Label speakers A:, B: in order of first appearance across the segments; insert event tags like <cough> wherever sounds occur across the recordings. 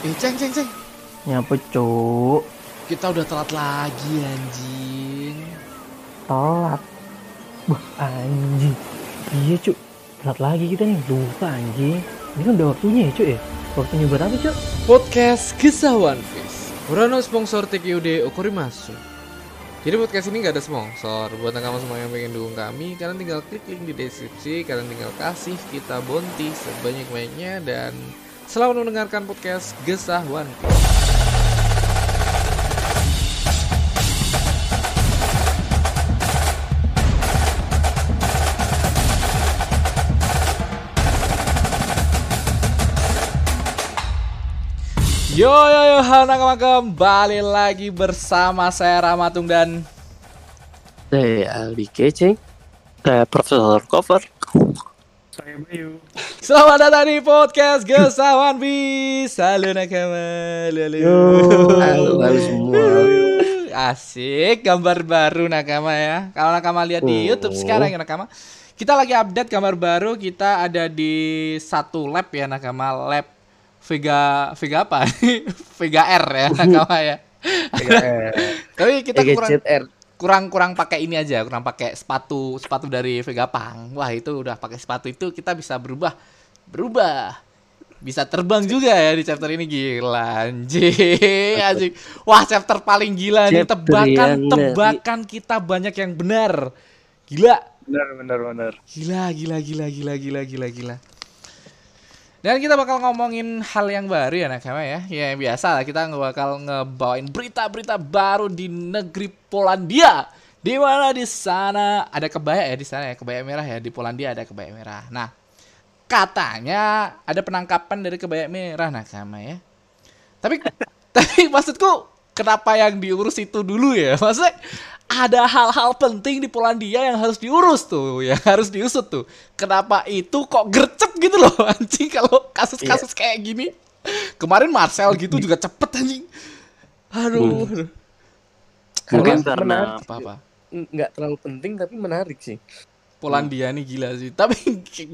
A: Eh, ceng, ceng, ceng.
B: Nyapa cuk?
A: Kita udah telat lagi anjing.
B: Telat. Wah anjing. Iya cuk. Telat lagi kita nih. Lupa anjing. Ini kan udah waktunya ya cuk ya. Waktunya buat apa cuk?
A: Podcast Kisah One Piece. Urano sponsor TQD Okorimasu. Jadi podcast ini nggak ada sponsor. Buat kamu semua yang pengen dukung kami, kalian tinggal klik link di deskripsi. Kalian tinggal kasih kita bonti sebanyak-banyaknya dan selamat mendengarkan podcast Gesah One Piece. Yo yo yo, halo nakama kembali lagi bersama saya Ramatung dan
C: Saya Aldi Keceng Saya Profesor Cover
B: Saya Bayu. <laughs>
A: Selamat datang di podcast Gesawan Bis Halo nakama Halo halo
C: Halo, halo semua.
A: Asik gambar baru nakama ya? Kalau nakama lihat di
C: Oh.
A: Youtube sekarang ya nakama Kita lagi update gambar baru. Kita ada di satu lab ya nakama Lab Vega Vega apa? <laughs> Vega R ya nakama ya? Tapi kita kurang kurang kurang pakai ini aja kurang pakai sepatu sepatu dari Vegapunk. Wah itu udah pakai sepatu itu kita bisa berubah berubah. Bisa terbang juga ya di chapter ini. Gila anjing anjing. Wah chapter paling gila nih.
C: Chapter
A: tebakan
C: yang
A: tebakan kita banyak yang benar. Gila.
B: Benar benar benar.
A: gila gila gila gila gila gila gila dan kita bakal ngomongin hal yang baru ya nakama ya. Ya biasa lah kita bakal ngebawain berita-berita baru di negeri Polandia. Di mana di sana ada kebaya ya di sana ya, kebaya merah ya di Polandia ada kebaya merah. Nah, katanya ada penangkapan dari kebaya merah nakama ya. Tapi <laughs> tapi maksudku kenapa yang diurus itu dulu ya? Maksudnya ada hal-hal penting di Polandia yang harus diurus tuh, yang <laughs> harus diusut tuh. Kenapa itu kok gercep gitu loh <laughs> anjing kalau kasus-kasus kayak gini. Kemarin Marcel gitu juga cepet anjing. Aduh. aduh.
C: Mungkin
B: Karena
A: Apa-apa.
D: nggak terlalu penting tapi menarik sih.
A: Polandia nih gila sih. Tapi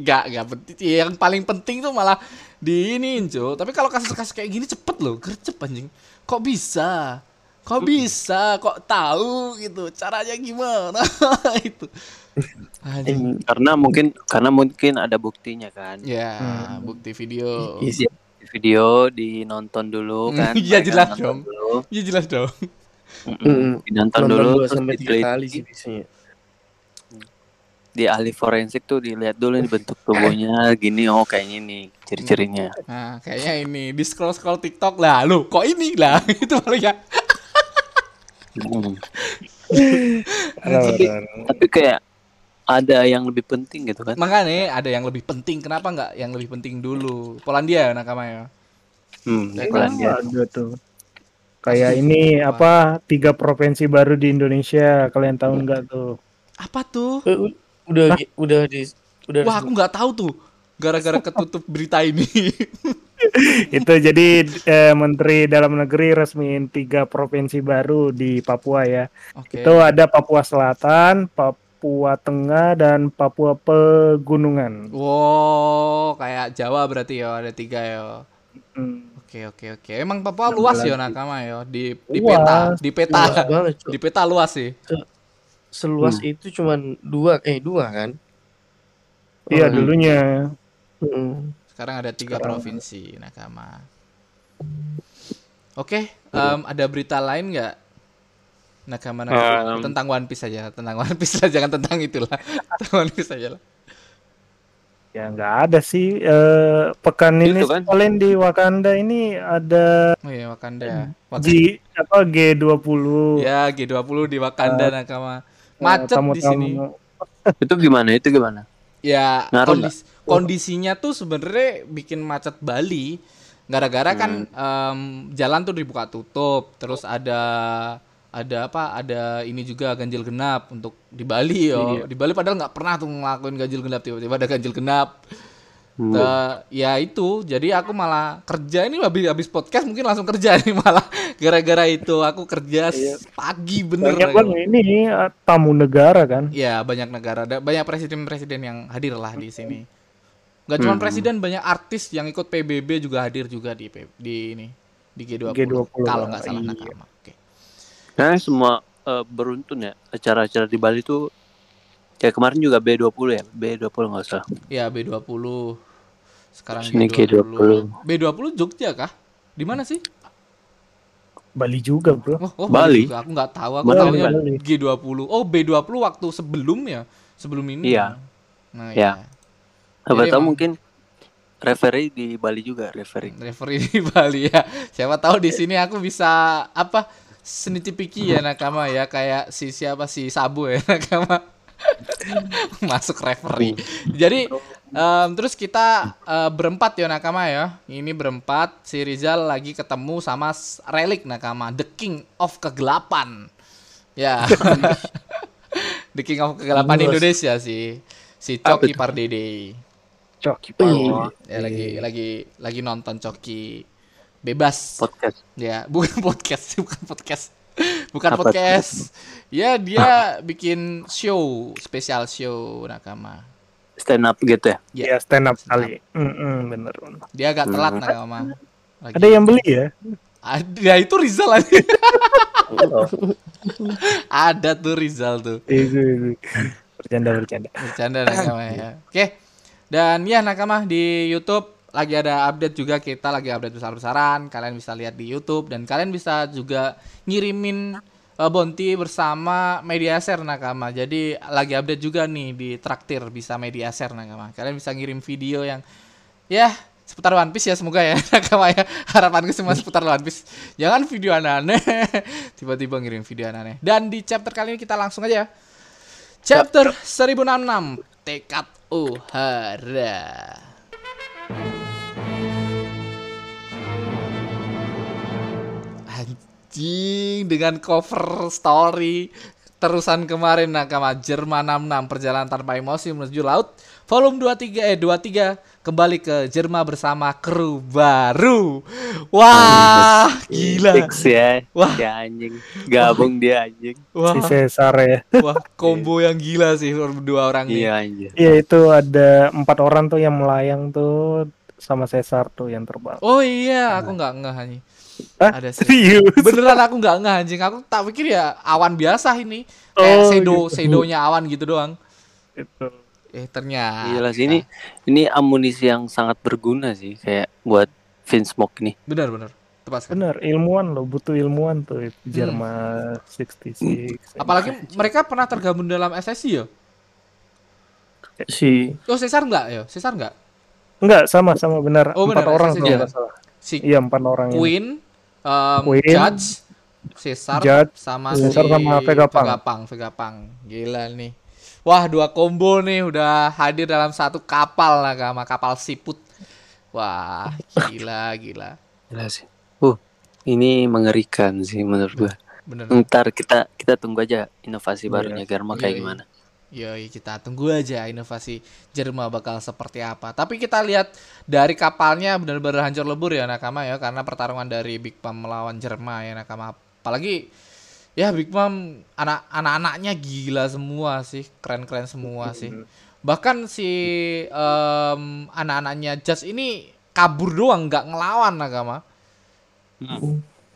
A: nggak nggak penting. Yang paling penting tuh malah di ini Jo. Tapi kalau kasus-kasus kayak gini cepet loh, gercep anjing. Kok bisa? Kok bisa? Kok tahu gitu? Caranya gimana? <laughs> itu. Anjing.
C: karena mungkin karena mungkin ada buktinya kan
A: Ya, bukti video.
D: Iya sih.
C: Di video dinonton dulu kan
A: Iya, jelas dong. Iya jelas dong.
C: Mm-mm. Dinonton
D: Nonton
C: dulu
D: dua
C: terus
D: sampai tiga
C: diteliti.
D: kali sih biasanya.
C: di ahli forensik tuh dilihat dulu nih bentuk tubuhnya gini oh kayaknya nih ciri-cirinya
A: Nah, kayaknya ini di scroll scroll TikTok lah. Lu kok ini lah? <laughs> itu paling ya.
C: Mm.
B: Benar,
C: tapi, tapi kayak ada yang lebih penting gitu kan
A: Makanya ada yang lebih penting. Kenapa nggak yang lebih penting dulu? Polandia ya nakama ya.
C: hmm,
D: Eh,
C: Polandia.
B: Ada tuh. Kayak ini apa tiga provinsi baru di Indonesia kalian tahu nggak tuh?
A: Apa tuh?
D: Eh, u- udah udah di udah
A: Wah, aku nggak tahu tuh. Gara-gara ketutup berita ini. <laughs>
B: Itu jadi eh, Menteri Dalam Negeri resmiin tiga provinsi baru di Papua ya.
A: Oke.
B: Itu ada Papua Selatan, Papua Tengah, dan Papua Pegunungan.
A: Wow, kayak Jawa berarti ya ada tiga ya.
B: Hmm.
A: Oke oke oke. Emang Papua luas ya nakama ya di di
B: Luas.
A: peta di peta
D: luas banget, Cok.
A: di peta luas sih.
D: Seluas itu cuman dua eh dua kan?
B: Iya
D: Oh,
B: dulunya.
D: Mm-mm.
A: Sekarang ada tiga provinsi nakama. Oke, em, ada berita lain nggak? Nakama, nakama
C: Em.
A: tentang One Piece saja, tentang One Piece lah, jangan tentang itulah, <laughs> tentang One Piece saja lah.
B: Ya nggak ada sih. Eh, pekan ini
C: Itu kan.
B: kalian di Wakanda ini ada
A: Oh iya Wakanda. Wakanda.
B: G apa G20.
A: Ya G20 di Wakanda nakama. Macet
B: Eh, tamu-tamu.
A: di sini.
C: itu gimana itu gimana
A: Ya
C: Ngaruh
A: kondis- kondisinya tuh sebenarnya bikin macet Bali. Gara-gara kan em, jalan tuh dibuka tutup terus ada ada apa ada ini juga ganjil genap untuk di Bali yo. di Bali padahal nggak pernah tuh ngelakuin ganjil genap tiba-tiba ada ganjil genap.
C: Hmm.
A: Te- ya itu jadi aku malah kerja ini habis habis podcast mungkin langsung kerja nih malah. <laughs> Gara-gara itu aku kerja s- pagi bener.
B: Banyak kan ini eh, tamu negara kan.
A: Ya banyak negara, ada banyak presiden-presiden yang hadir lah di sini. Gak cuma
C: Hmm.
A: presiden, banyak artis yang ikut PBB juga hadir juga di di ini di G20.
B: G20,
A: kalau nggak salah
B: iya.
A: nakama. Oke.
C: Nah, semua eh, beruntun ya acara-acara di Bali tuh ya kemarin juga B20 ya, B20 nggak usah.
A: Ya B20. Sekarang
C: Sini
A: G20.
C: G20.
A: B20 Jogja kah? Di mana sih?
B: Bali juga bro
A: Oh, oh
C: Bali.
A: juga. Aku nggak tahu. Aku
C: Bali,
A: tahunya
B: Bali.
A: G20. Oh, B20 waktu sebelumnya. Sebelum ini.
C: Iya.
A: Nah,
C: Iya.
A: iya.
C: Apa tahu mungkin referee di Bali juga referee.
A: referee di Bali ya. Siapa tahu di sini aku bisa apa senitipiki ya nakama ya kayak si siapa si Sabu ya <laughs> nakama masuk referee. Jadi em, terus kita eh, berempat ya nakama ya. Ini berempat si Rizal lagi ketemu sama Relik nakama The King of Kegelapan. Ya. <laughs> The King of Kegelapan. Indonesia sih. Si Coki Pardede.
B: Coki
D: Oh,
A: Ya lagi lagi lagi nonton Coki bebas.
C: Podcast.
A: Ya, <laughs> bukan podcast, bukan podcast. Bukan
C: Apa
A: podcast. Ya, dia bikin show, spesial show Nakama.
C: Stand up gitu ya.
A: Ya,
B: ya stand up kali Mm-mm, bener bener.
A: dia agak telat
C: Hmm.
A: Nakama. Lagi-
B: ada yang beli ya
A: Ada ya, itu Rizal aja. Ada tuh Rizal tuh.
B: itu itu bercanda bercanda
A: Bercanda Nakama ya. Oke. Dan ya Nakama di YouTube lagi ada update juga kita lagi update besar-besaran. Kalian bisa lihat di YouTube dan kalian bisa juga ngirimin uh, Bonti bersama Mediaser Nakama. Jadi lagi update juga nih di Traktir bisa Mediaser Nakama. Kalian bisa ngirim video yang ya seputar One Piece ya semoga ya <laughs> Nakama ya. Harapanku semua seputar One Piece. Jangan video aneh-aneh. <laughs> Tiba-tiba ngirim video aneh-aneh. Dan di chapter kali ini kita langsung aja. Chapter 1066 Tekad Uhara. Anjing dengan cover story terusan kemarin Nakama Jerman 66 perjalanan tanpa emosi menuju laut volume 23 eh 23 kembali ke Jerman bersama kru baru. Wah, gila.
C: Fix ya.
A: Wah.
C: Ya anjing. Gabung dia anjing.
A: Wah,
B: si Cesar ya
A: wah combo yang gila sih dua orang nih.
C: Iya anjing.
B: Iya itu ada empat orang tuh yang melayang tuh sama Cesar tuh yang terbang.
A: Oh iya, aku nggak ngeh anjing.
B: Hah?
A: Ada sih.
B: Serius?
A: Beneran aku nggak ngeh anjing. Aku tak pikir ya awan biasa ini. Kayak
B: Oh,
A: shadow,
B: gitu.
A: shadownya awan gitu doang.
B: Itu.
A: Eh ternyata.
C: Sih ini ini amunisi yang sangat berguna sih kayak buat Vince Smoke nih.
A: Bener bener. Tepat sekali.
B: Bener ilmuwan loh butuh ilmuwan tuh itu Jerman 66.
A: Apalagi mereka pernah tergabung dalam SSI ya.
D: si
A: Oh Cesar nggak ya? Cesar nggak?
B: Enggak sama sama benar
A: Oh,
B: empat
A: benar,
B: orang
A: SSC
B: tuh
A: ya?
B: nggak salah.
A: Si
B: Iya empat orang ini.
A: Queen, um,
B: Queen,
A: Judge, Cesar,
B: Judge,
A: sama
B: Cesar
A: si
B: sama. Vegapunk,
A: Vegapunk. Gila nih. Wah dua combo nih udah hadir dalam satu kapal lah sama kapal siput. Wah gila gila.
C: Gila sih. Uh, ini mengerikan sih menurut gua.
A: Bener.
C: Ntar kita kita tunggu aja inovasi
B: Iya.
C: barunya Garma kayak
A: Iya,
C: gimana.
A: Yoi kita tunggu aja inovasi Jerman bakal seperti apa. Tapi kita lihat dari kapalnya benar-benar hancur lebur ya Nakama ya karena pertarungan dari Big Mom melawan Jerman ya Nakama. Apalagi ya Big Mom anak anak-anaknya gila semua sih, keren-keren semua sih. Bahkan si em, anak-anaknya Just ini kabur doang nggak ngelawan Nakama.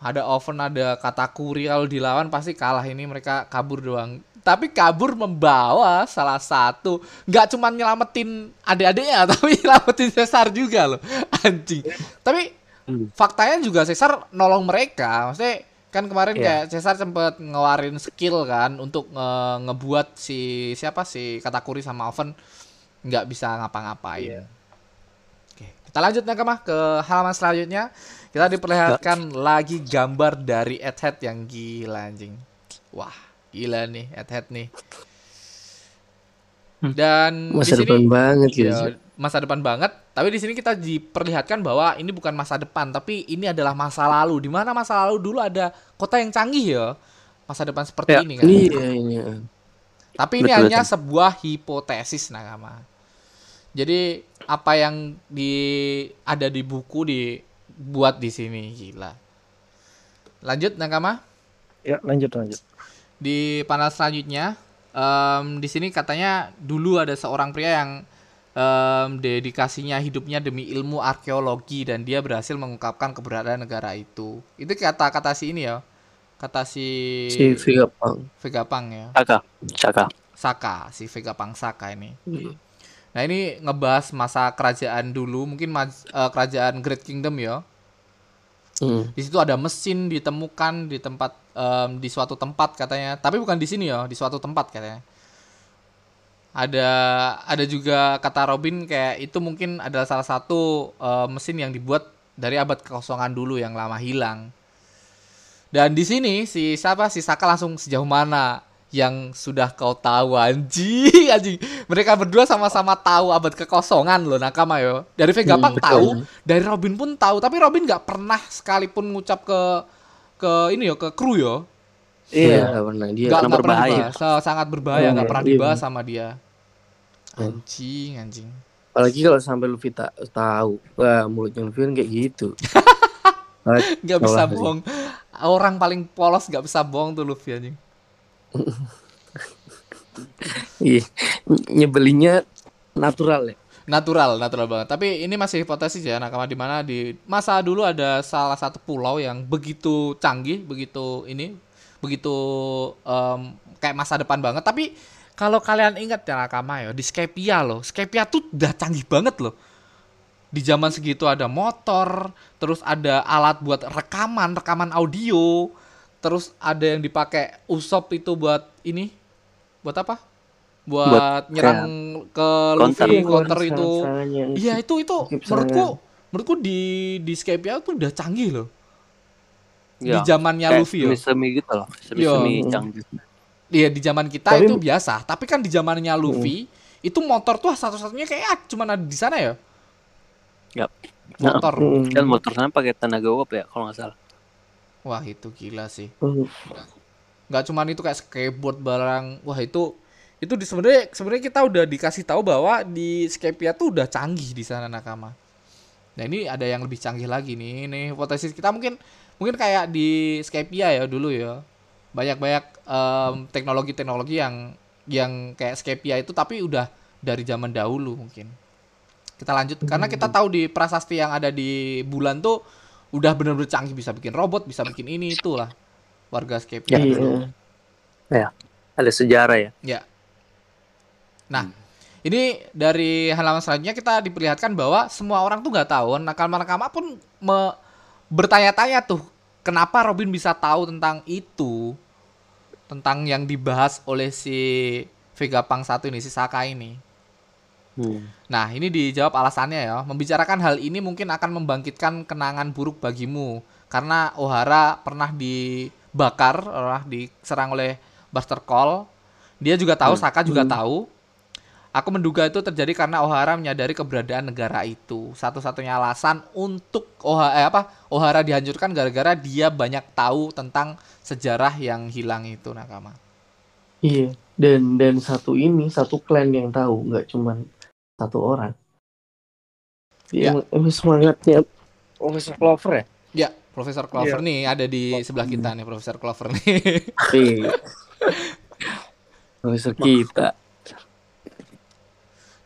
A: Ada Oven, ada Katakuri kalau dilawan pasti kalah ini mereka kabur doang. Tapi kabur membawa salah satu nggak cuma nyelamatin adik-adiknya <laughs> tapi nyelamatin Cesar juga loh <laughs> anjing. Tapi
C: Hmm.
A: faktanya juga Cesar nolong mereka. Maksudnya kan kemarin
B: Iya.
A: kayak Cesar sempet ngeluarin skill kan untuk nge- ngebuat si siapa si Katakuri sama Oven nggak bisa ngapa-ngapain.
B: Iya.
A: Oke, kita lanjut Nakama ke halaman selanjutnya. Kita diperlihatkan lagi gambar dari Egghead yang gila anjing. Wah, gila nih Egghead nih. Dan
D: masa
A: di sini
D: banget gitu.
A: ya, masa depan banget. Tapi di sini kita diperlihatkan bahwa ini bukan masa depan, tapi ini adalah masa lalu. Di mana masa lalu dulu ada kota yang canggih ya. Masa depan seperti
C: Ya,
A: ini kan.
D: Iya ini.
A: Tapi ini
C: Betul,
A: hanya
C: betul.
A: sebuah hipotesis Nakama. Jadi apa yang di ada di buku dibuat di sini gila. Lanjut Nakama
B: Ya lanjut lanjut.
A: di panel selanjutnya em, di sini katanya dulu ada seorang pria yang em, dedikasinya hidupnya demi ilmu arkeologi dan dia berhasil mengungkapkan keberadaan negara itu. Itu kata-kata si ini ya. Kata si,
D: Si Vegapunk.
A: Vegapunk ya.
C: Saka, Saka.
A: Saka, si Vegapunk Saka ini.
D: Iya.
A: Nah, ini ngebahas masa kerajaan dulu, mungkin mas- eh, kerajaan Great Kingdom ya.
D: Hmm.
A: Di situ ada mesin ditemukan di tempat em, di suatu tempat katanya. Tapi bukan di sini ya, di suatu tempat katanya. Ada ada juga kata Robin kayak itu mungkin adalah salah satu eh, mesin yang dibuat dari abad kekosongan dulu yang lama hilang. Dan di sini si siapa si Saka langsung sejauh mana yang sudah kau tahu anjing <laughs> anjing. Mereka berdua sama-sama tahu abad kekosongan loh nakama yo. Dari Vegapunk
D: Hmm,
A: tahu, dari Robin pun tahu, tapi Robin nggak pernah sekalipun ngucap ke ke ini yo ke kru yo.
D: Iya, nggak pernah dia.
A: Nggak nggak pernah
C: berbahaya.
A: sangat berbahaya, nggak
D: Hmm,
A: pernah
D: iya.
A: dibahas sama dia. Anjing, anjing.
D: Apalagi kalau sampai Luffy tak tahu, wah mulutnya Luffy kan kayak gitu. <laughs>
A: Nggak bisa bohong. Orang paling polos nggak bisa bohong tuh Luffy anjing. <laughs>
D: Iya, nyebelinnya natural ya.
A: Natural, natural banget. Tapi ini masih hipotesis ya, nakama di mana di masa dulu ada salah satu pulau yang begitu canggih, begitu ini, begitu em, kayak masa depan banget. Tapi kalau kalian ingat ya nakama ya, di Skypia loh. Skypia tuh udah canggih banget loh. Di zaman segitu ada motor, terus ada alat buat rekaman, rekaman audio, terus ada yang dipakai Usop itu buat ini, buat apa? Buat,
C: Buat
A: nyerang ke. Luffy, counter itu.
D: Serangan-serangan.
A: Iya itu itu menurutku menurutku di di Skypia tuh udah canggih loh.
C: Ya,
A: Di zamannya Luffy ya.
C: Semi-semi gitu loh. Semi-semi
D: Iya.
C: canggih.
A: Iya di zaman kita
D: Tapi-
A: itu biasa, tapi kan di zamannya Luffy itu motor tuh satu-satunya kayak cuma ada di sana ya.
C: Yap.
A: Motor.
D: Mm.
C: Kan motor sana pakai tenaga uap ya kalau nggak salah.
A: Wah, itu gila sih.
D: Mm.
A: nggak cuman itu kayak skateboard barang wah itu itu di sebenarnya sebenarnya kita udah dikasih tahu bahwa di Skypia tuh udah canggih di sana nakama nah ini ada yang lebih canggih lagi nih nih hipotesis kita mungkin mungkin kayak di Skypia ya dulu ya banyak banyak teknologi teknologi yang yang kayak Skypia itu tapi udah dari zaman dahulu mungkin kita lanjut karena kita tahu di prasasti yang ada di bulan tuh udah bener-bener canggih bisa bikin robot bisa bikin ini itulah warga Skypia
D: Iya.
A: dulu.
C: Ada sejarah ya.
A: Ya. Nah, ini dari halaman selanjutnya kita diperlihatkan bahwa semua orang tuh nggak tahu, nakama-nakama pun me- bertanya-tanya tuh, kenapa Robin bisa tahu tentang itu, tentang yang dibahas oleh si Vegapunk satu ini, si Saka ini.
C: Hmm.
A: Nah, ini dijawab alasannya ya. Membicarakan hal ini mungkin akan membangkitkan kenangan buruk bagimu. Karena Ohara pernah dibakar, pernah diserang oleh Buster Call. Dia juga tahu, Saka juga tahu. Aku menduga itu terjadi karena Ohara menyadari keberadaan negara itu. Satu-satunya alasan untuk Ohara, eh, apa, Ohara dihancurkan gara-gara dia banyak tahu tentang sejarah yang hilang itu, Nakama.
D: Iya. Dan dan satu ini satu klan yang tahu, nggak cuman satu orang.
A: Ya.
D: Emang, emang semangatnya Profesor Clover ya?
A: Ya, Profesor Clover nih ada di sebelah kita nih, Profesor Clover nih.
D: Iya. Profesor <laughs> kita.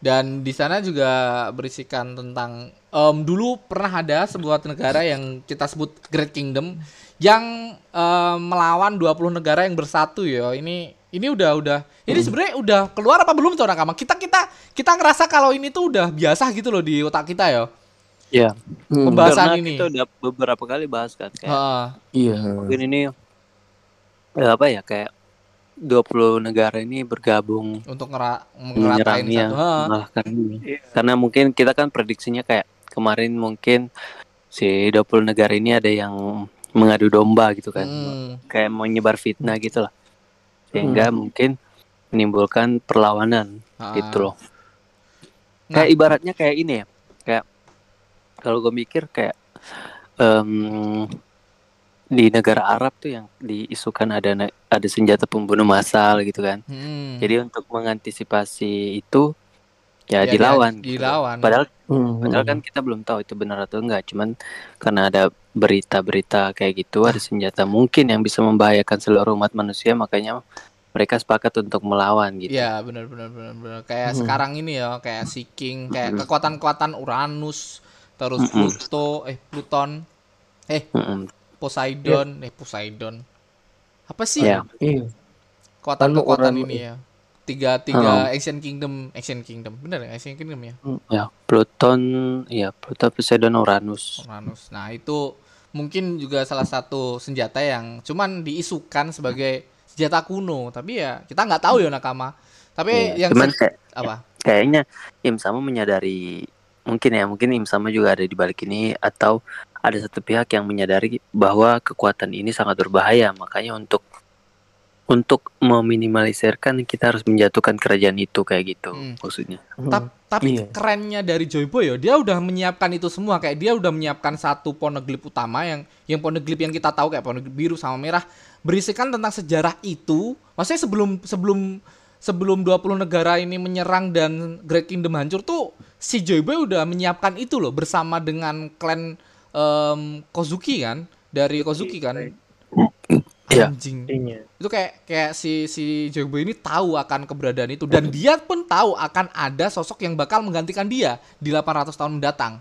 A: Dan di sana juga berisikan tentang em, dulu pernah ada sebuah negara yang kita sebut Great Kingdom yang em, melawan 20 negara yang bersatu ya. Ini ini udah udah ini sebenarnya udah keluar apa belum tuh nakama? Kita kita kita ngerasa kalau ini tuh udah biasa gitu loh di otak kita ya.
C: Iya.
D: Hmm.
A: Pembahasan
C: Karena
A: ini.
C: kita udah beberapa kali bahas kan kayak
A: Heeh.
D: Iya.
C: mungkin ini eh, apa ya kayak 20 negara ini bergabung
A: untuk ngera ngeratain
C: menyerangnya
A: satu. Heeh.
C: mengalahkan ini. Karena mungkin kita kan prediksinya kayak kemarin mungkin si 20 negara ini ada yang mengadu domba gitu kan.
A: Hmm.
C: Kayak menyebar fitnah gitu lah. Sehingga mungkin menimbulkan perlawanan
A: Heeh.
C: gitu loh.
A: Nah.
C: Kayak ibaratnya kayak ini ya. Kayak kalau gue mikir kayak em, di negara Arab tuh yang diisukan ada ne- ada senjata pembunuh massal gitu kan.
A: Hmm.
C: Jadi untuk mengantisipasi itu ya,
A: Ya,
C: dilawan. gitu.
A: dilawan.
C: Padahal
D: Hmm.
C: padahal kan kita belum tahu itu benar atau enggak. Cuman karena ada berita-berita kayak gitu ada senjata mungkin yang bisa membahayakan seluruh umat manusia makanya mereka sepakat untuk melawan gitu.
A: Iya, benar benar benar benar. Kayak
D: Hmm.
A: sekarang ini ya, kayak si King, kayak
C: Mm-mm.
A: kekuatan-kekuatan Uranus, terus
C: Mm-mm.
A: Pluto, eh Pluton, eh
C: Mm-mm.
A: Poseidon, eh Poseidon. Apa sih
C: Iya.
D: Iya.
A: kekuatan-kekuatan ini ya? Tiga tiga Ancient Kingdom, Ancient Kingdom, benar ya Ancient Kingdom ya?
C: Ya, Pluton, ya Pluto, Poseidon, Uranus.
A: Uranus. Nah itu mungkin juga salah satu senjata yang cuman diisukan sebagai senjata kuno, tapi ya kita nggak tahu ya nakama. Tapi
C: Iya,
A: yang
C: Cuman kayak
A: apa?
C: kayaknya Im sama menyadari mungkin ya mungkin Im sama juga ada di balik ini atau ada satu pihak yang menyadari bahwa kekuatan ini sangat berbahaya makanya untuk untuk meminimalisirkan kita harus menjatuhkan kerajaan itu kayak gitu
A: Hmm.
C: maksudnya
A: Ta- tapi
D: Iya.
A: kerennya dari Joy Boy ya, dia udah menyiapkan itu semua. Kayak dia udah menyiapkan satu poneglyph utama yang yang poneglyph yang kita tahu kayak poneglyph biru sama merah berisikan tentang sejarah itu. Maksudnya sebelum sebelum sebelum 20 negara ini menyerang dan Great Kingdom hancur tuh si Joy Boy udah menyiapkan itu loh bersama dengan klan em, Kozuki kan dari Kozuki kan.
C: Iya.
A: Anjing
B: Iya.
A: itu kayak kayak si si Joy Boy ini tahu akan keberadaan itu dan dia pun tahu akan ada sosok yang bakal menggantikan dia di 800 tahun mendatang.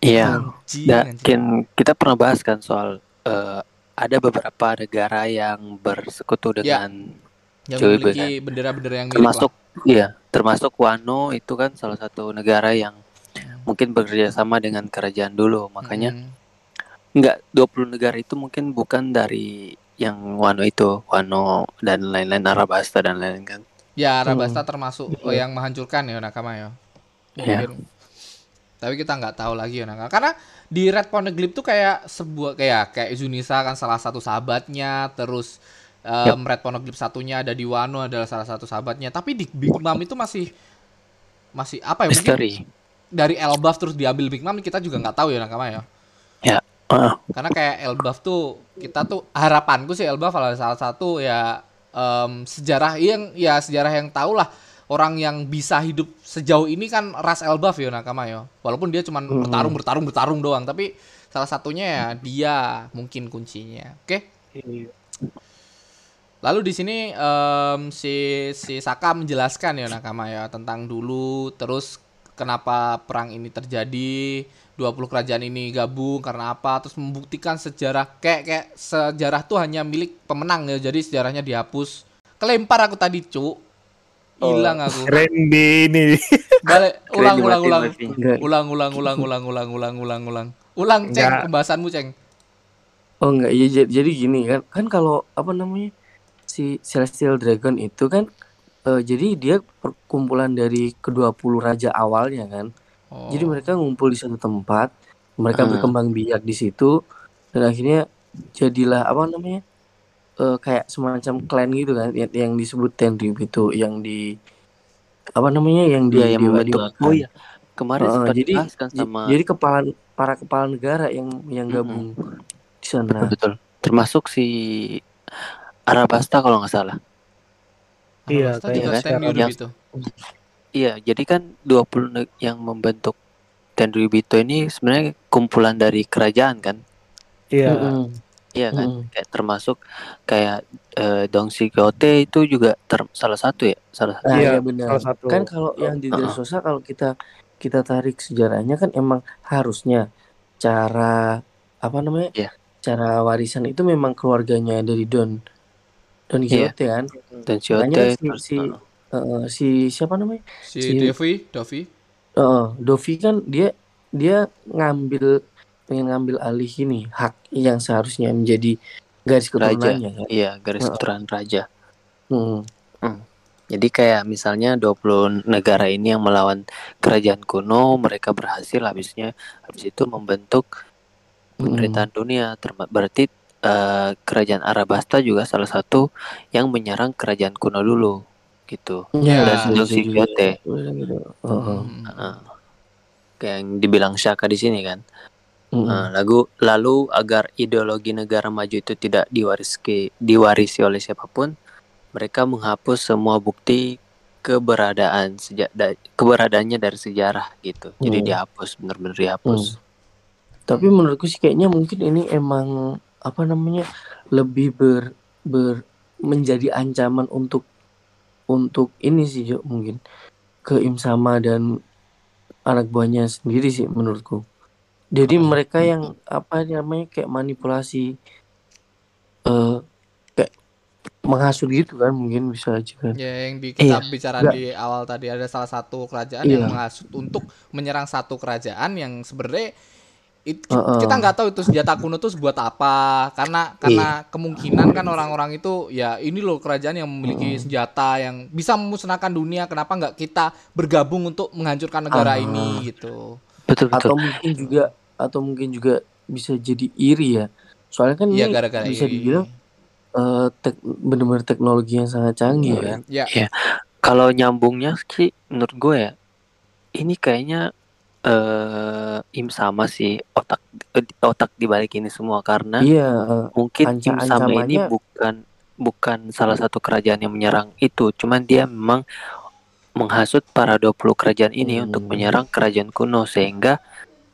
C: iya
A: Anjing,
C: dan
A: anjing.
C: kita pernah bahas kan soal eh, ada beberapa negara yang bersekutu
A: Ya,
C: dengan
A: yang
C: Joy Boy,
A: memiliki bendera-bendera yang mirip
C: termasuk iya termasuk Wano itu kan salah satu negara yang mungkin bekerja sama dengan kerajaan dulu makanya
A: Hmm.
C: Enggak, 20 negara itu mungkin bukan dari yang Wano itu, Wano dan lain-lain Arabasta dan lain-lain kan.
A: ya Arabasta termasuk oh, yang menghancurkan ya Nakama ya.
C: Iya.
A: Mungkin. Tapi kita nggak tahu lagi ya Nakama. Karena di Red Poneglyph tuh kayak sebuah kayak kayak Zunisa kan salah satu sahabatnya, terus em, Red Poneglyph satunya ada di Wano adalah salah satu sahabatnya. Tapi di Big Mom itu masih masih apa ya? Mungkin
C: Misteri.
A: Dari Elbaf terus diambil Big Mom kita juga nggak tahu ya Nakama ya.
C: Ah,
A: Karena kayak Elbaf tuh kita tuh harapanku sih Elbaf adalah salah satu ya em, sejarah yang ya sejarah yang tahu lah orang yang bisa hidup sejauh ini kan ras Elbaf ya Nakama ya. Walaupun dia cuma
D: Hmm.
A: bertarung bertarung bertarung doang tapi salah satunya ya dia mungkin kuncinya. Oke.
B: Iya.
A: Lalu di sini em, si si Saka menjelaskan ya Nakama ya tentang dulu terus kenapa perang ini terjadi, 20 kerajaan ini gabung karena apa, terus membuktikan sejarah kayak kayak sejarah tuh hanya milik pemenang ya. Jadi sejarahnya dihapus. Kelempar aku tadi, Cuk. Hilang aku.
B: Keren B ini. <laughs>
A: Balik ulang ulang ulang. Ulang ulang ulang ulang ulang ulang ulang ulang. Ulang, Ceng,
B: Enggak.
A: pembahasanmu, Ceng.
D: Oh enggak, iya jadi, jadi gini kan, kan kalau apa namanya si Celestial Dragon itu kan eh, jadi dia perkumpulan dari kedua puluh raja awalnya kan.
A: Oh.
D: Jadi mereka ngumpul di satu tempat, mereka
C: Hmm.
D: berkembang biak di situ dan akhirnya jadilah apa namanya eh, kayak semacam clan gitu kan yang, yang disebut Tenryub itu yang di apa namanya yang di
C: Iya, yang
D: dewakan.
C: Oh iya, kemarin sempat
D: jadi
C: sama
D: jadi kepala para kepala negara yang yang
C: Mm-mm.
D: gabung di sana.
C: betul. Termasuk si Arabasta kalau nggak salah.
B: Iya, kayak
A: juga
C: sekarang
A: Tenryub
C: yang-
A: itu.
C: Iya, jadi kan 20 neg- yang membentuk Tenryubito ini sebenarnya kumpulan dari kerajaan kan?
B: Iya.
D: Mm-mm.
C: Iya kan?
D: Mm-mm.
C: Kayak termasuk kayak eh, Dongsi Kyote itu juga ter- salah satu ya, salah
D: Nah,
B: Iya,
D: benar.
B: salah satu.
D: Kan kalau yang di
C: Heeh.
D: Dressrosa kalau kita kita tarik sejarahnya kan emang harusnya cara apa namanya?
C: Iya.
D: Cara warisan itu memang keluarganya dari Don Don
C: Iya.
D: Quixote kan.
C: dan
D: Makanya
C: Kyote
D: si
C: eh,
D: si siapa namanya?
A: Si
D: Si-
A: Devi, Dovi.
D: Eh, Dovi kan dia dia ngambil pengen ngambil alih ini hak yang seharusnya menjadi garis keturunannya kan.
C: iya garis keturunan raja.
D: Hmm.
C: Jadi kayak misalnya 20 negara ini yang melawan kerajaan kuno, mereka berhasil habisnya habis itu membentuk pemerintahan dunia. Terma- berarti eh, kerajaan Arabasta juga salah satu yang menyerang kerajaan kuno dulu gitu.
A: Ya,
C: Dan. Kyote.
D: Bisa gitu. Heeh.
A: Hmm.
C: Heeh. Kayak yang dibilang Shaka di sini kan.
D: Mm-mm.
C: Nah, lalu lalu agar ideologi negara maju itu tidak diwarisi diwarisi oleh siapa pun, mereka menghapus semua bukti keberadaan sejak da- keberadaannya dari sejarah gitu. Jadi
D: Hmm.
C: dihapus, benar-benar dihapus.
D: Tapi menurutku sih kayaknya mungkin ini emang apa namanya lebih ber ber menjadi ancaman untuk untuk ini sih Jo mungkin ke Im Sama dan anak buahnya sendiri sih menurutku. Jadi mereka yang apa namanya kayak manipulasi eh kayak menghasut gitu kan mungkin bisa aja kan.
A: Ya yang di kita
D: Iya,
A: bicara
D: nggak-
A: di awal tadi ada salah satu kerajaan
D: Iya.
A: yang menghasut untuk menyerang satu kerajaan yang sebenarnya it-
D: Heeh.
A: kita nggak tahu itu senjata kuno itu buat apa karena karena kemungkinan kan orang-orang itu ya ini loh kerajaan yang memiliki senjata yang bisa memusnahkan dunia kenapa nggak kita bergabung untuk menghancurkan negara
D: Ah.
A: ini gitu
C: Betul betul.
D: Atau mungkin juga atau mungkin juga bisa jadi iri ya. Soalnya kan
A: Iya
D: ini
A: gara-gara
D: bisa
A: ini.
D: dibilang eh tek, benar-benar teknologi yang sangat canggih kan.
A: ya
C: Kalau nyambungnya sih menurut gue ya ini kayaknya eh Im sama sih otak otak dibalik ini semua karena
D: Iya, eh,
C: mungkin
D: Anca-
C: Im sama ini bukan bukan salah satu kerajaan yang menyerang itu, cuman dia memang menghasut para 20 kerajaan ini
D: Hmm.
C: untuk menyerang kerajaan kuno. Sehingga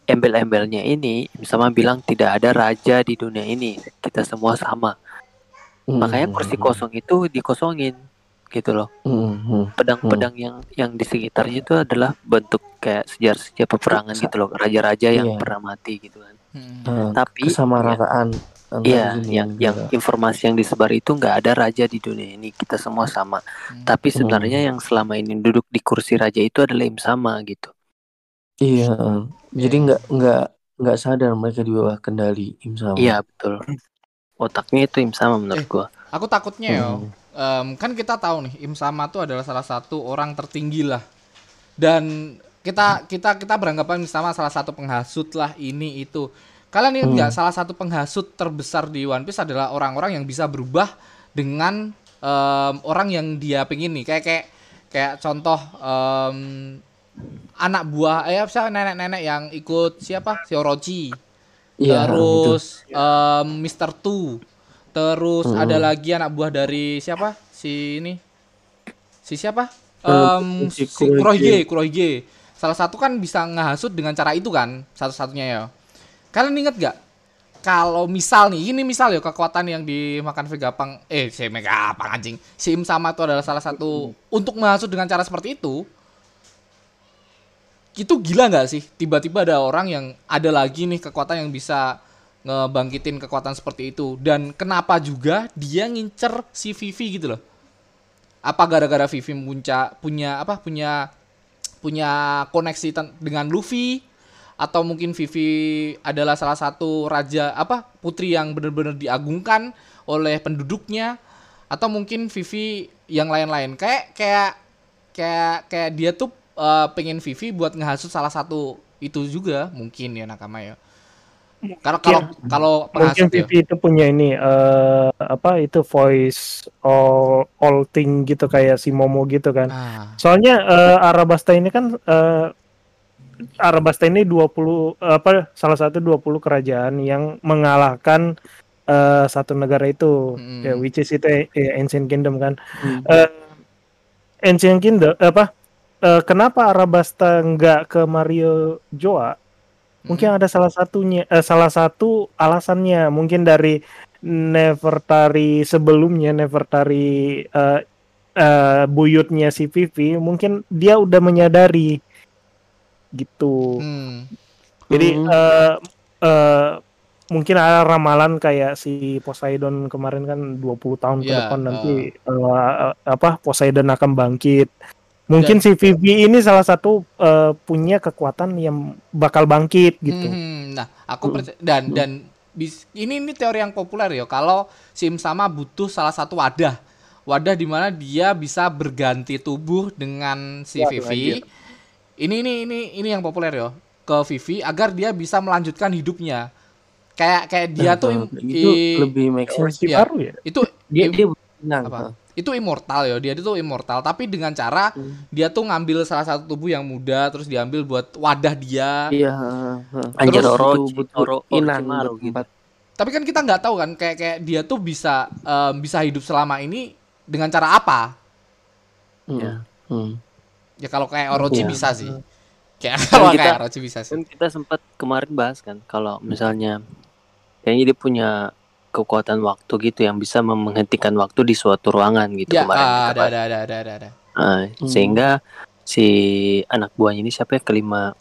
C: embel-embelnya ini Im sama bilang tidak ada raja di dunia ini, kita semua sama. Makanya
D: mm,
C: kursi kosong itu dikosongin gitu loh.
D: mm, mm.
C: Pedang-pedang yang yang di sekitarnya itu adalah bentuk kayak sejarah-sejarah peperangan
D: Sa-
C: gitu loh, raja-raja yang
D: Iya.
C: pernah mati gitu kan.
A: Hmm.
D: Eh,
C: Tapi
D: kesamarataan antar
C: Iya,
D: dunia
C: yang yang
D: negara.
C: informasi yang disebar itu nggak ada raja di dunia ini, kita semua sama.
A: Hmm.
C: Tapi sebenarnya yang selama ini duduk di kursi raja itu adalah Im sama gitu.
D: Iya, eh. jadi nggak nggak nggak sadar mereka di bawah kendali Im Sama.
C: Iya betul. Otaknya itu Im sama menurut
A: Eh.
C: gua.
A: aku takutnya yo
D: Hmm.
A: Em, kan kita tahu nih Im Sama itu adalah salah satu orang tertinggi lah. Dan kita kita kita beranggapan Im Sama salah satu penghasut lah ini itu. Kalian ingat
D: Hmm.
A: nggak salah satu penghasut terbesar di One Piece adalah orang-orang yang bisa berubah dengan em, orang yang dia pengen nih. Kayak kayak kayak contoh em, anak buah eh siapa nenek-nenek yang ikut siapa? Si Orochi
D: Iya,
A: terus em, Mr. Two terus
D: Hmm.
A: ada lagi anak buah dari siapa? Si ini. Si siapa? Em,
D: si
A: Kurohige
D: Kurohige.
A: Salah satu kan bisa ngehasut dengan cara itu kan satu-satunya ya. Kalian inget gak kalau misal nih ini misal ya kekuatan yang dimakan Vegapunk eh si Megapunk anjing. Si Im sama itu adalah salah satu untuk menghasut dengan cara seperti itu itu gila nggak sih? Tiba-tiba ada orang yang ada lagi nih kekuatan yang bisa ngebangkitin kekuatan seperti itu. Dan kenapa juga dia ngincer si Vivi gitu loh? Apa gara-gara Vivi punya punya apa punya punya koneksi dengan Luffy? Atau mungkin Vivi adalah salah satu raja apa putri yang benar-benar diagungkan oleh penduduknya? Atau mungkin Vivi yang lain-lain? Kayak kayak kayak kayak dia tuh eh, pengen Vivi buat ngehasut salah satu itu juga mungkin ya nakama ya kalau kalau kalau
B: Mungkin
A: penghasut ya
B: itu punya ini eh apa itu voice all, all thing gitu kayak si Momo gitu kan.
A: ah,
B: Soalnya eh, Arabasta ini kan eh, Arabasta ini 20 eh, apa salah satu 20 kerajaan yang mengalahkan eh, satu negara itu
A: Mm.
B: ya which is itu eh, Ancient Kingdom kan.
D: Hmm.
B: Eh, Ancient Kingdom apa eh, kenapa Arabasta nggak ke Mario Joa? Mungkin ada salah satunya eh, salah satu alasannya mungkin dari Nefertari sebelumnya Nefertari eh, eh, buyutnya si Vivi mungkin dia udah menyadari gitu.
A: hmm.
B: Jadi
D: Hmm.
B: eh, eh, mungkin ada ramalan kayak si Poseidon kemarin kan 20 tahun ke
A: Iya,
B: depan nanti eh, apa Poseidon akan bangkit. Mungkin
A: Dan-
B: si Vivi ini salah satu eh, punya kekuatan yang bakal bangkit gitu.
A: Hmm, nah, aku percaya dan dan bis- ini ini teori yang populer ya. Kalau Sim sama butuh salah satu wadah, wadah di mana dia bisa berganti tubuh dengan si
B: Waduh,
A: Vivi. Ini ini ini ini yang populer ya ke Vivi agar dia bisa melanjutkan hidupnya. Kayak kayak dia tuh im-
D: itu
A: i-
D: lebih make sense.
A: Iya.
B: baru ya.
A: itu
D: Dia dia menang.
A: apa? Itu immortal ya dia itu immortal tapi dengan cara
D: Hmm.
A: dia tuh ngambil salah satu tubuh yang muda terus diambil buat wadah dia
D: Iya, heeh, heeh.
C: Anjir Oro- Orochimaru
D: buat
C: gitu.
A: tapi kan kita nggak tahu kan kayak kayak dia tuh bisa em, bisa hidup selama ini dengan cara apa
D: Iya. Hmm.
A: ya kalau kayak Orochi
D: Iya.
A: bisa sih kayak kalau
C: kita-
A: kayak Orochi bisa sih
C: Kan kita sempat kemarin bahas kan kalau misalnya kayaknya dia punya kekuatan waktu gitu yang bisa menghentikan waktu di suatu ruangan gitu
A: Ya,
C: kemarin
A: ah,
C: kita
A: ada,
C: bahas.
A: ada, ada, ada, ada, ada.
C: Nah, sehingga si anak buahnya ini siapa ya kelima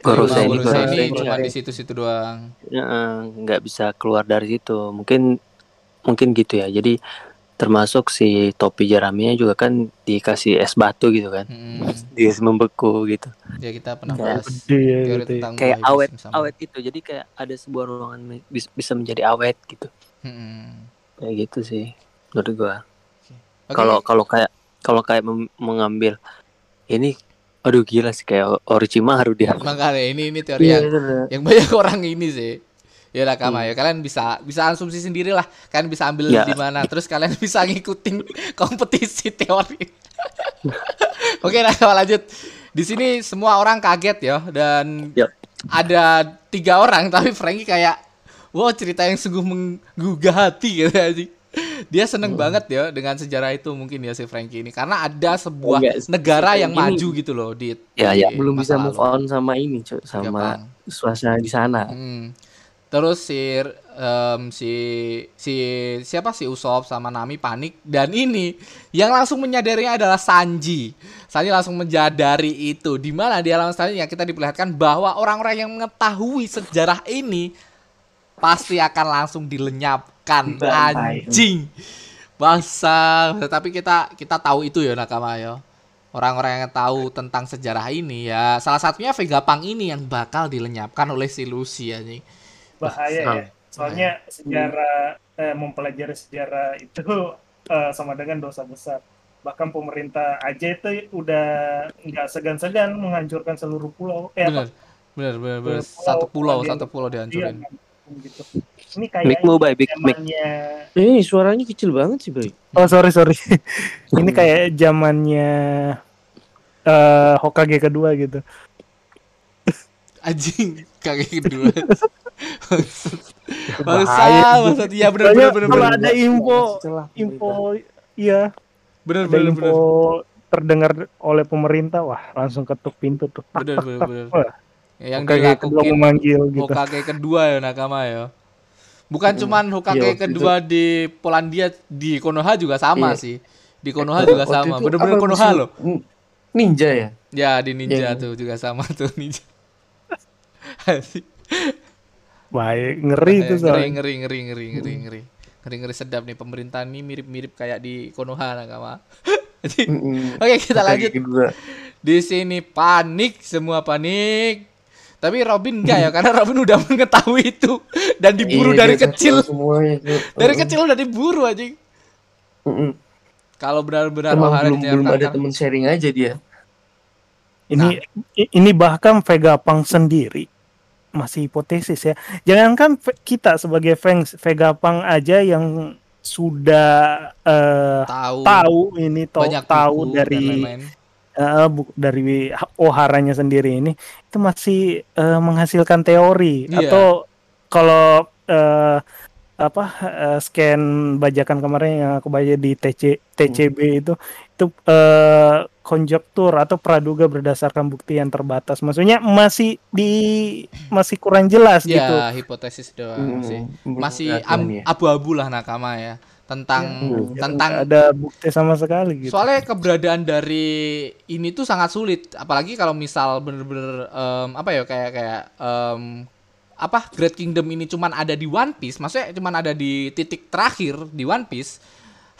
C: Gorosa ini
A: cuma di situ-situ doang.
C: ya, nggak bisa keluar dari situ mungkin mungkin gitu ya jadi termasuk si topi jeraminya juga kan dikasih es batu gitu kan.
A: Hmm, <laughs>
C: dia membeku gitu.
A: Ya kita pernah
C: Kayak
A: bahas
B: ya
A: teori
B: gitu ya.
A: tentang
C: kayak awet
A: sama.
C: awet itu. Jadi kayak ada sebuah ruangan bis- bisa menjadi awet gitu.
A: Hmm.
C: kayak gitu sih menurut gua. Kalau kalau kayak kalau kayak mengambil ini aduh gila sih kayak Orochimaru dia.
A: Makanya ini ini teori
D: Iya,
A: yang, yang banyak orang ini sih. Ya lah
C: Hmm.
A: Kama ya kalian bisa bisa asumsi sendiri lah. Kalian bisa ambil
C: Ya.
A: di mana terus kalian bisa ngikutin <laughs> kompetisi teori. <laughs> Oke, nah lanjut. Di sini semua orang kaget ya dan
C: Yap.
A: ada tiga orang tapi Frankie kayak wow cerita yang sungguh menggugah hati gitu aja. Dia seneng banget ya dengan sejarah itu mungkin ya si Frankie ini karena ada sebuah
D: Enggak, si
A: negara yang
D: ini
A: maju gitu loh di
C: Ya,
A: di
C: ya.
D: belum bisa move on sama ini Cuk, sama suasana di sana
A: Hmm. Terus si em, si si siapa si Usop sama Nami panik dan ini yang langsung menyadarinya adalah Sanji. Sanji langsung menyadari itu. Di mana di alam selanjutnya kita diperlihatkan bahwa orang-orang yang mengetahui sejarah ini pasti akan langsung dilenyapkan anjing. Bangsa, tapi kita kita tahu itu ya Nakama ya. Orang-orang yang tahu tentang sejarah ini ya salah satunya Vegapunk ini yang bakal dilenyapkan oleh si Lucy anjing.
B: Bahaya ya. Soalnya sejarah eh, mempelajari sejarah itu <laughs> eh, sama dengan dosa besar. Bahkan pemerintah aja itu udah nggak segan-segan menghancurkan seluruh pulau. Eh
A: Bener,
B: apa
A: bener, bener, bener.
B: Pulau-
A: Satu pulau,
B: pulau
A: satu pulau dihancurin.
B: iya, gitu. ini kayak
C: Bay, mic.
D: ini suaranya kecil banget sih Bay.
B: Oh sorry sorry. <laughs> Ini kayak zamannya eh Hokage kedua gitu.
A: Anjing, kaki kedua. <laughs> Bangsa, <laughs>
B: Bahaya.
A: bangsa. Iya bener,
B: Soalnya
A: bener, bener,
B: kalau
A: bener.
B: ada info info iya
A: bener,
B: info
A: bener.
B: terdengar oleh pemerintah wah langsung ketuk pintu tuh tak.
A: bener.
B: Wah,
A: Yang dilakuin
B: memanggil gitu
A: Hokage kedua ya Nakama ya. Bukan cuman Hokage
D: Iya,
A: kedua di Polandia, di Konoha juga sama
D: Iya.
A: sih. Di Konoha juga
D: Waktu
A: sama. Bener-bener Konoha loh.
D: Ninja ya
A: Ya di Ninja
D: Yang-
A: tuh juga sama tuh Ninja. <laughs>
B: Baik ngeri itu
A: ngeri,
B: soalnya
A: ngeri, ngeri, ngeri, ngeri, ngeri, ngeri, ngeri sedap nih pemerintahan ini mirip-mirip kayak di Konoha Nakama. <laughs> Jadi, Oke kita lanjut.
D: kedua
A: Di sini panik, semua panik. Tapi Robin enggak ya, <laughs> karena Robin udah mengetahui itu dan diburu
D: Iya,
A: dari kecil.
D: semuanya.
A: Dari kecil udah diburu aja.
D: Heeh.
A: Kalau benar-benar Ohara
D: belum belum ada temen sharing aja dia
B: ini i- ini bahkan Vegapunk sendiri masih hipotesis ya jangankan kita sebagai fans Vegapunk aja yang sudah eh,
A: tahu,
B: tahu ini
A: banyak
B: tahu
A: buku dan
B: dari
A: lain-lain.
B: eh, bu- dari Oharanya sendiri ini itu masih eh, menghasilkan teori
A: Iya.
B: atau kalau eh, apa eh, scan bajakan kemarin yang aku baca di TC, TCB itu itu eh, konjektur atau praduga berdasarkan bukti yang terbatas maksudnya masih di masih kurang jelas
A: Ya,
B: gitu
A: hipotesis doang
D: Hmm,
A: sih.
D: belum
A: Masih
D: nih ya.
A: abu-abu lah nakama ya tentang
D: Hmm.
A: tentang
B: Nggak ada bukti sama sekali gitu
A: Soalnya keberadaan dari ini tuh sangat sulit, apalagi kalau misal bener-bener em, apa ya kayak kayak em, apa Great Kingdom ini cuman ada di One Piece, maksudnya cuman ada di titik terakhir di One Piece,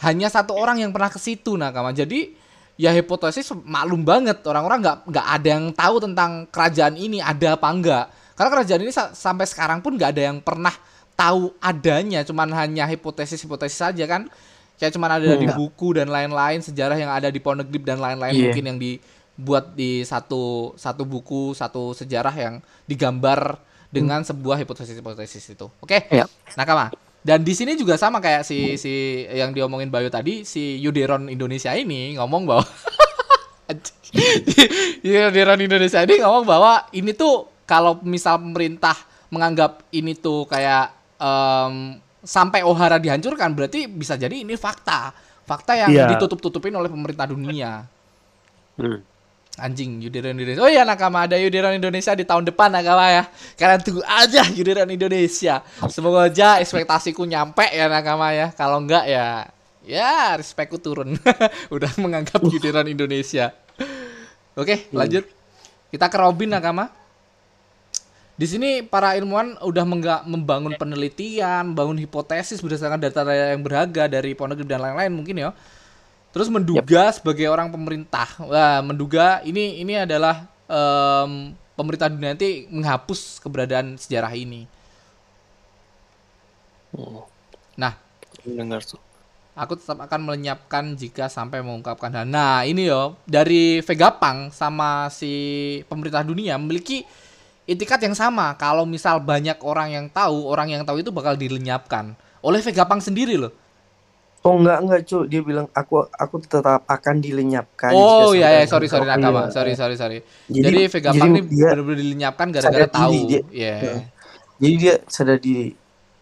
A: hanya satu orang yang pernah ke situ nakama. Jadi ya hipotesis maklum banget. Orang-orang nggak nggak ada yang tahu tentang kerajaan ini ada apa enggak. Karena kerajaan ini sa- sampai sekarang pun nggak ada yang pernah tahu adanya, cuman hanya hipotesis-hipotesis saja kan. Kayak cuman ada di buku dan lain-lain sejarah yang ada di Poneglyph dan lain-lain
D: Iya.
A: mungkin yang dibuat di satu satu buku satu sejarah yang digambar dengan sebuah hipotesis-hipotesis itu. Oke?
C: Iya.
A: nakama dan di sini juga sama kayak si si yang diomongin Bayu tadi si Yuderon Indonesia ini ngomong bahwa <laughs> Yuderon Indonesia ini ngomong bahwa ini tuh kalau misal pemerintah menganggap ini tuh kayak em, sampai Ohara dihancurkan berarti bisa jadi ini fakta fakta yang
B: Iya.
A: ditutup-tutupin oleh pemerintah dunia
C: Hmm.
A: Anjing Yudiran Indonesia. Oh iya nakama ada Yudiran Indonesia di tahun depan nakama ya. Kalian tunggu aja Yudiran Indonesia. Semoga aja ekspektasiku nyampe ya nakama ya. Kalau enggak ya ya respekku turun. <laughs> Udah menganggap Yudiran Indonesia. Oke, lanjut. Kita ke Robin nakama. Di sini para ilmuwan udah membangun penelitian, bangun hipotesis berdasarkan data yang berharga dari Poneglyph dan lain-lain mungkin ya. Terus menduga sebagai orang pemerintah, wah menduga ini ini adalah em, pemerintah dunia nanti menghapus keberadaan sejarah ini. Nah,
C: Dengar tuh.
A: aku tetap akan melenyapkan jika sampai mengungkapkan hal. Nah, ini yo dari Vegapunk sama si pemerintah dunia memiliki itikat yang sama. Kalau misal banyak orang yang tahu, orang yang tahu itu bakal dilenyapkan oleh Vegapunk sendiri loh.
D: Oh enggak enggak cu, dia bilang aku aku tetap akan dilenyapkan.
A: Oh iya ya, sorry sorry nakama,
D: Iya.
A: sorry sorry sorry.
D: Jadi,
A: Jadi, Vegapunk ini
D: dia,
A: benar-benar dilenyapkan gara-gara tahu.
D: dia-
A: Iya.
D: jadi dia sadar diri.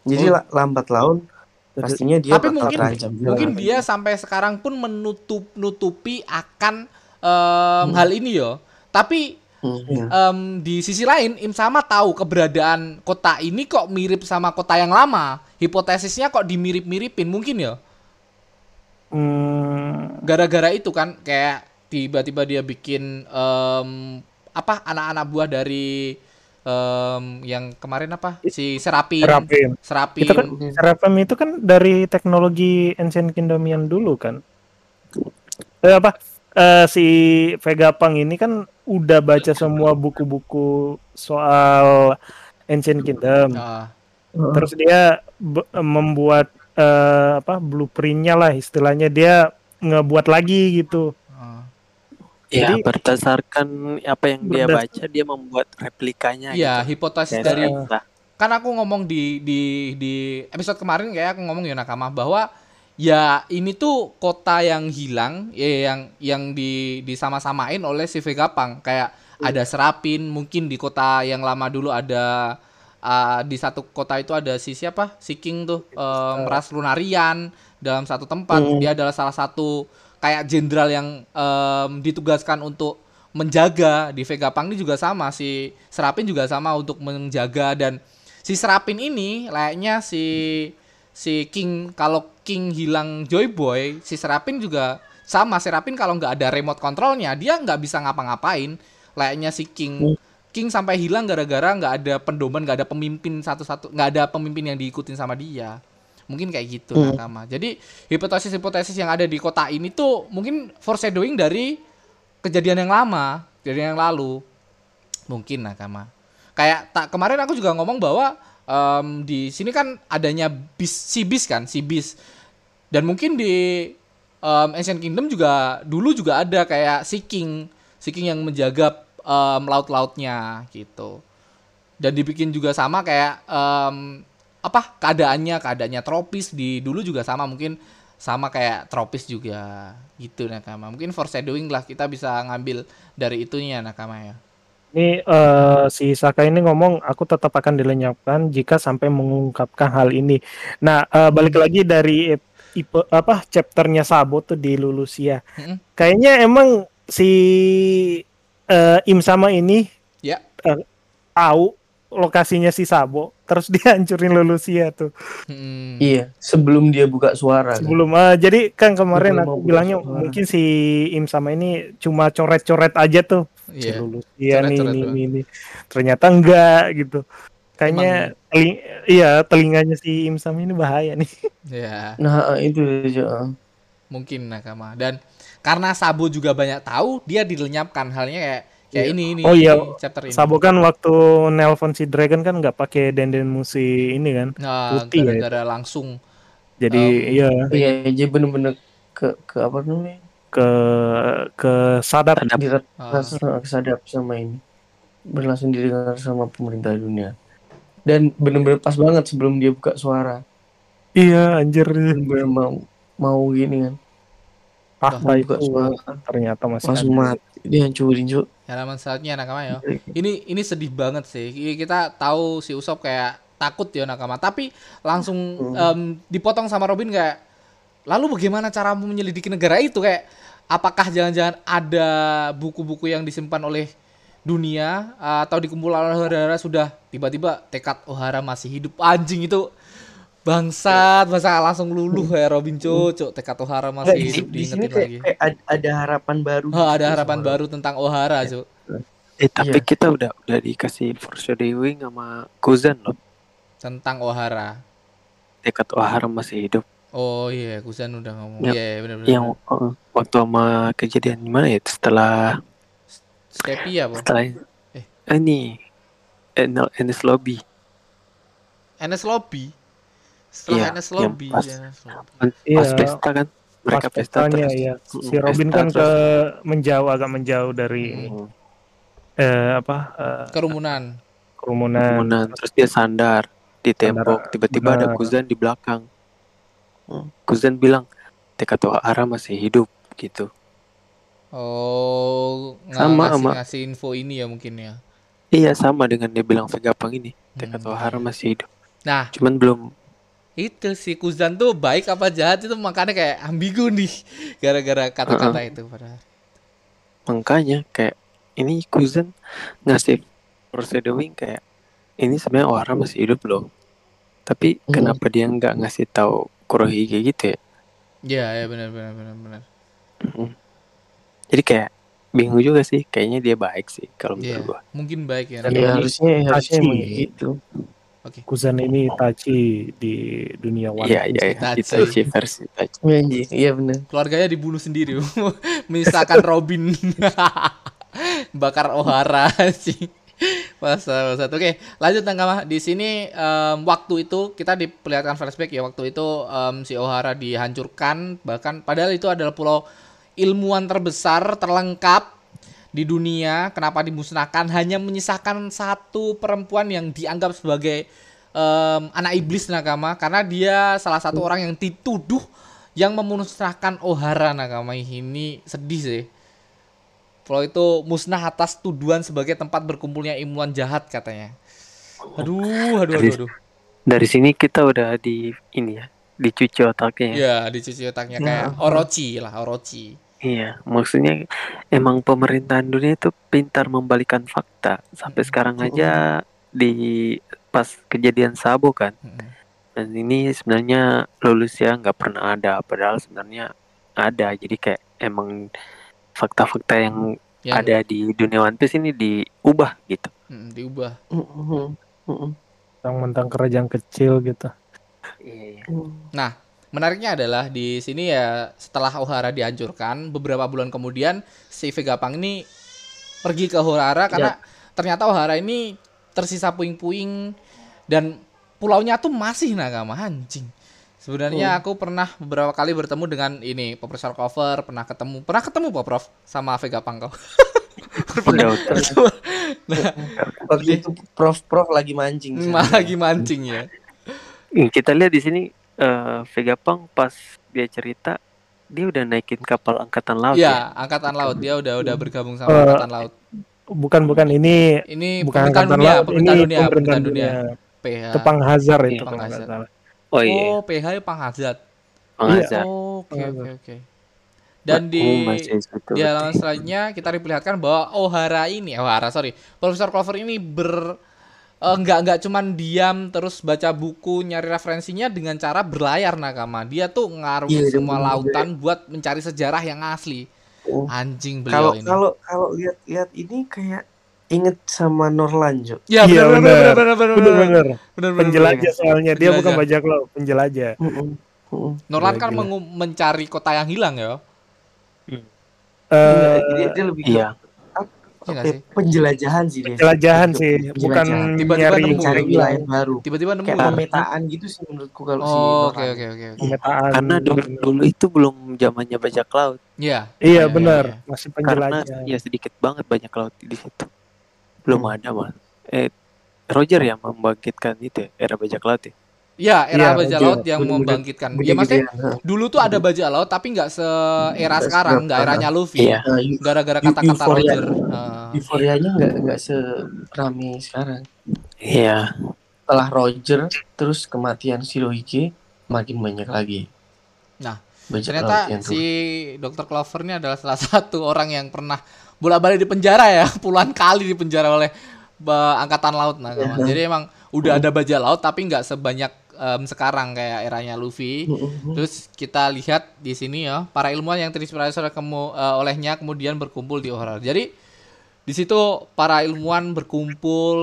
D: Jadi
A: Oh.
D: la- lambat laun pastinya dia
A: Tapi
D: bakal
A: mungkin
D: terancam.
A: mungkin dia sampai sekarang pun menutup nutupi akan em, hal ini yo. Tapi
D: Hmm,
A: em, di sisi lain Im sama tahu keberadaan kota ini kok mirip sama kota yang lama. Hipotesisnya kok dimirip-miripin mungkin ya.
B: Hmm,
A: Gara-gara itu kan kayak tiba-tiba dia bikin em, apa anak-anak buah dari em, yang kemarin apa si Serapin.
B: Serapin.
A: Serapin.
B: Itu kan Seraphim itu kan dari teknologi Ancient Kingdom yang dulu kan. Eh, apa? Eh, si Vegapunk ini kan udah baca semua buku-buku soal Ancient Kingdom.
A: Ah,
B: Terus dia membuat eh, apa blueprintnya lah istilahnya dia ngebuat lagi gitu.
C: Ya,
B: Jadi-
C: berdasarkan apa yang dia baca, dia membuat replikanya
A: Iya,
C: gitu.
A: hipotesis
C: Kayak
A: dari
C: entah.
A: kan aku ngomong di di di episode kemarin kayak aku ngomong ya nakama bahwa ya ini tuh kota yang hilang ya yang yang di disama-samain oleh si Vegapunk kayak ada Serapin mungkin di kota yang lama dulu ada ah, di satu kota itu ada si siapa? Si King tuh em, Ras Lunarian dalam satu tempat. Dia adalah salah satu kayak jenderal yang em, ditugaskan untuk menjaga di Vegapunk ini juga sama si Serapin juga sama untuk menjaga. Dan si Serapin ini layaknya si si King kalau King hilang Joy Boy si Serapin juga sama. Serapin kalau nggak ada remote controlnya dia nggak bisa ngapa-ngapain. Layaknya si King King sampai hilang gara-gara nggak ada pendoman nggak ada pemimpin satu-satu nggak ada pemimpin yang diikutin sama dia. Mungkin kayak gitu
D: Hmm.
A: nakama. Jadi hipotesis-hipotesis yang ada di kota ini tuh mungkin foreshadowing dari kejadian yang lama kejadian yang lalu. Mungkin nakama. Kayak tak kemarin aku juga ngomong bahwa em, di sini kan adanya bis si bis kan si bis. Dan mungkin di em, Ancient Kingdom juga dulu juga ada kayak si king si king yang menjaga em, laut-lautnya gitu dan dibikin juga sama kayak em, apa keadaannya keadaannya tropis di dulu juga sama mungkin sama kayak tropis juga gitu nakama mungkin foreshadowing lah kita bisa ngambil dari itunya nakama ya
B: Ini eh, si Saka ini ngomong aku tetap akan dilenyapkan jika sampai mengungkapkan hal ini. Nah, eh, balik lagi dari ipe- apa chapternya Sabo tuh di Lulusia.
A: Mm-mm.
B: Kayaknya emang si eh, Im sama ini
A: ya
B: eh, tahu lokasinya si Sabo, terus <laughs> dia hancurin Lulusia tuh.
A: Mm.
D: Iya, sebelum dia buka suara. kan.
B: Sebelum eh, jadi kan kemarin
D: Sebelum
B: aku bilangnya
D: suara.
B: mungkin si Im sama ini cuma coret-coret aja tuh. Si
A: Iya.
B: Lulusia nih ini, ini, ini. Ternyata enggak gitu. Kayaknya teling- iya telinganya si Im sama ini bahaya nih.
A: Ya,
D: Nah, itu aja.
A: mungkin nakama. Dan karena Sabo juga banyak tahu, dia dilenyapkan halnya kayak kayak
B: Iya.
A: ini ini
B: Oh iya,
A: ini, chapter ini.
B: Sabo kan waktu nelpon si Dragon kan nggak pakai denden musi ini kan.
A: Nah,
B: putih ya.
A: gara-gara langsung
B: Jadi
A: Um,
B: iya
D: Iya, dia bener-bener ke ke apa namanya?
B: ke ke sadap
C: Sadap.
A: Ah,
D: kesadap sama ini. Berlangsung didengar sama pemerintah dunia. Dan bener-bener pas banget sebelum dia buka suara.
B: Iya anjir
D: Bener-bener mau mau gini kan.
B: Fakta itu
D: buka suara.
B: ternyata masih
D: Langsung
B: ada.
D: mati. Dia hancurin, Cuk.
A: halaman selanjutnya nakama ya. Ini ini sedih banget sih. Ini Kita tahu si Usop kayak takut ya nakama, tapi langsung
D: Hmm.
A: em, dipotong sama Robin kayak lalu bagaimana caramu menyelidiki negara itu kayak apakah jangan-jangan ada buku-buku yang disimpan oleh dunia atau dikumpulkan oleh Ohara sudah tiba-tiba tekad Ohara masih hidup anjing itu bangsat masa langsung luluh ya Robin Cocok tekad Ohara masih
D: Nggak, di,
A: hidup
D: di sini
A: diingetin
D: kayak,
A: lagi
D: kayak ada harapan baru.
A: Oh, ada
D: gitu
A: harapan baru tentang Ohara Cok
C: Eh tapi
D: Iya.
C: kita udah udah dikasih foreshadowing sama Kuzan loh.
A: tentang Ohara.
C: Dekat Ohara masih hidup.
A: oh iya Kusan udah ngomong.
C: Yang-
A: iya iya, benar-benar
C: Yang uh, waktu sama kejadian gimana ya? Setelah
A: Stepi ya
C: setelah
A: Eh.
C: eh. ini. Enel Enes Lobby.
A: NS Lobby setelah
C: Iya,
A: NS
C: yang
A: Lobby
C: pas-
A: ya,
C: pas
B: Iya.
C: pesta kan mereka
B: Pas
C: pesta
B: pestanya
C: terus
B: ya.
C: Mm,
B: Si Robin
C: pesta
B: kan ke
C: terus.
B: menjauh agak menjauh dari
C: Hmm,
B: eh, apa eh,
A: kerumunan
B: kerumunan.
C: kerumunan. terus dia sandar di tembok tiba-tiba ada. Kuzan di belakang Hmm, Kuzan bilang Dekat Ohara masih hidup gitu
A: oh
C: Sama,
A: ngasih,
C: sama.
A: ngasih info ini ya mungkin ya
C: iya sama dengan dia bilang Vegapunk ini Dekat
A: Hmm.
C: Ohara masih hidup
A: nah
C: cuman belum
A: itu si Kuzan tuh baik apa jahat itu makanya kayak ambigu nih gara-gara kata-kata itu padahal.
C: Makanya kayak ini Kuzan ngasih foreshadowing kayak ini sebenarnya Ohara masih hidup loh. Tapi
D: Hmm.
C: kenapa dia nggak ngasih tahu Kurohige gitu ya?
A: Iya ya benar benar benar benar.
C: Mm. jadi kayak bingung juga sih kayaknya dia baik sih kalau menurut gua.
A: mungkin baik ya
B: Dan
D: Ya harusnya harusnya emang gitu.
B: Kuzan ini Tachi di dunia One
C: iya
B: Piece.
C: iya iya.
A: Itachi.
C: Itachi versi Itachi.
D: Anjir, Iya. Benar.
A: keluarganya dibunuh sendiri <laughs> misalkan Robin. <laughs> Bakar Ohara <laughs> sih. Masa masa. Oke lanjut Nangkama di sini em, waktu itu kita diperlihatkan flashback ya. Waktu itu em, si Ohara dihancurkan bahkan padahal itu adalah pulau ilmuwan terbesar terlengkap di dunia kenapa dimusnahkan hanya menyisakan satu perempuan yang dianggap sebagai em, anak iblis nakama karena dia salah satu orang yang dituduh yang memusnahkan Ohara nakama ini sedih sih Pulau itu musnah atas tuduhan sebagai tempat berkumpulnya ilmuwan jahat katanya. Aduh, aduh, aduh, aduh.
C: dari sini kita udah di ini ya dicuci otaknya ya.
A: Ya, dicuci otaknya kayak Orochi lah, Orochi.
C: Iya, maksudnya emang pemerintahan dunia itu pintar membalikan fakta. Sampai sekarang aja di pas kejadian Sabo kan.
A: Mm-mm.
C: Dan ini sebenarnya lulus ya nggak pernah ada, padahal sebenarnya ada. Jadi kayak emang fakta-fakta yang
A: Yang
C: ada di dunia One Piece ini diubah gitu.
A: mm, diubah.
B: Mentang-mentang kerajaan kecil gitu.
C: Iya.
A: Nah, menariknya adalah di sini ya setelah Ohara dihancurkan, beberapa bulan kemudian si Vegapunk ini pergi ke Ohara karena ternyata Ohara ini tersisa puing-puing dan pulaunya tuh masih Nagama anjing. Sebenarnya aku pernah beberapa kali bertemu dengan ini Profesor Cover, pernah ketemu, pernah ketemu Pak Prof sama Vegapunk kau. <laughs>
C: Udah, udah.
D: Waktu itu prof-prof lagi mancing.
A: Malah lagi mancing ya.
C: Kita lihat di sini eh Vegapunk pas dia cerita dia udah naikin kapal angkatan laut ya.
A: Ya, angkatan laut dia udah udah bergabung sama
B: Eh,
A: angkatan laut.
B: Bukan bukan ini
A: Ini
B: bukan angkatan
A: dunia,
B: laut, ini
A: dunia,
B: pemerintahan
A: dunia.
B: dunia.
A: PH.
B: Tepang Hazar itu
A: Tepang Hazar.
B: salah.
C: Oh iya,
A: Oh, PH ya Panghazat.
C: Pengazar.
A: Oh, Oke, oke, oke. Dan di
C: Oh,
A: di halaman selanjutnya kita diperlihatkan bahwa Ohara ini, Ohara sorry, Profesor Clover ini ber eh, nggak nggak cuman diam terus baca buku nyari referensinya dengan cara berlayar nakama. Dia tuh ngaruh
D: Iya, dia
A: semua lautan buat mencari sejarah yang asli.
D: Oh.
A: Anjing
D: Kalau
A: beliau ini.
D: kalau kalau lihat-lihat ini kayak inget sama Norlan, Jo.
A: Ya
B: Iya,
A: benar benar
B: benar.
A: benar benar
B: Bener
A: benar.
B: bener.
A: Benar, benar,
B: Penjelajah soalnya dia bukan bajak laut, penjelajah.
D: Mhm, mhm.
A: Norlan
B: Gila,
A: kan
B: gila.
A: mencari kota yang hilang ya.
B: Eh,
D: dia, dia lebih
C: Iya.
A: Iya
D: ya,
A: sih?
D: penjelajahan sih dia.
B: penjelajahan sih, bukan
D: penjelajahan.
A: Tiba-tiba
B: nyari
A: nemu.
D: mencari wilayah baru.
A: Tiba-tiba nemu.
D: Kayak
A: ya?
D: pemetaan gitu sih menurutku kalau si
A: Oh,
D: Norlan.
A: oke oke oke
B: pemetaan.
C: Karena dulu, dulu itu belum zamannya bajak laut.
A: Iya.
B: Iya
A: iya,
B: benar,
A: iya.
B: masih
C: Karena
B: penjelajah.
C: ya sedikit banget bajak laut di situ. Belum
B: Hmm.
C: ada malah. Eh Roger ya membangkitkan itu ya, era bajak laut ya.
A: Iya, era
B: Iya,
A: bajak laut yang
D: Bener-bener.
A: membangkitkan. Ya maksudnya
D: Gede-gedean.
A: dulu tuh ada bajak laut tapi nggak se-era
D: Nggak
A: sekarang, nggak eranya Luffy.
C: Iya.
D: Nah,
A: Gara-gara kata-kata
D: euforia.
A: Roger. Heeh.
D: euforianya nggak nggak serame sekarang.
C: Iya.
D: Setelah Roger, terus kematian Shirohige makin banyak lagi. bajak
A: Ternyata
D: laut yang
A: si Dr. Clover ini adalah salah satu orang yang pernah bolak-balik di penjara ya, <laughs> puluhan kali di penjara oleh angkatan laut nah. Kawan. Jadi emang udah ada bajak laut tapi nggak sebanyak em, sekarang kayak eranya Luffy.
D: Mhm.
A: Terus kita lihat di sini ya, para ilmuwan yang terinspirasi oleh kemu- eh, olehnya kemudian berkumpul di Ohara. Jadi di situ para ilmuwan berkumpul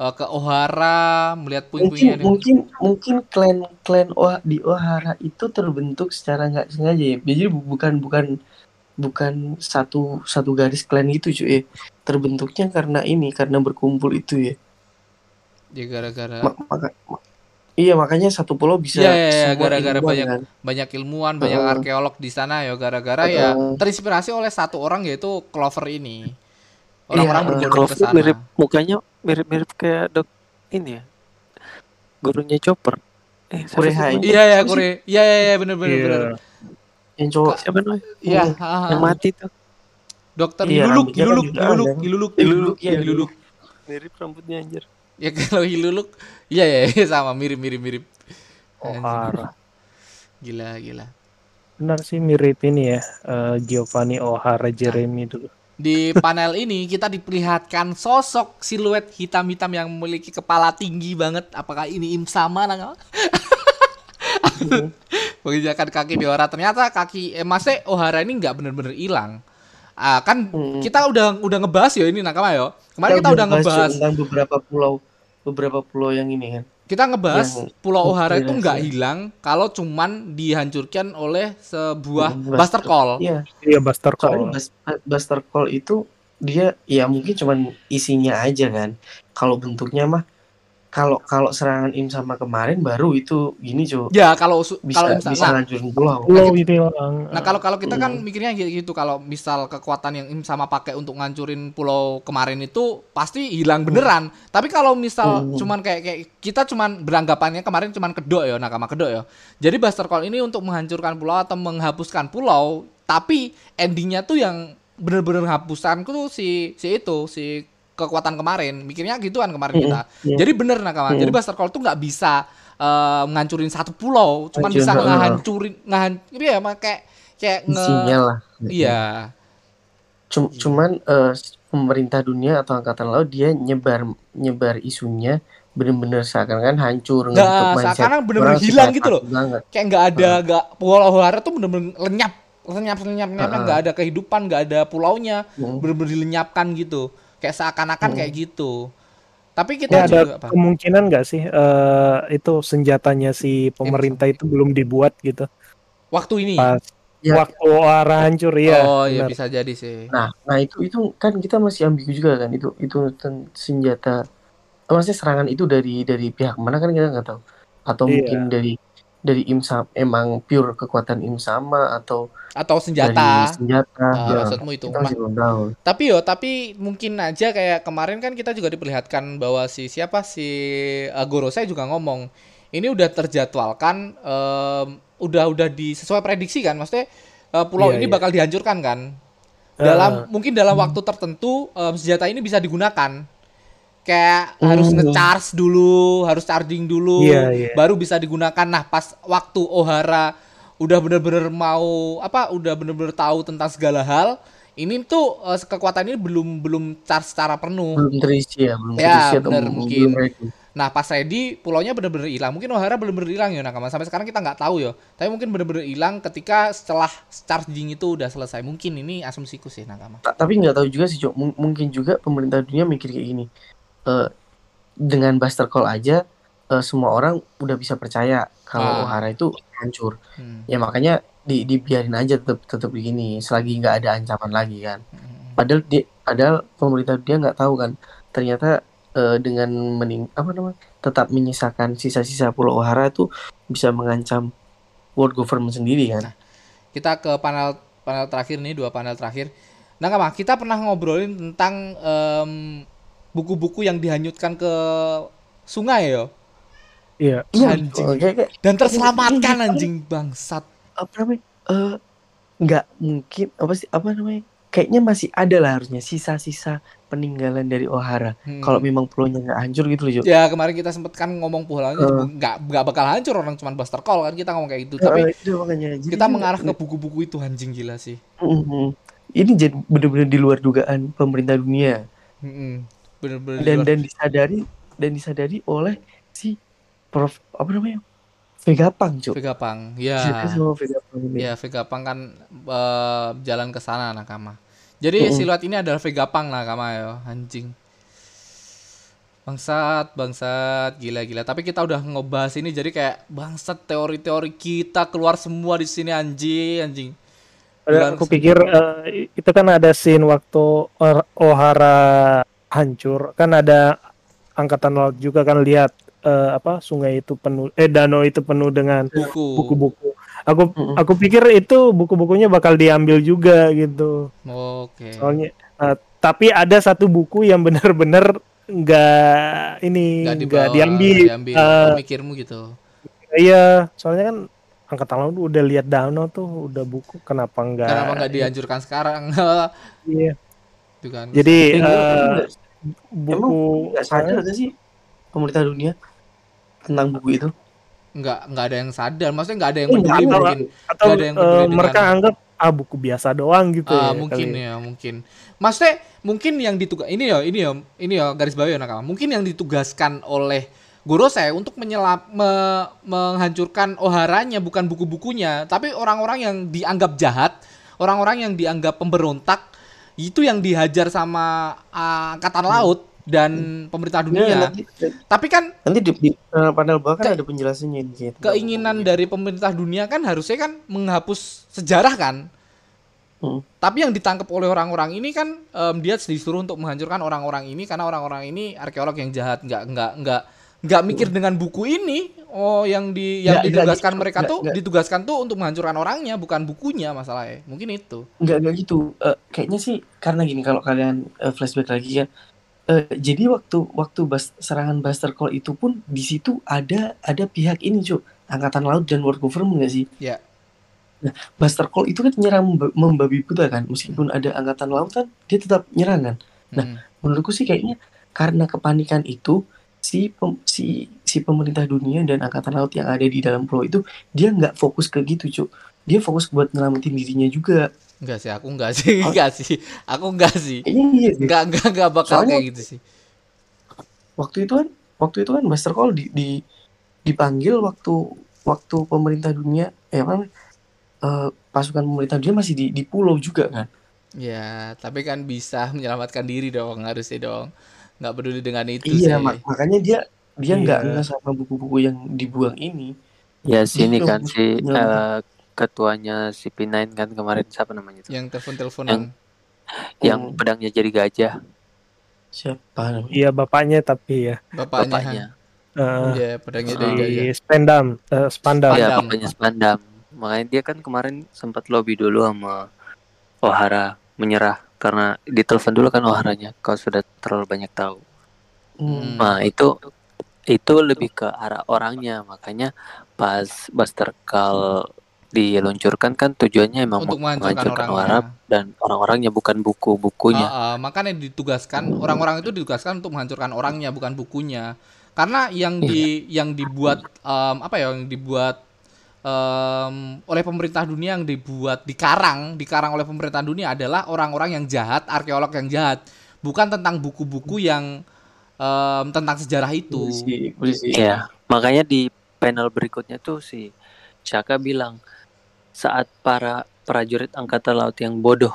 A: eh, ke Ohara melihat
D: mungkin
A: puing-puingnya.
D: mungkin mungkin klan klan oh, di Ohara itu terbentuk secara nggak sengaja ya jadi bu- bukan bukan bukan satu satu garis klan gitu cuy terbentuknya karena ini karena berkumpul itu ya
A: Ya gara-gara
D: iya makanya satu pulau bisa
A: Iya, iya, iya,
D: semua
A: gara-gara banyak
D: kan.
A: banyak ilmuwan, banyak
D: Heeh.
A: arkeolog di sana ya gara-gara ya
D: Heeh.
A: terinspirasi oleh satu orang yaitu Clover ini. Orang-orang
D: Iya,
C: Clover
A: ke sana.
C: mirip mukanya mirip-mirip kayak dok ini ya. Gurunya Chopper. Eh,
D: Kurehai.
C: namanya?
A: Iya ya? Kure. Iya iya iya benar benar
B: Iya.
A: benar.
D: yang cowok
C: Siapa namanya?
A: Iya, ha, ha.
C: Yang mati tuh.
A: Dokter
D: Iya,
A: Hiluluk,
D: ada.
A: Hiluluk,
D: Hiluluk, iya,
A: Hiluluk.
C: Mirip rambutnya anjir.
A: Ya <laughs> kalau Hiluluk, iya ya iya, sama mirip mirip mirip.
B: Ohara.
A: Gila gila.
B: Benar sih mirip ini ya, eh, Giovanni O'Hara Jeremy dulu.
A: Di panel ini kita diperlihatkan sosok siluet hitam-hitam yang memiliki kepala tinggi banget. Apakah ini Im sama nggak? <laughs> Menginjakan kaki di Ohara. Ternyata kaki eh, Mase Ohara ini nggak bener-bener hilang. Ah, kan
D: Hmm.
A: kita udah udah ngebahas ya ini nakama yo. Kemarin kita, udah
D: bahas
A: ngebahas.
D: tentang beberapa pulau beberapa pulau yang ini kan?
A: Kita ngebahas
D: Yang
A: Pulau Ohara itu nggak hilang kalau cuman dihancurkan oleh sebuah
D: Hmm,
A: Buster Call.
D: iya.
B: Iya Buster
D: soalnya
B: Call.
D: Bas- Buster Call itu dia ya mungkin cuman isinya aja kan? Kalau bentuknya mah kalau kalau serangan im sama kemarin baru itu gini cuy
A: Ya kalau
D: bisa
A: kalau misal,
D: bisa
A: nah,
D: ngancurin pulau
B: Pulau itu hilang.
A: Nah kalau kalau kita kan
D: Hmm.
A: mikirnya gitu, gitu kalau misal kekuatan yang Im sama pakai untuk ngancurin pulau kemarin itu pasti hilang beneran. Tapi kalau misal
D: Hmm.
A: cuman kayak kayak kita cuman beranggapannya kemarin cuman kedok ya nakama kedok ya. Jadi Buster Call ini untuk menghancurkan pulau atau menghapuskan pulau, tapi endingnya tuh yang bener-bener hapuskan tuh si si itu si kekuatan kemarin. Mikirnya gitu kan kemarin
D: Hmm,
A: kita.
D: iya.
A: Jadi bener nakama.
D: Hmm.
A: Jadi Buster Call tuh nggak bisa eh, ngancurin satu pulau, cuman
D: Hancur,
A: bisa ngehancurin ngahan iya emang kayak kayak nge
D: lah
A: iya
D: Cum- cuman eh, pemerintah dunia atau angkatan laut dia nyebar nyebar isunya bener-bener seakan-akan hancur
A: Nggak,
D: ngebentuk mindset
A: seakan-akan bener-bener hilang gitu loh.
D: banget.
A: kayak nggak ada nggak pulau Ohara tuh bener-bener lenyap lenyap lenyap lenyap nggak ada kehidupan nggak ada pulaunya
D: Hmm.
A: bener-bener dilenyapkan gitu kayak seakan-akan
D: Hmm.
A: kayak gitu tapi kita
B: ada
A: juga apa
B: kemungkinan nggak sih eh, itu senjatanya si pemerintah itu belum dibuat gitu
A: waktu ini
B: pas
D: Ya.
B: waktu Ohara hancur ya.
A: oh iya
B: benar.
A: bisa jadi sih
D: Nah, nah itu itu kan kita masih ambigu juga kan itu itu senjata maksudnya serangan itu dari dari pihak mana kan kita nggak tahu atau
B: Iya.
D: mungkin dari dari im Sam- emang pure kekuatan im sama atau
A: atau
D: dari
A: senjata
D: senjata
A: Ah,
D: ya,
A: maksudmu itu.
D: Kita masih belum tahu
A: Tapi yo, tapi mungkin aja kayak kemarin kan kita juga diperlihatkan bahwa si siapa? Si uh, Goro saya juga ngomong ini udah terjadwalkan em, udah udah di sesuai prediksi kan? Maksudnya uh, pulau
B: Iya,
A: ini
B: iya.
A: bakal dihancurkan kan? Dalam mungkin dalam waktu tertentu em, senjata ini bisa digunakan kayak
D: Hmm.
A: harus nge-charge dulu harus charging dulu
B: Iya, iya.
A: baru bisa digunakan nah pas waktu Ohara udah bener-bener mau apa udah bener-bener tahu tentang segala hal ini tuh eh, kekuatan ini belum belum charge secara penuh
D: belum terisi ya belum
A: Ya,
D: terisi atau
A: benar,
D: belum
A: mungkin.
D: ready.
A: nah pas ready pulaunya bener-bener hilang mungkin Ohara bener-bener hilang ya nakama sampai sekarang kita nggak tahu ya tapi mungkin bener-bener hilang ketika setelah charging itu udah selesai mungkin ini asumsiku sih nakama
D: Ta- tapi nggak tahu juga sih Cok. Mungkin juga pemerintah dunia mikir kayak gini Eh, dengan Buster Call aja eh, semua orang udah bisa percaya kalau
A: Ah.
D: Ohara itu hancur
A: Hmm.
D: ya makanya di dibiarin aja tetap tetap begini selagi nggak ada ancaman lagi kan
A: Hmm.
D: padahal dia padahal pemerintah dia nggak tahu kan ternyata eh, dengan mening apa namanya tetap menyisakan sisa-sisa Pulau Ohara itu bisa mengancam world government sendiri kan
A: kita ke panel panel terakhir nih dua panel terakhir nakama kita pernah ngobrolin tentang em, buku-buku yang dihanyutkan ke sungai yo
B: Iya.
A: Anjing.
D: oh,
A: dan terselamatkan anjing bangsat
D: apa namanya eh nggak mungkin apa sih apa namanya kayaknya masih ada lah harusnya sisa-sisa peninggalan dari Ohara.
A: Hmm.
D: Kalau memang pulau-nya nggak hancur gitu loh, Jo.
A: Ya kemarin kita sempet kan ngomong pulaunya
D: Eh.
A: nggak nggak bakal hancur orang cuma Buster Call kan kita ngomong kayak gitu. Tapi
D: Eh, itu makanya. Jadi
A: kita
D: juga-
A: mengarah ke buku-buku itu anjing gila sih.
D: Mm-mm. Ini jadi benar-benar di luar dugaan pemerintah dunia
A: Mm-mm. Bener-bener
D: dan dan disadari dan disadari oleh si Prof apa namanya Vegapunk, Jo.
A: Vegapunk.
D: Disadari
A: Ya.
D: sama Vegapunk ini.
A: Ya Vegapunk kan eh, jalan ke sana nakama. Jadi
D: Mm-mm.
A: siluet ini adalah Vegapunk nakama ya anjing. Bangsat, bangsat, gila-gila. Tapi kita udah ngebahas ini jadi kayak bangsat teori-teori kita keluar semua di sini anjing, anjing.
B: Aku pikir eh, itu kan ada scene waktu Or- Ohara hancur kan ada angkatan laut juga kan lihat eh, apa sungai itu penuh eh danau itu penuh dengan
A: buku.
B: buku-buku. Aku
D: Mm-mm.
B: aku pikir itu buku-bukunya bakal diambil juga gitu.
A: Oke.
B: Soalnya eh, tapi ada satu buku yang benar-benar nggak ini
A: Nggak
B: diambil.
A: diambil.
B: Eh,
A: Pemikirmu gitu.
B: Iya, soalnya kan angkatan laut udah lihat danau tuh udah buku kenapa nggak?
A: Kenapa nggak dianjurkan sekarang? <laughs>
B: Iya.
A: Itu kan.
B: Jadi
D: eh,
B: buku
D: nggak sadar nggak sih pemerintah dunia tentang buku itu?
A: nggak nggak ada yang sadar. Maksudnya nggak ada yang
D: Eh,
A: peduli
B: atau-
A: mungkin.
B: atau
A: nggak ada yang
B: eh,
A: peduli dengan-
B: mereka anggap ah buku biasa doang gitu
A: Ah,
B: ya.
A: mungkin
B: kali.
A: ya, mungkin. Maksudnya mungkin yang ditugas ini ya, ini ya, ini ya garis bawah ya nakama. Mungkin yang ditugaskan oleh Gorosei untuk menyelap me- menghancurkan Oharanya bukan buku-bukunya, tapi orang-orang yang dianggap jahat, orang-orang yang dianggap pemberontak itu yang dihajar sama ah, angkatan laut dan pemerintah dunia.
D: nanti,
A: Tapi kan
D: nanti di, di eh, panel bawah kan
A: Ke-
D: ada penjelasannya sih.
A: keinginan dari pemerintah dunia kan harusnya kan menghapus sejarah kan.
D: Hmm.
A: Tapi yang ditangkap oleh orang-orang ini kan em, dia disuruh untuk menghancurkan orang-orang ini karena orang-orang ini arkeolog yang jahat, nggak nggak nggak nggak mikir dengan buku ini. Oh, yang di yang
D: nggak
A: ditugaskan
D: gitu.
A: mereka
D: Nggak,
A: tuh
D: nggak.
A: ditugaskan tuh untuk menghancurkan orangnya, bukan bukunya masalahnya. Mungkin itu.
D: Nggak nggak gitu. Eh, kayaknya sih karena gini kalau kalian eh, flashback lagi kan. eh, jadi waktu waktu bas, serangan Buster Call itu pun di situ ada ada pihak ini cuy angkatan laut dan world government nggak sih?
A: Ya.
D: Nah, Buster Call itu kan nyerang memba- membabi buta kan, meskipun ada angkatan laut kan dia tetap nyerang kan. Nah,
A: Mm.
D: menurutku sih kayaknya karena kepanikan itu si pem- si si pemerintah dunia dan angkatan laut yang ada di dalam pulau itu dia nggak fokus ke gitu cuy dia fokus buat nyelamatin dirinya juga
A: Enggak sih, aku enggak sih,
D: Oh.
A: enggak sih. Aku enggak sih.
D: kayaknya iya deh.
A: Enggak enggak enggak bakal
D: Soalnya-
A: kayak gitu sih.
D: waktu itu kan waktu itu kan Buster Call di, di dipanggil waktu waktu pemerintah dunia eh apa namanya, eh, pasukan pemerintah dunia masih di di pulau juga kan
A: Ya, tapi kan bisa menyelamatkan diri dong, harusnya dong. Nggak peduli dengan itu
D: iya
A: sih.
D: mak- makanya dia dia nggak
B: Iya.
D: nggak sama buku-buku yang dibuang ini
C: Ya sini kan si eh, ketuanya si P9 kan kemarin siapa namanya itu?
A: Yang telepon-teleponan.
C: Yang
D: Hmm,
C: pedangnya jadi gajah,
D: siapa namanya
B: Iya bapaknya tapi ya.
A: Bapaknya.
C: bapaknya.
B: Eh,
A: Ya, pedangnya dari gajah.
B: di Spandam, eh, Spandam.
A: Spandam.
C: Ya, bapaknya Spandam. Makanya dia kan kemarin sempat lobby dulu sama Ohara menyerah karena ditelepon dulu kan Oharanya kau sudah terlalu banyak tahu.
D: Hmm.
C: Nah, itu itu lebih ke arah orangnya. Makanya pas Buster Call diluncurkan kan tujuannya emang
A: Untuk menghancurkan.
C: Arab dan orang-orangnya bukan buku-bukunya.
A: Ah, ah, makanya ditugaskan orang-orang itu ditugaskan untuk menghancurkan orangnya bukan bukunya. Karena yang di yang dibuat em, apa ya yang dibuat em, oleh pemerintah dunia yang dibuat dikarang dikarang oleh pemerintah dunia adalah orang-orang yang jahat, arkeolog yang jahat, bukan tentang buku-buku yang em, tentang sejarah itu.
D: polisi polisi
C: Iya, makanya di panel berikutnya tuh si Shaka bilang saat para prajurit angkatan laut yang bodoh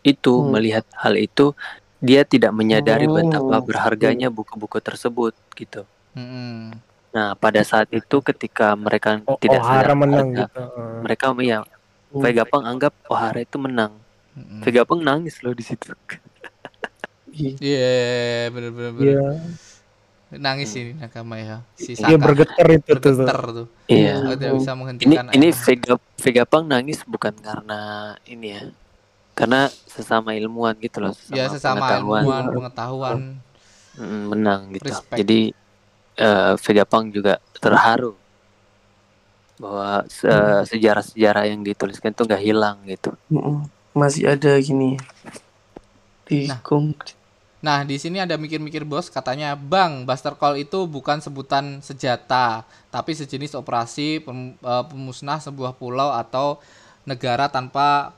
C: itu
D: Hmm.
C: melihat hal itu, dia tidak menyadari
D: Oh,
C: betapa berharganya buku-buku tersebut gitu.
A: Mm-mm.
C: Nah, pada saat itu ketika mereka
B: Oh,
C: tidak
B: Ohara
C: sadar
B: menang gitu. Eh,
C: mereka ya
D: Hmm.
C: Vegapunk anggap Ohara itu menang.
A: Mm-mm.
C: Vegapunk nangis loh di situ.
D: Iya. <laughs>
A: Iya, bener-bener
B: Iya,
A: nangis ini nakama ya. Si
B: dia
A: Saka
B: bergetar itu tuh.
A: bergetar tuh.
C: Iya.
A: Oh, tidak bisa
C: Ini
A: menghentikan
C: ini
A: air.
C: Vega Vegapunk nangis bukan karena ini ya. Karena sesama ilmuwan gitu loh,
A: ya sesama
C: pengetahuan.
A: ilmuwan pengetahuan
C: Mm, menang gitu.
A: Respect.
C: Jadi eh, Vegapunk juga terharu bahwa se- sejarah-sejarah yang dituliskan itu nggak hilang gitu.
D: Masih ada gini di
A: Nah. Nah, di sini ada mikir-mikir bos katanya, "Bang, Buster Call itu bukan sebutan senjata, tapi sejenis operasi pem- eh, pemusnah sebuah pulau atau negara tanpa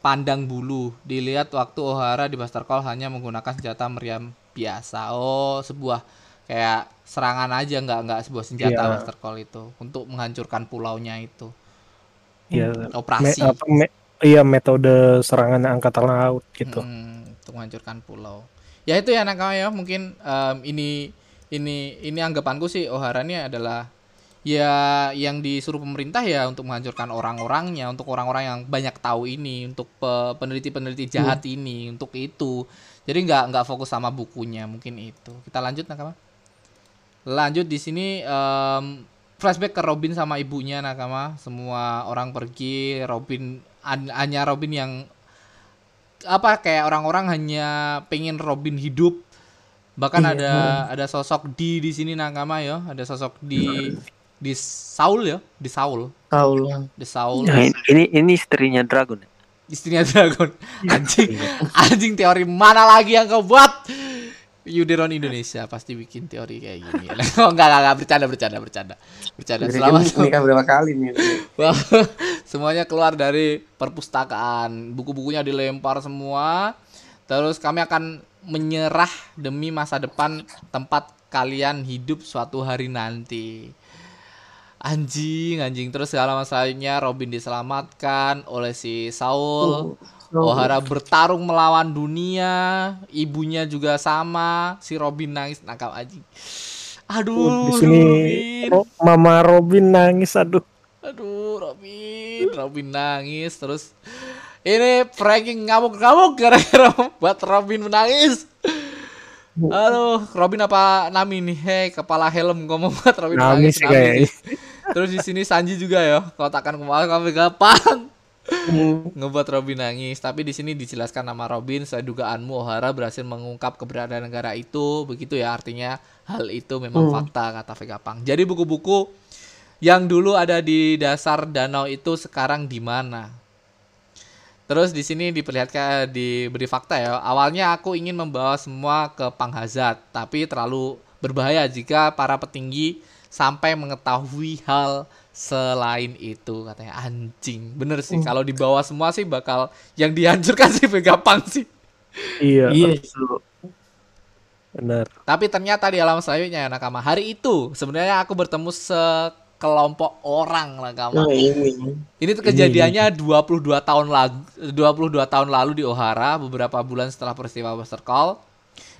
A: pandang bulu. Dilihat waktu O'Hara di Buster Call hanya menggunakan senjata meriam biasa. Oh, sebuah kayak serangan aja nggak nggak sebuah senjata
B: Iya.
A: Buster Call itu untuk menghancurkan pulaunya itu.
B: Iya.
A: Operasi.
B: Me- apa, me- iya metode serangan angkatan laut gitu.
A: Mm, untuk menghancurkan pulau. Ya itu ya nakama ya mungkin em, ini ini ini anggapanku sih Ohara ini adalah ya yang disuruh pemerintah ya untuk menghancurkan orang-orangnya, untuk orang-orang yang banyak tahu ini, untuk pe- peneliti-peneliti jahat ini, untuk itu. Jadi nggak nggak fokus sama bukunya mungkin itu. Kita lanjut nakama. Lanjut di sini em, flashback ke Robin sama ibunya nakama. Semua orang pergi, Robin han- hanya Robin yang apa kayak orang-orang hanya pengen Robin hidup. Bahkan
D: Iya.
A: ada ada sosok di di sini nakama ya ada sosok di di Saul ya di Saul.
D: Tahu
A: di Saul.
C: Nah, ini- ini istrinya Dragon. ya?
A: istrinya Dragon. Anjing. Anjing teori mana lagi yang kau buat Yuderon Indonesia pasti bikin teori kayak gini <laughs> oh, enggak enggak enggak bercanda bercanda bercanda bercanda selamat
D: Ini kan berapa kali nih? <laughs>
A: Semuanya keluar dari perpustakaan. Buku-bukunya dilempar semua. Terus kami akan menyerah demi masa depan tempat kalian hidup suatu hari nanti. Anjing, anjing. Terus segala masalahnya Robin diselamatkan oleh si Saul. Ohara bertarung melawan dunia. Ibunya juga sama. Si Robin nangis nakal anjing. Aduh,
B: di sini
A: Robin.
B: Ro- Mama Robin nangis aduh.
A: Aduh, Robin, Robin nangis terus. Ini pranking ngamuk-ngamuk gara-gara buat Robin menangis. Aduh, Robin apa Nami nih? Hei, kepala helm ngomong buat Robin
B: Nami
A: menangis.
B: sih
A: sih. Terus di sini Sanji juga ya, kotakan kepala kami gampang. <laughs> Ngebuat Robin nangis, tapi di sini dijelaskan nama Robin sesuai dugaanmu O'Hara berhasil mengungkap keberadaan negara itu. Begitu ya artinya hal itu memang fakta kata Vegapunk. Jadi buku-buku yang dulu ada di dasar danau itu sekarang di mana? Terus di sini diperlihatkan diberi fakta ya. Awalnya aku ingin membawa semua ke Panghazat, tapi terlalu berbahaya jika para petinggi sampai mengetahui hal selain itu katanya anjing. Bener sih kalau dibawa semua sih bakal yang dihancurkan <laughs> sih Vegapunk sih.
B: Iya,
D: Iya, so,
B: benar.
A: Tapi ternyata di alam selanjutnya ya Nakama. Hari itu sebenarnya aku bertemu sekelompok orang Nakama.
D: nah ini.
A: Ini tuh kejadiannya 22 tahun lalu 22 tahun lalu di Ohara, beberapa bulan setelah peristiwa Buster Call.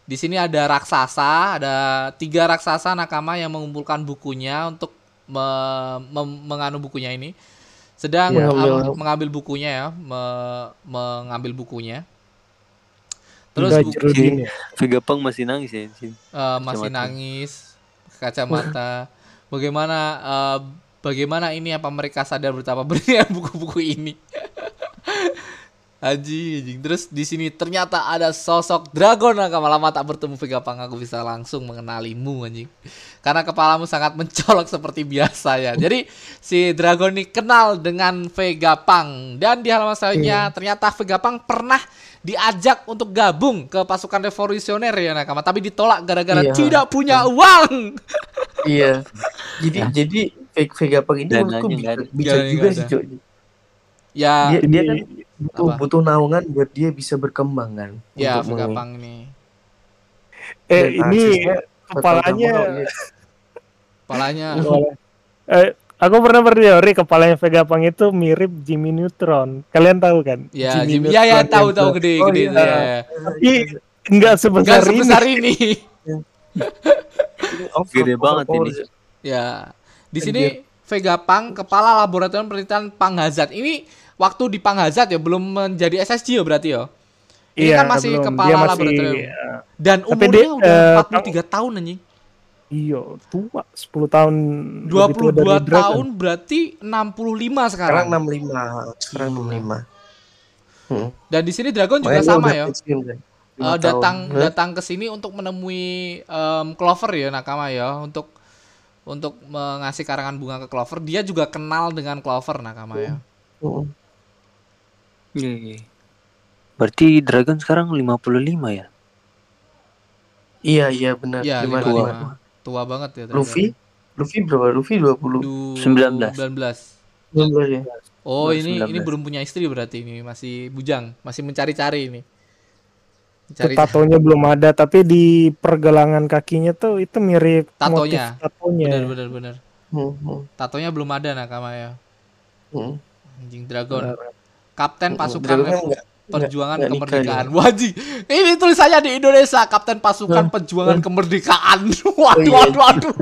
A: Di sini ada raksasa, ada tiga raksasa nakama yang mengumpulkan bukunya untuk me- mem- menganu bukunya ini. Sedang
D: Ya,
A: am-
D: ya.
A: mengambil bukunya ya, me- mengambil bukunya.
B: Terus
A: buku,
B: Jerudin ya.
C: Vegapunk masih nangis ya
A: eh, masih
C: Kacamata.
A: nangis, kacamata. Bagaimana eh, bagaimana ini apa mereka sadar betapa berlian <laughs> buku-buku ini? Anjing, anjing. Terus di sini ternyata ada sosok dragon nakama lama tak bertemu Vegapunk aku bisa langsung mengenalimu anjing. Karena kepalamu sangat <laughs> mencolok seperti biasa ya. Jadi si dragon ini kenal dengan Vegapunk dan di halaman selanjutnya ternyata Vegapunk pernah diajak untuk gabung ke pasukan revolusioner ya nakama tapi ditolak gara-gara
D: Iya.
A: tidak punya uang. <laughs>
D: Iya. Jadi jadi Ve- Vegapunk ini menurutku
C: ada.
D: bijak
A: Dananya
D: juga sih.
A: Ya,
D: Dia, dia kan butuh
A: Apa?
D: butuh naungan buat dia bisa berkembang kan.
A: ya Vegapunk ini.
B: Eh
D: dan
B: ini kepalanya
D: iya.
A: Kepalanya <laughs>
B: eh, aku pernah berteori kepalanya Vegapunk itu mirip Jimmy Neutron. Kalian tahu kan?
A: ya
B: Jimmy
A: Jimmy, ya ya tahu tahu gede
D: Oh,
A: gede
D: iya.
A: ya.
B: Tapi enggak sebesar,
A: Gak sebesar ini.
D: Ini over-
C: Gede banget ini.
A: Ya, di sini Vegapunk, kepala laboratorium penelitian Panghazat. Ini waktu di Panghazat ya, belum menjadi SSG ya berarti ya. Ini
B: Iya,
A: kan masih
B: belum.
A: kepala
B: Dia masih,
A: laboratorium.
B: eh,
A: Dan
B: Tapi
A: umurnya
B: dia,
A: udah
B: eh,
A: 43 tahun anjing.
B: Iya, tua 10 tahun. lebih tua
A: 22
B: dari
A: tahun berarti 65
D: Sekarang
A: sekarang.
D: 65. Sekarang 65. Hmm.
A: Dan di sini Dragon juga sama ya.
D: kan.
A: Eh,
D: Lima
A: datang
D: tahun.
A: Datang ke sini untuk menemui em, Clover ya nakama ya untuk untuk mengasih karangan bunga ke Clover. Dia juga kenal dengan Clover nakama ya.
D: Hmm.
C: Iya, iya. Berarti Dragon sekarang 55 ya?
D: Iya iya benar.
A: Iya,
D: lima
A: 55.
D: lima.
A: Tua banget ya. ternyata.
D: Luffy Luffy berapa? Luffy 20
A: Du-
C: 19.
A: 19.
D: 19 ya.
A: Oh,
C: Baru
A: ini ini
C: 19.
A: belum punya istri berarti ini, masih bujang, masih mencari-cari ini.
B: Tatonya belum ada tapi di pergelangan kakinya tuh itu mirip
A: Tatonya.
B: motif tatonya.
A: bener bener bener.
D: Hmm, hmm,
A: Tatonya belum ada nakama ya.
D: hmm.
A: Anjing Dragon.
B: Benar.
A: Kapten pasukan
D: kan enggak-
A: perjuangan
D: nggak nikah
A: kemerdekaan. Wajib. Ini tulisannya di Indonesia, Kapten pasukan perjuangan kemerdekaan. <laughs> Waduh,
D: iya.
A: waduh, waduh.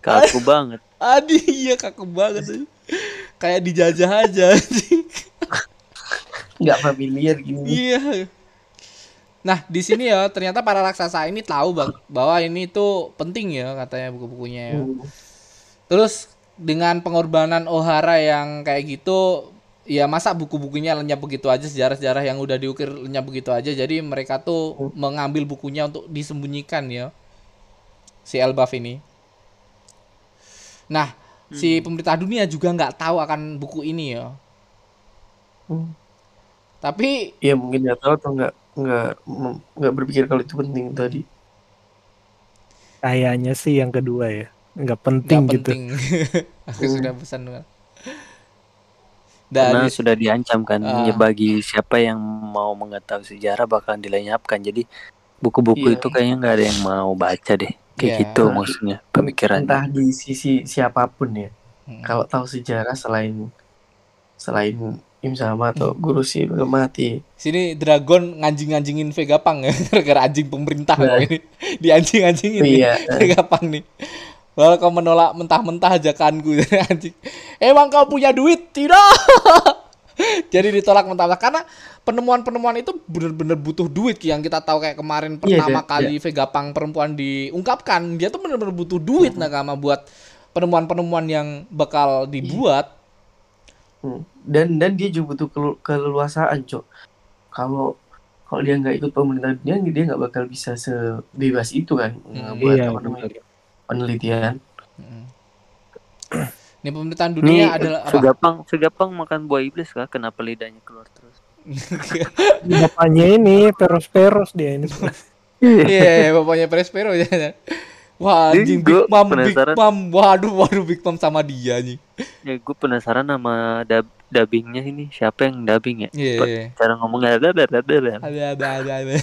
D: Kan.
C: Kaku banget.
A: Aduh, iya kaku banget. Kayak dijajah aja.
D: Nggak familiar gini.
A: Iya. Nah, di sini ya ternyata para raksasa ini tahu bahwa ini tuh penting ya katanya buku-bukunya ya.
D: Hmm.
A: Terus dengan pengorbanan Ohara yang kayak gitu, ya masa buku-bukunya lenyap begitu aja sejarah-sejarah yang udah diukir lenyap begitu aja. Jadi mereka tuh mengambil bukunya untuk disembunyikan ya. Si Elbaf ini. Nah, si pemerintah dunia juga nggak tahu akan buku ini ya.
D: Hmm.
A: Tapi
D: Iya mungkin nggak tahu atau nggak nggak nggak berpikir kalau itu penting tadi.
B: Kayaknya sih yang kedua ya. Nggak penting
A: nggak
B: gitu.
A: penting. <laughs> Aku sudah pesan dengan.
C: Karena
A: Dan
C: sudah diancam kan ya bagi siapa yang mau mengetahui sejarah bakalan dilenyapkan. Jadi buku-buku
D: Iya.
C: itu kayaknya nggak ada yang mau baca deh. Kayak
A: Iya.
C: gitu maksudnya pemikirannya.
D: Entah di sisi siapa pun ya.
A: Hmm.
D: Kalau tahu sejarah selain selain Im sama atau Guru sih mati.
A: Sini Dragon nganjing-nganjingin Vegapunk ya, <laughs> gara-gara anjing pemerintah
D: Nah.
A: loh ini. Dianjing-anjingin nih,
D: Iya.
A: Vegapunk nih. Walau kau menolak mentah-mentah ajakanku <laughs> anjing. Emang kau punya duit? Tidak. <laughs> Jadi ditolak mentah-mentah karena penemuan-penemuan itu bener-bener butuh duit yang kita tahu kayak kemarin
D: Iya,
A: pertama
D: iya,
A: kali Vegapunk perempuan diungkapkan dia tuh bener-bener butuh duit nakama buat penemuan-penemuan yang bakal dibuat.
D: Hmm. Dan dan dia juga butuh kelu- keleluasaan, Cok. Kalau kalau dia nggak ikut pemerintah dunia, dia nggak bakal bisa sebebas itu kan ngebuat
B: Iya,
D: apa namanya. Penelitian.
A: Mm. <clears throat> Ini pemerintahan dunia
C: Nih
A: adalah apa?
C: Vegapunk, Vegapunk makan buah iblis kah? Kenapa lidahnya keluar terus? <laughs>
B: Bapaknya ini peros-peros dia ini.
A: Iya, yeah, bapaknya Prespero ya. <laughs> Wah, anjing Big Mom, Big. Mom. Waduh, waduh Big Mom sama dia nih.
C: Ya gue penasaran sama dub dubbingnya ini siapa yang dubbing ya?
A: Iya.
C: Pa- Cara ngomongnya ada ada ada ada.
A: Ada ada ada. ada.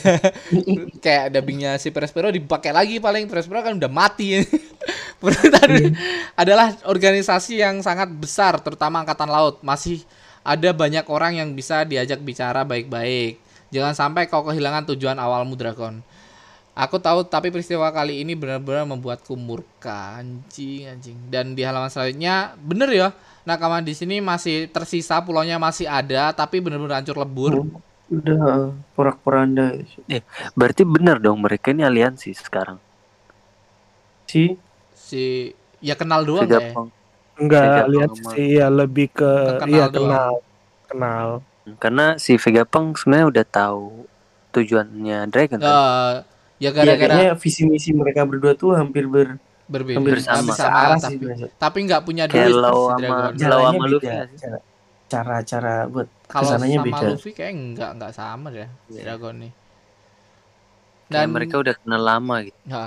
A: Kayak dubbingnya si Prespero dipakai lagi paling Prespero kan udah mati. <laughs> Pemerintahan dunia adalah organisasi yang sangat besar terutama angkatan laut. Masih ada banyak orang yang bisa diajak bicara baik-baik. Jangan sampai kau kehilangan tujuan awalmu Dragon. Aku tahu tapi peristiwa kali ini benar-benar membuatku murka anjing anjing. Dan di halaman selanjutnya bener ya. Nakama di sini masih tersisa pulaunya masih ada tapi benar-benar hancur lebur.
D: Udah porak-poranda
C: Berarti benar dong mereka ini aliansi sekarang.
D: sih.
A: Si ya kenal doang ya.
C: Vegapunk.
B: Enggak sih ya lebih ke
A: Ke kenal
B: iya
A: doang.
B: kenal. Kenal.
C: Karena si Vegapunk sebenarnya udah tahu tujuannya Dragon kan.
A: Ya
D: Ya,
A: gara-gara
D: kayaknya visi misi mereka berdua tuh hampir ber
A: berbeda
D: hampir
A: sama
D: searah sih
A: tapi,
D: sebenarnya.
A: tapi nggak punya
C: Kayak
A: duit
C: Lau
A: si
C: sama-
A: Dragon.
C: Lau
D: Jalannya
C: sama Luffy
D: beda.
C: nggak sih?
D: Cara- Cara-cara buat
A: Kalau sama
D: beda.
A: Luffy kayak nggak nggak sama deh si
C: Iya.
A: Dragon nih.
C: Kayak
A: Dan
C: mereka udah kenal lama gitu.
A: Ya.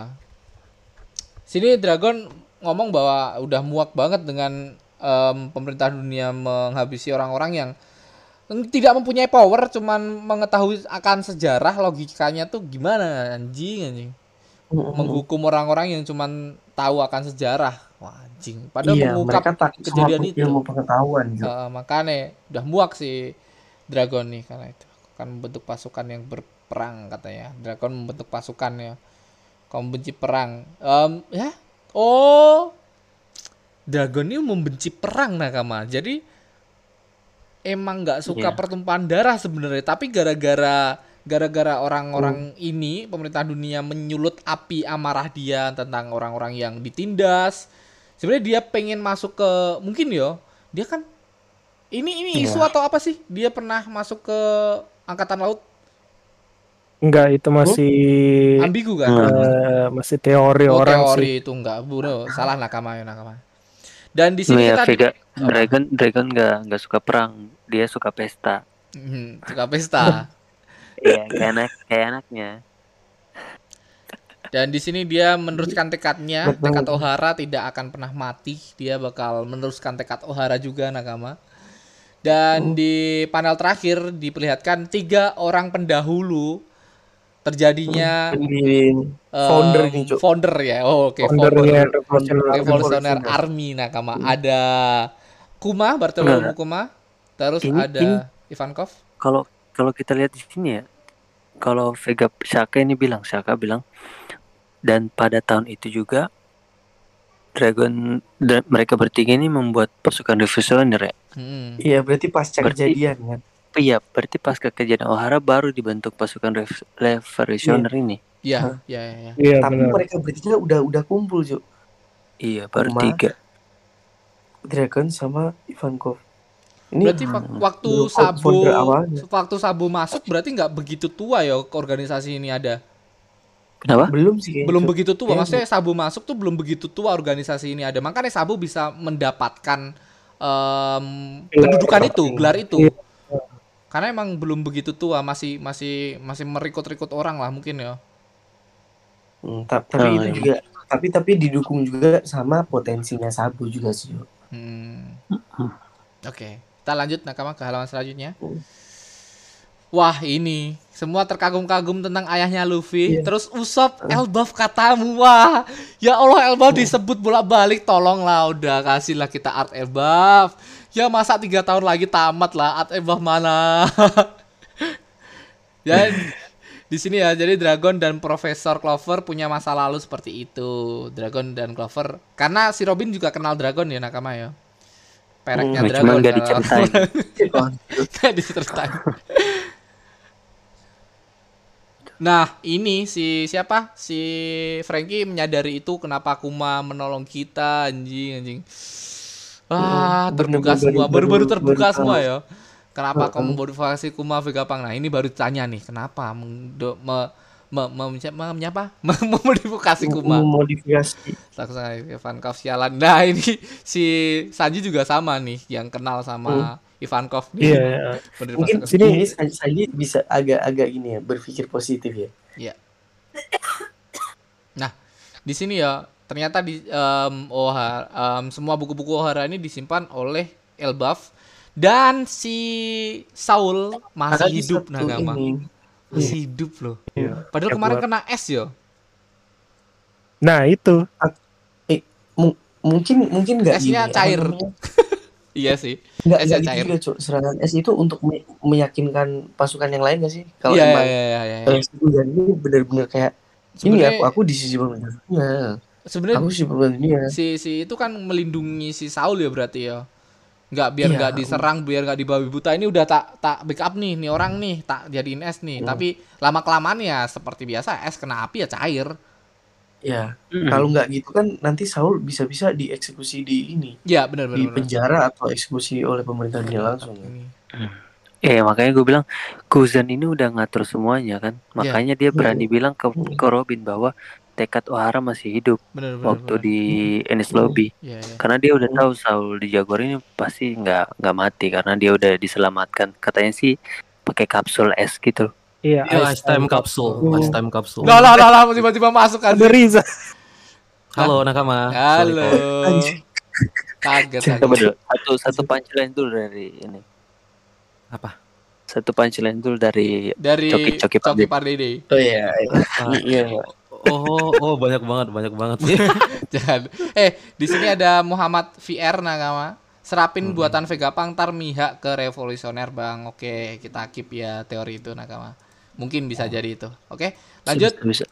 A: Sini Dragon ngomong bahwa udah muak banget dengan em, pemerintah dunia menghabisi orang-orang yang tidak mempunyai power, cuman mengetahui akan sejarah logikanya tuh gimana anjing anjing. Menghukum orang-orang yang cuman tahu akan sejarah. Wah, anjing. Padahal
D: iya,
A: mengungkap
D: mereka tak
A: kejadian itu.
D: ilmu pengetahuan gitu.
A: Heeh, makanya udah muak si Dragon nih karena itu akan membentuk pasukan yang berperang katanya. Dragon membentuk pasukan ya. Kau membenci perang. Em, ya. Oh. Dragon ini membenci perang nakama. Jadi emang nggak suka
C: Iya.
A: pertumpahan darah sebenarnya, tapi gara-gara gara-gara orang-orang ini pemerintah dunia menyulut api amarah dia tentang orang-orang yang ditindas. Sebenarnya dia pengen masuk ke mungkin yo, dia kan ini ini isu atau apa sih? Dia pernah masuk ke angkatan laut
B: Enggak itu masih
A: ambigu kan?
B: Eh, masih teori
A: Oh,
B: orang
A: teori
B: sih.
A: itu enggak, bro. Salah nakama ya nakama. Dan di sini
C: ya,
A: kita
C: Vega,
A: Apa?
C: Dragon Dragon nggak nggak suka perang, dia suka pesta.
A: Mhm, suka pesta. <laughs>
C: Iya, kayak anak kayak anaknya.
A: Dan di sini dia meneruskan tekadnya, tekad Ohara tidak akan pernah mati. Dia bakal meneruskan tekad Ohara juga Nakama. Dan di panel terakhir diperlihatkan tiga orang pendahulu terjadinya
D: founder ini, Cuk.
A: founder ya. Oh, oke, founder
B: Revolutionary
A: Revolutionary
D: Revolutionary.
A: Army Nakama. Ada Kuma, Bartolomeu
C: Enggak.
A: Kuma, terus
C: Ini-
A: ada
C: ini-
A: Ivankov.
C: Kalau kalau kita lihat di sini ya, kalau Vega Shaka ini bilang, Shaka bilang, dan pada tahun itu juga Dragon dan mereka bertiga ini membuat pasukan revolusioner ya.
A: Hmm.
D: Iya, berarti pasca
C: Berarti-
D: kejadian kan.
C: Iya, berarti pas kejadian Ohara baru dibentuk pasukan rev- revolusioner ini.
A: Ya, ya, ya, ya.
B: Iya
D: Tapi
B: benar.
D: mereka bertiga udah udah kumpul, Cuk.
C: Iya, baru
D: Kuma.
C: tiga.
D: Dragon sama Ivankov. Ini
A: Berarti
C: Hmm.
A: waktu
D: awalnya.
A: waktu Sabo masuk berarti nggak begitu tua ya ke organisasi ini ada.
C: Kenapa?
D: belum sih
A: Belum
D: Cuk.
A: begitu tua.
D: Kayaknya
A: Maksudnya Sabo masuk tuh belum begitu tua organisasi ini ada. Makanya Sabo bisa mendapatkan em, kedudukan itu, gelar itu.
B: Iya.
A: Karena emang belum begitu tua, masih masih masih merikut-rikut orang lah mungkin ya.
D: Hmm, ta- tapi
C: Oh,
D: itu
C: iya.
D: juga tapi tapi didukung juga sama potensinya Sabu juga sih.
A: Hmm. Oke, kita lanjut nakama ke halaman selanjutnya.
D: Hmm.
A: Wah ini semua terkagum-kagum tentang ayahnya Luffy.
D: Iya.
A: Terus Usop Elbaf katamu wah ya Allah Elbaf disebut bolak-balik tolonglah udah kasihlah kita art Elbaf. Ya masa tiga tahun lagi tamat lah art Elbaf mana? Dan <laughs> di sini ya jadi Dragon dan Profesor Clover punya masa lalu seperti itu. Dragon dan Clover karena si Robin juga kenal Dragon ya nakama ya. Pereknya
C: Hmm,
A: Dragon.
C: cuman nggak
A: kalau-
C: diceritain. <laughs>
A: Nggak diceritain. Nah, ini si siapa? Si Frankie menyadari itu kenapa Kuma menolong kita anjing anjing. Wah,
D: Hmm,
A: terbuka semua,
D: baru-
A: baru-baru
D: baru-
A: terbuka semua ya. Kenapa
D: Heeh.
A: kamu modifikasi Kuma Vegapunk? Nah, ini baru tanya nih, kenapa mendo- me, me, me, me, apa? <laughs> Memodifikasi Kuma.
D: Modifikasi.
A: Langsung Ivankov sialan. Nah, <laughs> ini si Sanji juga sama nih yang kenal sama Ivankov nih.
B: Iya, iya.
A: Bener
D: Mungkin
B: Sini-
D: ini saya bisa agak-agak gini ya berpikir positif ya.
A: Iya. Nah, di sini ya ternyata di em, Ohara em, semua buku-buku Ohara ini disimpan oleh Elbaf dan si Saul masih
D: Ada
A: hidup Nagama.
D: ini.
A: Masih hidup loh.
B: Iya.
A: Padahal
B: Ya,
A: kemarin kena es yo.
B: Nah itu
D: Mu- mungkin mungkin nggak
A: Esnya
D: gini, apa
A: cair. <laughs> Iya sih.
D: Nggak
A: Esnya
D: gitu
A: cair.
D: juga, Cuk. Serangan es itu untuk me- meyakinkan pasukan yang lain gak sih? Kalau
A: Iya iya
D: emang
A: iya iya. iya.
D: kalau Sudan ini benar-benar kayak ini
A: Sebenarnya
D: aku aku di sisi pemerintah dunia.
A: Sebenarnya
D: Aku dunia.
A: si si itu kan melindungi si Saul ya berarti ya nggak biar
D: Iya.
A: nggak diserang biar nggak dibabi buta ini udah tak tak backup nih nih orang nih tak jadiin es nih
D: Hmm.
A: tapi lama kelamaan ya seperti biasa es kena api ya cair
D: Ya,
C: Hmm.
D: kalau nggak gitu kan nanti Saul bisa-bisa dieksekusi di ini,
A: ya benar
D: di
A: benar benar.
D: penjara atau eksekusi oleh pemerintah dunia langsung.
A: Ini.
C: Iya, makanya gue bilang Kuzan ini udah ngatur semuanya kan. Makanya dia berani bilang ke, ke Robin bahwa tekad Ohara masih hidup
A: benar benar
C: waktu
A: benar.
C: di Ennis Lobby.
A: Iya, iya.
C: Karena dia udah tahu Saul di Jaguar ini pasti nggak nggak mati karena dia udah diselamatkan. Katanya sih pakai kapsul es gitu.
B: iya.
E: Iya, ice time capsule, ice time capsule.
A: Lah lah lah lah tiba-tiba masuk kan.
B: Ada Riza.
E: Halo nakama.
A: Halo. Kaget
C: Coba
A: kaget.
C: dulu satu satu punchline dulu dari ini.
E: Apa?
C: Satu punchline dulu dari
A: Dari
C: Coki- Coki
A: Coki
C: Pardede.
A: Pardede.
D: Oh iya, iya. Iya.
E: Oh, oh banyak banget, banyak banget sih.
A: Jangan. Eh, di sini ada Muhammad VR Nagama. Serapin buatan Vegapunk tar mihak ke revolusioner, Bang. Oke, kita keep ya teori itu Nakama. Mungkin bisa jadi itu. Oke, lanjut.
C: Bisa.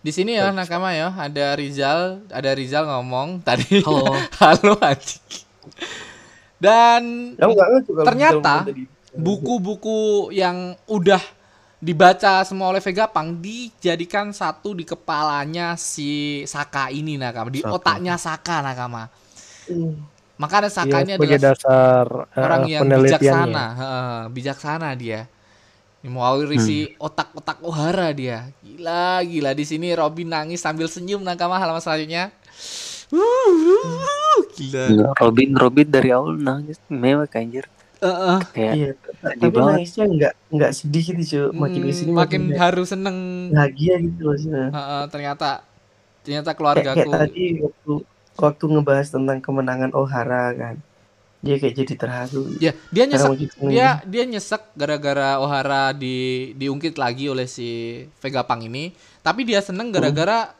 A: Di sini ya Nakama ya, ada Rizal, ada Rizal ngomong tadi.
E: Halo.
A: Halo anjing. Dan
D: kalau
A: Ternyata, buku-buku yang udah dibaca semua oleh Vegapunk dijadikan satu di kepalanya si Saka ini Nakama, di
E: Saka.
A: otaknya Saka Nakama.
D: Hmm.
A: Maka ada Saka
B: Iya,
A: ini adalah
B: dasar eh,
A: orang yang bijaksana, Heeh, bijaksana dia. Mewakili otak-otak Ohara dia. Gila, gila di sini Robin nangis sambil senyum Nakama halaman selanjutnya. Wuh, gila.
C: Robin Robin dari awal nangis mewek anjir.
A: Heeh.
C: kayak
D: Iya, tapi
C: banget.
D: nangisnya nggak nggak sedih gitu cuy. Makin
A: Mm,
D: ke sini
A: makin
D: makin
A: harus seneng.
D: bahagia gitu maksudnya.
A: Heeh, ternyata ternyata
D: Kayak,
A: keluargaku.
D: kayak tadi waktu waktu ngebahas tentang kemenangan O'Hara kan, dia kayak jadi terharu.
A: Ya, dia nyesek
D: makin seneng.
A: dia dia nyesek gara-gara O'Hara di diungkit lagi oleh si Vega Pang ini. Tapi dia seneng gara-gara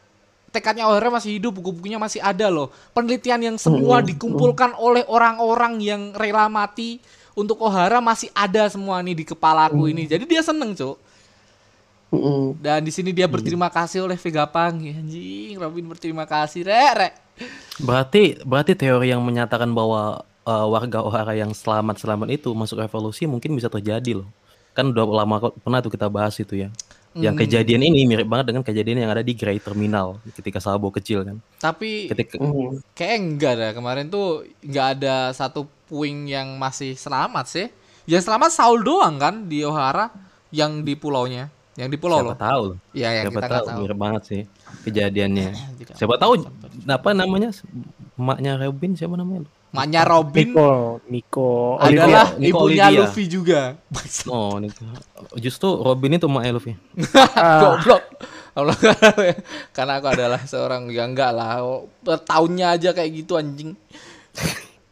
A: tekadnya O'Hara masih hidup, buku-bukunya masih ada loh. Penelitian yang semua
D: Mm,
A: dikumpulkan oleh orang-orang yang rela mati untuk O'Hara masih ada semua nih di kepalaku ini. Jadi dia seneng, Cuk.
D: Mm-mm.
A: Dan di sini dia berterima kasih oleh Vega Pang. Ya, anjing, Robin berterima kasih, Rek, Rek.
E: Berarti berarti teori yang menyatakan bahwa uh, warga Ohara yang selamat-selamat itu masuk revolusi mungkin bisa terjadi loh. Kan udah lama kok pernah tuh kita bahas itu ya. Yang
A: Hmm,
E: kejadian ini mirip banget dengan kejadian yang ada di Grey Terminal ketika Sabo kecil kan.
A: Tapi
E: Ketika
D: Mm.
A: kayak enggak dah kemarin tuh nggak ada satu puing yang masih selamat sih. Yang selamat Saul doang kan di O'Hara yang di pulaunya, yang di pulau
E: siapa
A: loh.
E: tahu.
A: Iya yang
E: Siapa
A: kita
E: tahu,
A: tahu.
E: mirip banget sih kejadiannya. Siapa tahu apa namanya? Emaknya Robin siapa namanya?
A: Maknya Robin
B: Nico, Nico,
A: adalah
E: Olivia. Nico
A: ibunya
E: Olivia.
A: Luffy juga.
E: Oh, ini justru Robin itu emaknya Luffy. <laughs>
A: Goblok. Allah karena aku adalah seorang yang enggak lah. Tahunnya aja kayak gitu anjing.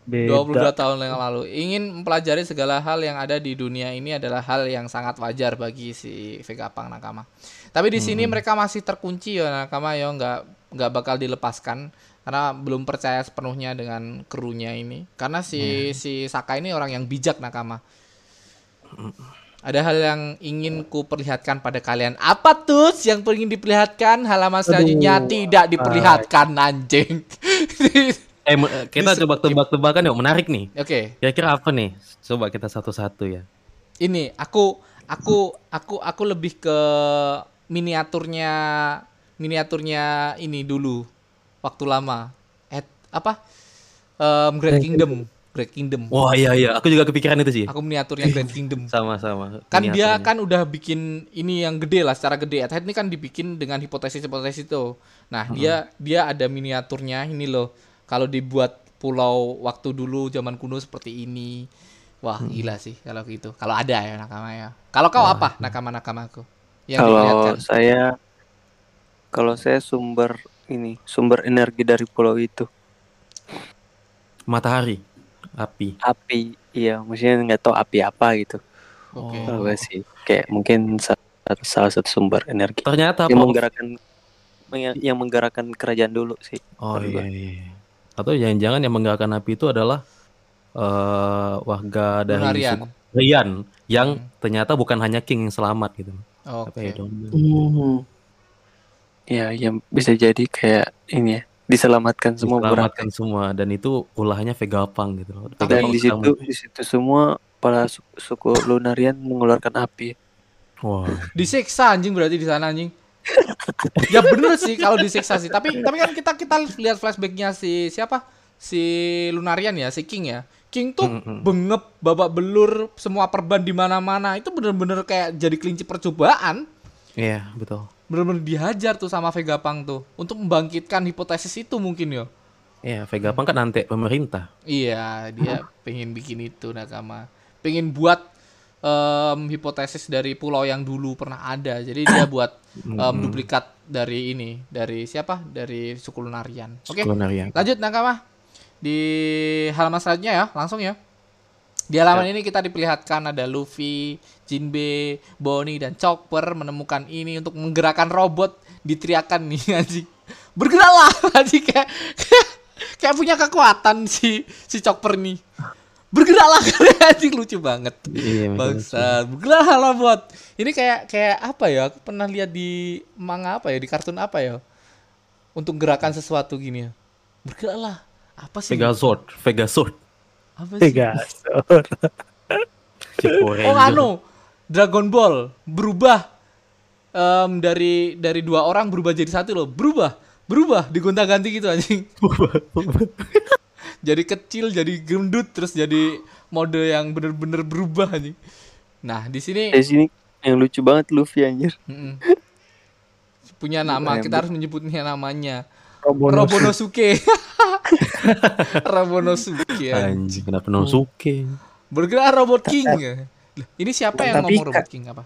A: 22
B: beda.
A: tahun yang lalu ingin mempelajari segala hal yang ada di dunia ini adalah hal yang sangat wajar bagi si Vega Pang Nakama. Tapi di sini mereka masih terkunci ya Nakama ya nggak nggak bakal dilepaskan karena belum percaya sepenuhnya dengan krunya ini. Karena si si Saka ini orang yang bijak Nakama. Ada hal yang ingin ku perlihatkan pada kalian. Apa tuh yang ingin diperlihatkan? Halaman selanjutnya
B: Aduh.
A: tidak diperlihatkan anjing. <laughs>
E: Eh, <laughs> kita coba tebak-tebakan yuk, menarik nih.
A: Oke.
E: Kira-kira apa nih? Coba kita satu-satu ya.
A: ini aku aku aku aku lebih ke miniaturnya miniaturnya ini dulu waktu lama. At apa? Em, Great Kingdom. Great Kingdom.
E: Wah iya iya, aku juga kepikiran itu sih.
A: aku miniaturnya Great Kingdom. <laughs>
E: Sama-sama.
A: kan dia kan udah bikin ini yang gede lah secara gede. Athead ini kan dibikin dengan hipotesis hipotesis itu. Nah dia dia ada miniaturnya ini loh. Kalau dibuat pulau waktu dulu zaman kuno seperti ini. Wah gila sih kalau gitu. Kalau ada ya nakama ya. Kalau kau apa nakama nakamaku yang
C: Kalau saya kalau saya sumber ini sumber energi dari pulau itu
E: matahari, api.
C: api iya maksudnya nggak tahu api apa gitu
A: oke
E: Oh.
C: Nggak sih kayak mungkin sa- salah satu sumber energi
E: Ternyata
C: yang menggerakkan yang, menggerakkan kerajaan dulu sih
E: Oh iya,
C: gua.
E: iya. Atau jangan-jangan yang menggerakkan api itu adalah eh warga dari Rian yang
A: Hmm.
E: ternyata bukan hanya king yang selamat gitu.
A: oke
E: ya dong?
D: Hmm.
C: Ya yang bisa jadi kayak ini ya diselamatkan semua
E: Diselamatkan semua dan itu ulahnya Vega Pang gitu loh. Vega
C: dan
E: Pang
C: di situ di situ semua para su- suku Lunarian mengeluarkan api.
E: Wah,
A: disiksa anjing berarti di sana anjing. <laughs> Ya bener sih kalau disiksa sih. Tapi tapi kan kita kita lihat flashbacknya si siapa? Si Lunarian ya si King ya. King tuh
E: Mm-mm.
A: bengep babak belur semua perban di mana-mana. Itu bener-bener kayak jadi kelinci percobaan
E: iya betul.
A: bener-bener dihajar tuh sama Vega Pang tuh. Untuk membangkitkan hipotesis itu mungkin ya
E: Iya, Vega Pang kan antek pemerintah.
A: iya dia pengen bikin itu nakama. Pengen buat em, hipotesis dari pulau yang dulu pernah ada. Jadi dia <coughs> buat
E: Mm-mm.
A: duplikat dari ini dari siapa? Dari suku Lunarian oke
E: Lunarian.
A: lanjut nakama. Di halaman selanjutnya ya. Langsung ya di halaman ini kita diperlihatkan ada Luffy, Jinbe, Bonnie dan Chopper menemukan ini untuk menggerakkan robot diteriakan nih <laughs> anjing bergeraklah <laughs> anjing kayak <laughs> kayak punya kekuatan si si Chopper nih bergeraklah kalian anjing lucu banget
E: Iya,
A: Bangsat, bergeraklah robot. Ini kayak kayak apa ya? Aku pernah lihat di manga apa ya, di kartun apa ya? Untuk gerakan sesuatu gini ya. Bergeraklah. Apa sih?
E: Megazord, Vegazord.
A: Apa sih?
B: Tiga.
E: Power <laughs>
A: Oh, anu. Dragon Ball berubah em, dari dari dua orang berubah jadi satu loh. Berubah, berubah, digonta-ganti gitu anjing. <laughs> jadi kecil, jadi gendut, terus jadi mode yang bener-bener berubah anjing. Nah, di sini
C: di sini yang lucu banget Luffy anjir. <laughs>
A: Punya nama, kita harus menyebutnya namanya.
B: Robonos.
A: Robonosuke. <laughs> Robonosuke.
E: Anjing, kenapa Nosuke?
A: Bergerak robot king. Loh, Ini siapa yang
D: Tapi
A: ngomong robot king apa?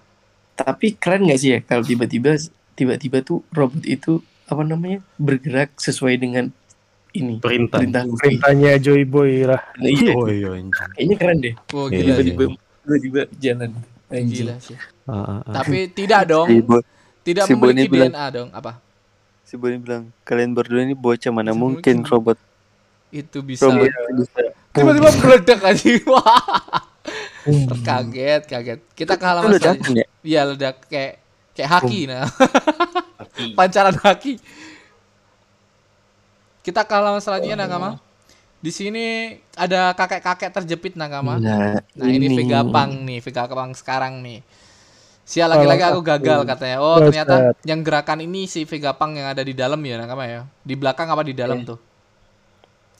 D: Tapi keren nggak sih ya kalau tiba-tiba tiba-tiba tuh robot itu apa namanya bergerak sesuai dengan ini
E: Perintah.
D: perintah Luffy.
B: Perintahnya Joy Boy lah.
D: Nah, iya,
E: Oh iya
D: kayaknya keren deh.
A: Oh gila
E: iya.
D: Tiba-tiba tiba-tiba jalan. Anjing.
A: Gila sih.
E: Ah, ah, ah.
A: Tapi tidak dong.
C: Si, Bo-
A: Tidak
C: si
A: memiliki
C: bilang-
A: DNA dong. Apa?
C: si Bonnie bilang, kalian berdua ini bocah mana
A: Mungkin.
C: mungkin robot
A: Itu bisa.
C: robot itu bisa
A: Tiba-tiba meledak aja. <laughs> Wah.
D: Hmm.
A: Kaget, kaget. Kita halaman
C: ledakan
A: selanjutnya.
C: ya?
A: Iya, ledak kayak kayak haki nah. <laughs> Pancaran haki. Kita ke halaman selanjutnya Nakama. Di sini ada kakek-kakek terjepit Nakama.
D: Nah,
A: Nah ini Vegapunk nih, Vegapunk sekarang nih. Sial lagi-lagi aku gagal katanya. Oh ternyata yang gerakan ini si Vegapunk yang ada di dalam ya Nakama ya. Di belakang apa di dalam tuh?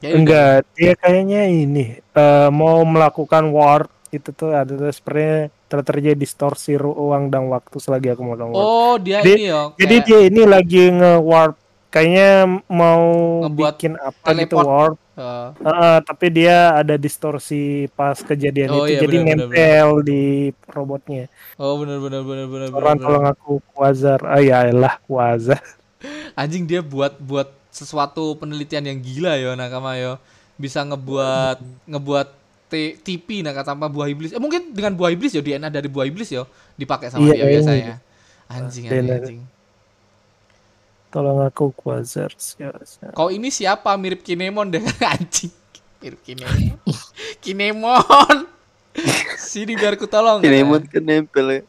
A: Ya,
B: Enggak, dia kayaknya ini eh, mau melakukan warp itu tuh ada tuh sepertinya ter- terjadi distorsi ruang dan waktu selagi aku mau warp.
A: Oh dia
B: Jadi-
A: ini ya.
B: Jadi
A: kayak-
B: dia ini lagi nge-warp kayaknya mau
A: Ngebuat
B: bikin apa gitu
A: teleport.
B: warp.
A: eh,
B: Heeh, tapi dia ada distorsi pas kejadian
A: Oh,
B: itu
A: iya,
B: jadi
A: benar,
B: nempel di robotnya.
A: oh benar benar benar benar.
B: Orang tolong aku Quasar. Ah ya elah Quasar.
A: Anjing dia buat buat sesuatu penelitian yang gila ya Nakama ya. Bisa ngebuat ngebuat T- TP nah tanpa buah iblis. Eh, mungkin dengan buah iblis ya DNA dari buah iblis ya dipakai sama
B: Iya,
A: dia
B: kayaknya
A: biasanya. Anjing anjing
B: DNA.
A: anjing.
B: Tolong aku Quasar.
A: Kau ini siapa? Mirip Kinemon deh <laughs> anjing. Mirip Kinemon. Kinemon. <laughs> Sini biar ku tolong.
C: emot kan nempel ya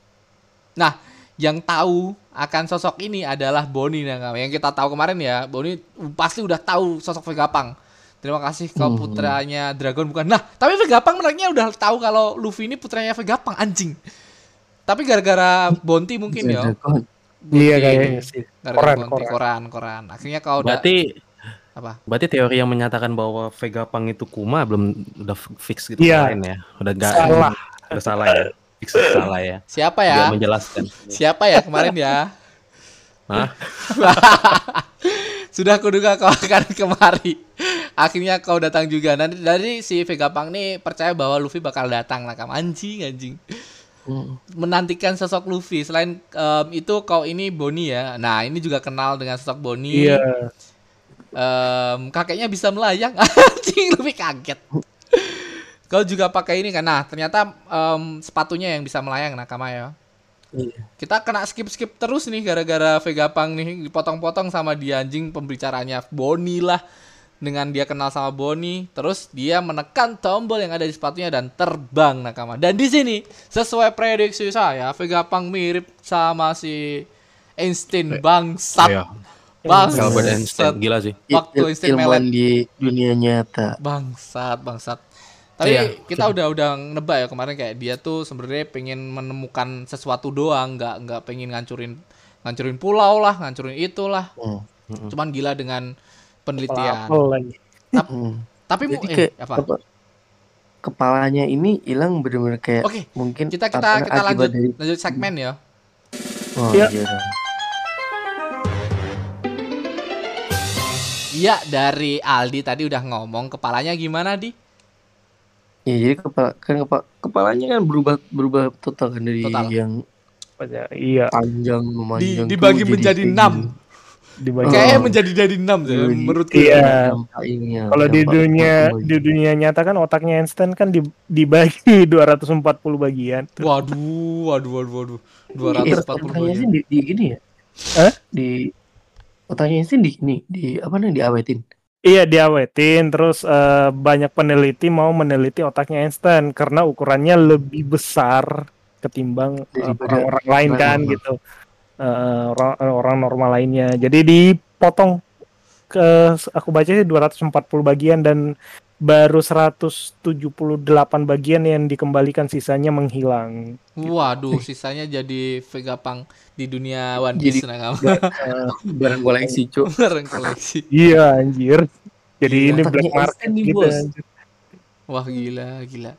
A: Nah, yang tahu akan sosok ini adalah Boni yang kita tahu kemarin ya. Boni pasti udah tahu sosok Vegapunk. Terima kasih kau
D: Hmm.
A: putranya Dragon bukan. Nah, tapi Vegapunk mereka udah tahu kalau Luffy ini putranya Vegapunk anjing. Tapi gara-gara Bonti mungkin ya.
B: Iya kayaknya sih.
A: Gara-gara
B: Koran,
A: Bonti,
B: koran.
A: koran, koran. Akhirnya kau udah
E: Berarti
A: apa?
E: berarti teori yang menyatakan bahwa Vegapunk itu Kuma belum udah fix gitu
B: Iya.
E: lain ya. Udah enggak
B: Salah.
E: udah salah ya. Salah ya.
A: Siapa
E: Dia
A: ya?
E: menjelaskan.
A: Siapa ya kemarin ya?
E: Hah? <laughs>
A: Sudah kuduga kau akan kemari. Akhirnya kau datang juga. Nanti dari si Vegapunk nih percaya bahwa Luffy bakal datang lah kamu anjing anjing.
D: Hmm.
A: Menantikan sosok Luffy. Selain em, itu kau ini Boni ya. Nah ini juga kenal dengan sosok Boni.
B: Iya.
A: Em, kakeknya bisa melayang. <laughs> anjing Luffy kaget. Kau juga pakai ini kan. Nah ternyata em, sepatunya yang bisa melayang Nakama ya.
D: Iya.
A: Kita kena skip-skip terus nih gara-gara Vegapunk nih dipotong-potong sama dia anjing pembicaranya Boni lah. Dengan dia kenal sama Boni, terus dia menekan tombol yang ada di sepatunya dan terbang nakama. Dan di sini sesuai prediksi saya, Vegapunk mirip sama si Einstein bangsat.
E: Iya.
A: Bangsat.
E: Einstein gila sih.
A: Waktu
D: Il-
A: Einstein melet.
D: di dunia nyata.
A: Bangsat, bangsat. Tapi
E: Iya.
A: kita udah udah nebak ya kemarin kayak dia tuh sebenarnya pengen menemukan sesuatu doang, nggak nggak pengen ngancurin ngancurin pulau lah, ngancurin itulah.
D: Hmm.
A: Cuman gila dengan penelitian.
B: Lagi.
D: Hmm.
A: Tapi mu-
D: Jadi
A: eh,
D: kayak
A: apa?
D: apa? Kepalanya ini hilang bener-bener kayak
A: Oke,
D: mungkin
A: Kita kita kita lanjut
D: dari
A: lanjut segmen ya.
D: oh,
B: Iya.
D: iya.
A: Iya, dari Aldi tadi udah ngomong kepalanya gimana, Di?
D: Ya, jadi kepala kan kepa- kepalanya kan berubah berubah total kan dari
A: Total.
D: yang
B: Iya.
D: panjang
A: Di,
D: memanjang tuh
A: dibagi
D: jadi
A: menjadi enam.
B: Dibagi.
A: Kayaknya
D: Oh.
A: menjadi dari enam sih,
D: Iya.
A: menurutku.
B: Iya. Kalau di dunia di dunia nyata kan otaknya Einstein kan di- dibagi <laughs> 240 bagian.
A: Waduh, waduh, waduh, waduh.
D: Iya,
A: 240
D: otaknya sih
A: bagian.
D: di, di ini ya
B: Hah?
D: di otaknya sih di ini di apa namanya diawetin
B: Iya diawetin terus eh, banyak peneliti mau meneliti otaknya Einstein karena ukurannya lebih besar ketimbang eh, orang-orang lain
D: orang
B: kan
D: normal.
B: gitu. Eh, orang, orang normal lainnya. Jadi dipotong ke aku baca sih 240 bagian dan baru 178 bagian yang dikembalikan sisanya menghilang.
A: Waduh, sisanya jadi Vegapunk di dunia One Piece
D: Jadi-
A: nah kamu.
D: Eh, barang koleksi cuk <laughs>
A: Barang koleksi.
B: Iya anjir. Jadi
A: Iya,
B: ini black market
D: nih,
B: gitu.
D: bos.
B: anjir.
A: Wah gila, gila.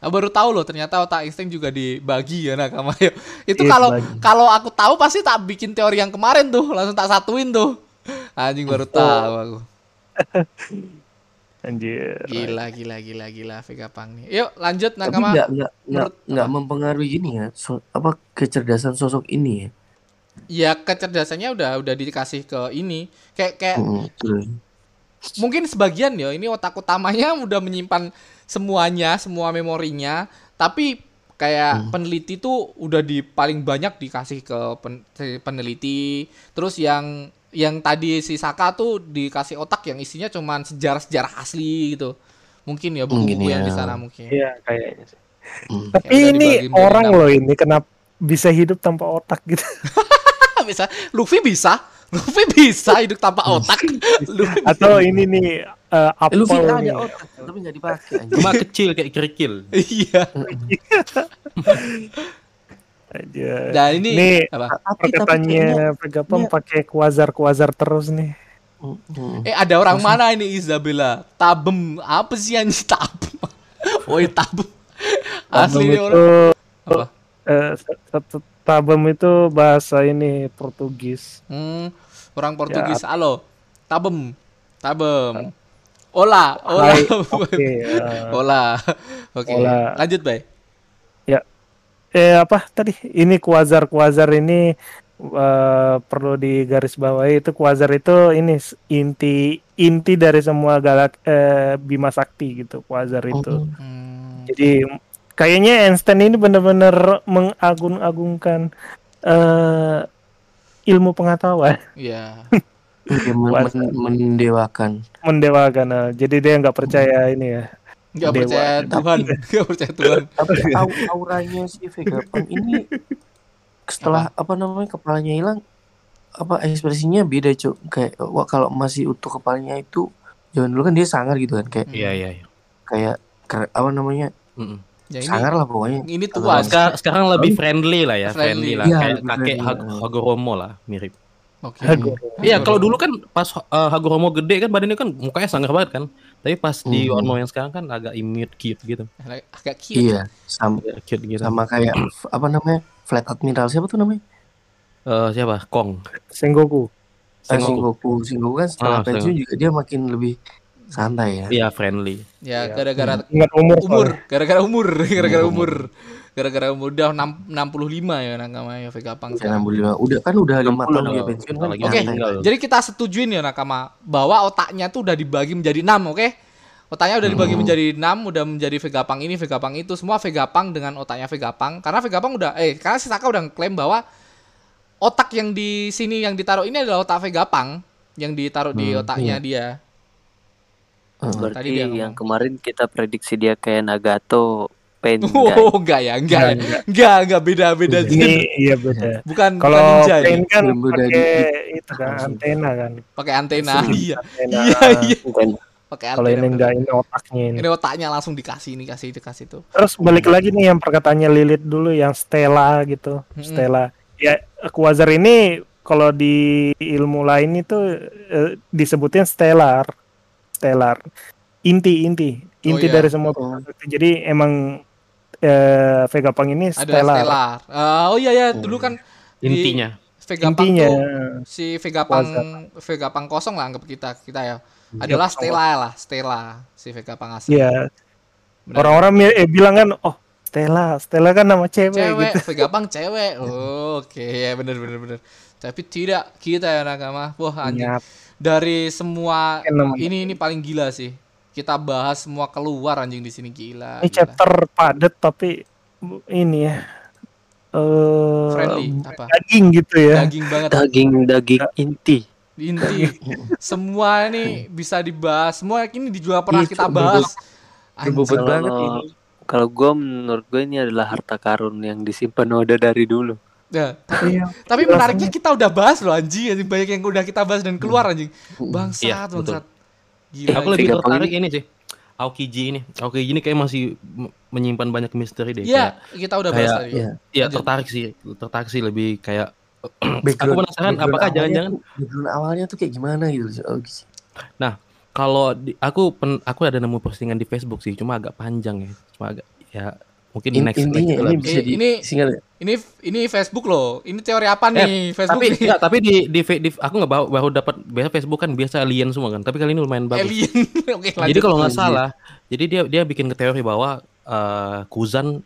A: Ah, baru tahu loh ternyata otak Einstein juga dibagi ya nakama. <laughs> Itu
B: Iya,
A: kalau kalau aku tahu pasti tak bikin teori yang kemarin tuh, langsung tak satuin tuh. Anjing baru tahu aku. <laughs>
B: Anjir.
A: Gila, gila, gila, gila Vegapunk nih. Yuk lanjut
D: Tapi
A: Nakama.
D: nggak nggak nggak nggak
A: apa?
D: mempengaruhi gini ya, so- apa kecerdasan sosok ini ya.
A: Ya kecerdasannya udah udah dikasih ke ini. Kayak kayak
D: Mm, betul.
A: mungkin sebagian ya ini otak utamanya <laughs> udah menyimpan semuanya, semua memorinya, tapi kayak peneliti tuh udah di paling banyak dikasih ke pen- peneliti. Terus yang yang tadi si Saka tuh dikasih otak yang isinya cuman sejarah-sejarah asli gitu. Mungkin ya buku-buku
D: Mungkin
A: yang
D: ya.
A: di sana mungkin.
B: Iya kayaknya sih.
D: Mm.
B: Tapi ini orang
A: enam.
B: loh ini kenapa bisa hidup tanpa otak gitu. <laughs>
A: bisa Luffy bisa Luffy bisa hidup tanpa otak Luffy
B: Atau ini nih eh,
D: Eh, Luffy
B: apel
D: ada
B: nih.
D: otak tapi nggak dipakai. anjing.
E: Cuma kecil kayak kerikil. <laughs>
A: iya <laughs>
B: Aja.
A: dan ini
B: Nih
A: apa?
B: perkataannya Vegapunk
D: iya.
B: pakai kuazar-kuazar terus nih.
D: Mm,
A: eh ada orang mana ini Isabella? Tabem. Apa sih yang tabem. <laughs> Woi tabem. Asli ini
B: Tabem
A: orang
B: itu
A: apa?
B: eh, tabem itu bahasa ini Portugis.
A: hmm, orang Portugis. Halo. Tabem. Tabem. Ola ola
B: Oke. <laughs> eh,
A: ola oke.
B: Ola.
A: lanjut bay
B: eh apa tadi? Ini kuazar-kuazar ini eh, perlu digarisbawahi itu kuazar itu ini inti inti dari semua galak eh, Bima Sakti gitu kuazar itu.
D: mm.
A: hmm,
B: Jadi kayaknya Einstein ini benar-benar mengagung-agungkan eh, ilmu pengetahuan,
A: ya
D: Iya, men-
B: Kuasa.
D: men- mendewakan.
B: mendewakan. Nah, jadi dia nggak percaya ini ya.
A: Nggak
B: Dewa.
A: percaya Tuhan <laughs> nggak percaya Tuhan
D: Tapi au- auranya si Vegapunk ini setelah apa namanya kepalanya hilang apa ekspresinya beda cuk kayak wah kalau masih utuh kepalanya itu zaman dulu kan dia sangar gitu kan kayak
E: Iya iya. iya.
D: kayak apa namanya
E: Mm-mm.
A: ya ini
D: sangar lah pokoknya
A: ini tua
E: Sekarang, sekarang lebih friendly lah ya,
A: Friendly.
E: friendly, lah
D: Iya,
E: kayak kakek
D: ya.
E: Hagoromo lah, mirip.
A: oke
B: Hagoromo.
E: Iya, kalau dulu kan pas uh, Hagoromo gede kan badannya kan mukanya sangar banget kan. Tapi pas di
D: Mhm.
E: Wano yang sekarang kan agak imut cute gitu.
A: agak cute
D: iya sama
E: Agak cute gitu.
D: sama kayak <clears throat> apa namanya flat admiral siapa tuh namanya
E: Eh, siapa? Kong.
B: Sengoku.
D: Eh,
E: Sengoku.
D: Sengoku Sengoku kan setelah
E: Ah,
D: pensiun juga dia makin lebih santai ya
E: Iya, friendly.
A: ya
B: Iya.
A: gara-gara
B: Ingat umur.
A: gara-gara umur <laughs> gara-gara
E: Umur.
A: Gara-gara enam- 65 ya nakama ya Vegapunk
D: Ya,
A: sekarang
D: 65 udah kan udah lima
E: 60
D: tahun dia pensiun kan
A: Oke,
E: tinggal.
A: jadi kita setujuin ya nakama bahwa otaknya tuh udah dibagi menjadi enam, oke? Otaknya udah dibagi
D: Hmm.
A: menjadi enam, udah menjadi Vegapunk ini, Vegapunk itu, semua Vegapunk dengan otaknya Vegapunk. Karena Vegapunk udah, eh, karena si Saka udah klaim bahwa otak yang di sini yang ditaruh ini adalah otak Vegapunk yang ditaruh di
D: Hmm,
A: otaknya
D: iya.
A: dia.
D: Heeh.
A: Tadi
C: Berarti
A: dia
C: yang
A: ngomong.
C: kemarin kita prediksi dia kayak Nagato <laughs> Guy.
A: Oh, enggak ya, enggak, ya.
B: Enggak,
A: enggak, enggak beda beda.
B: Ini iya beda.
A: bukan
B: Kalau
A: bukan ini.
B: kan pakai itu kan antena kan.
A: pakai antena. Iya, iya, iya,
C: Bukan.
A: pakai
B: Kalau ini enggak ini otaknya ini.
A: Ini otaknya langsung dikasih, ini kasih, dikasih tuh.
B: Terus balik lagi nih yang perkataannya Lilith dulu yang Stella gitu.
A: Mm-mm.
B: Stella. Ya Quasar ini kalau di ilmu lain itu eh, disebutin stellar. Stellar. Inti inti. Inti
A: iya.
B: dari semua
D: Oh.
B: Jadi emang eh, Vegapunk ini
A: Ada
B: stellar.
A: stellar. Ah, oh iya ya, dulu kan di
E: Intinya.
A: Vegapunk
B: Intinya
A: tuh si Vegapunk Vegapunk kosong lah anggap kita kita ya. Adalah Stella lah, Stella si Vegapunk asli.
B: Iya. Orang-orang mi- eh, bilang kan oh Stella, Stella kan nama cewek,
A: cewek,
B: gitu. <laughs>
A: Vegapunk cewek. Oh, Oke, ya benar benar benar. Tapi tidak kita ya nakama. Wah anjing. Dari semua ini ini paling gila sih. Kita bahas semua keluar anjing di sini gila.
B: Ini
A: gila.
B: chapter padat tapi ini ya. Eh
A: friendly apa?
B: daging gitu ya.
A: Daging banget.
C: Daging daging inti.
A: Inti semua ini bisa dibahas. Semua ini juga pernah
D: Iya,
A: kita bahas.
D: Berbobot banget ini.
C: kalau gue menurut gue ini adalah harta karun yang disimpan Oda dari dulu.
A: Ya, tapi,
B: Iya.
A: tapi menariknya kita udah bahas loh anjing, anjing banyak yang udah kita bahas dan keluar anjing.
D: Hmm.
A: Bangsat,
E: Iya, betul.
A: Gila.
E: Aku lebih tertarik ini sih. Aokiji ini. Aokiji ini kayak masih menyimpan banyak misteri deh.
A: Iya, kita udah bahas
E: kayak-
A: tadi.
D: Iya.
E: Iya,
A: Lanjut.
E: tertarik sih. Tertarik sih lebih kayak <clears throat>
D: Background-
E: aku penasaran
D: background
E: apakah jangan-jangan
D: background awalnya tuh kayak gimana gitu oh, gitu.
E: kalau di- aku pen, aku ada nemu postingan di Facebook sih, cuma agak panjang ya. Cuma agak ya mungkin
D: In-
E: next next
D: intinya ini bisa
A: Eh,
D: di
A: ini-
D: singkat nggak?
A: Ini ini Facebook loh. Ini teori apa nih Facebook
E: tapi
A: nih?
E: enggak, tapi di di, di- aku nggak baru, baru dapat biasa Facebook kan biasa alien semua kan tapi kali ini lumayan bagus
A: Alien. <laughs> Oke, lanjut.
E: jadi kalau nggak
D: Lanjut.
E: salah jadi dia dia bikin ke teori bahwa eh, Kuzan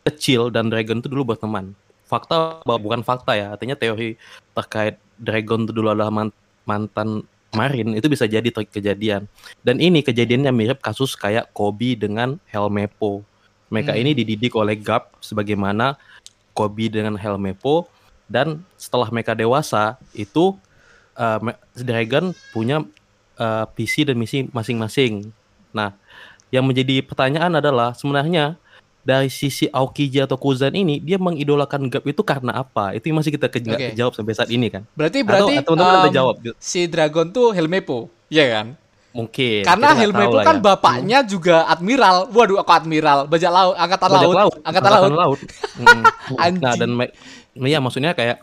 E: kecil dan Dragon itu dulu berteman fakta bahwa bukan fakta ya artinya teori terkait Dragon itu dulu adalah man- mantan Marin itu bisa jadi kejadian dan ini kejadiannya mirip kasus kayak Kobe dengan Helmepo mereka
A: Hmm.
E: ini dididik oleh Gap sebagaimana Kobe dengan Helmepo dan setelah mereka dewasa itu uh, Dragon punya uh, visi dan misi masing-masing. Nah, yang menjadi pertanyaan adalah sebenarnya dari sisi Aokiji atau Kuzan ini dia mengidolakan Gap itu karena apa? Itu yang masih kita ke-
A: Oke.
E: kejawab sampai saat ini kan.
A: Berarti
E: Atau
A: berarti
E: atau ada
A: em,
E: jawab
A: si Dragon tuh Helmepo, ya kan?
E: Mungkin.
A: Karena
E: tahu lah
A: kan
E: ya.
A: bapaknya juga admiral. Waduh, aku admiral, bajak laut, angkatan
E: Bajak
A: laut, angkatan laut.
E: Mm-mm. <laughs>
A: Anjing.
E: Nah, dan me- iya maksudnya kayak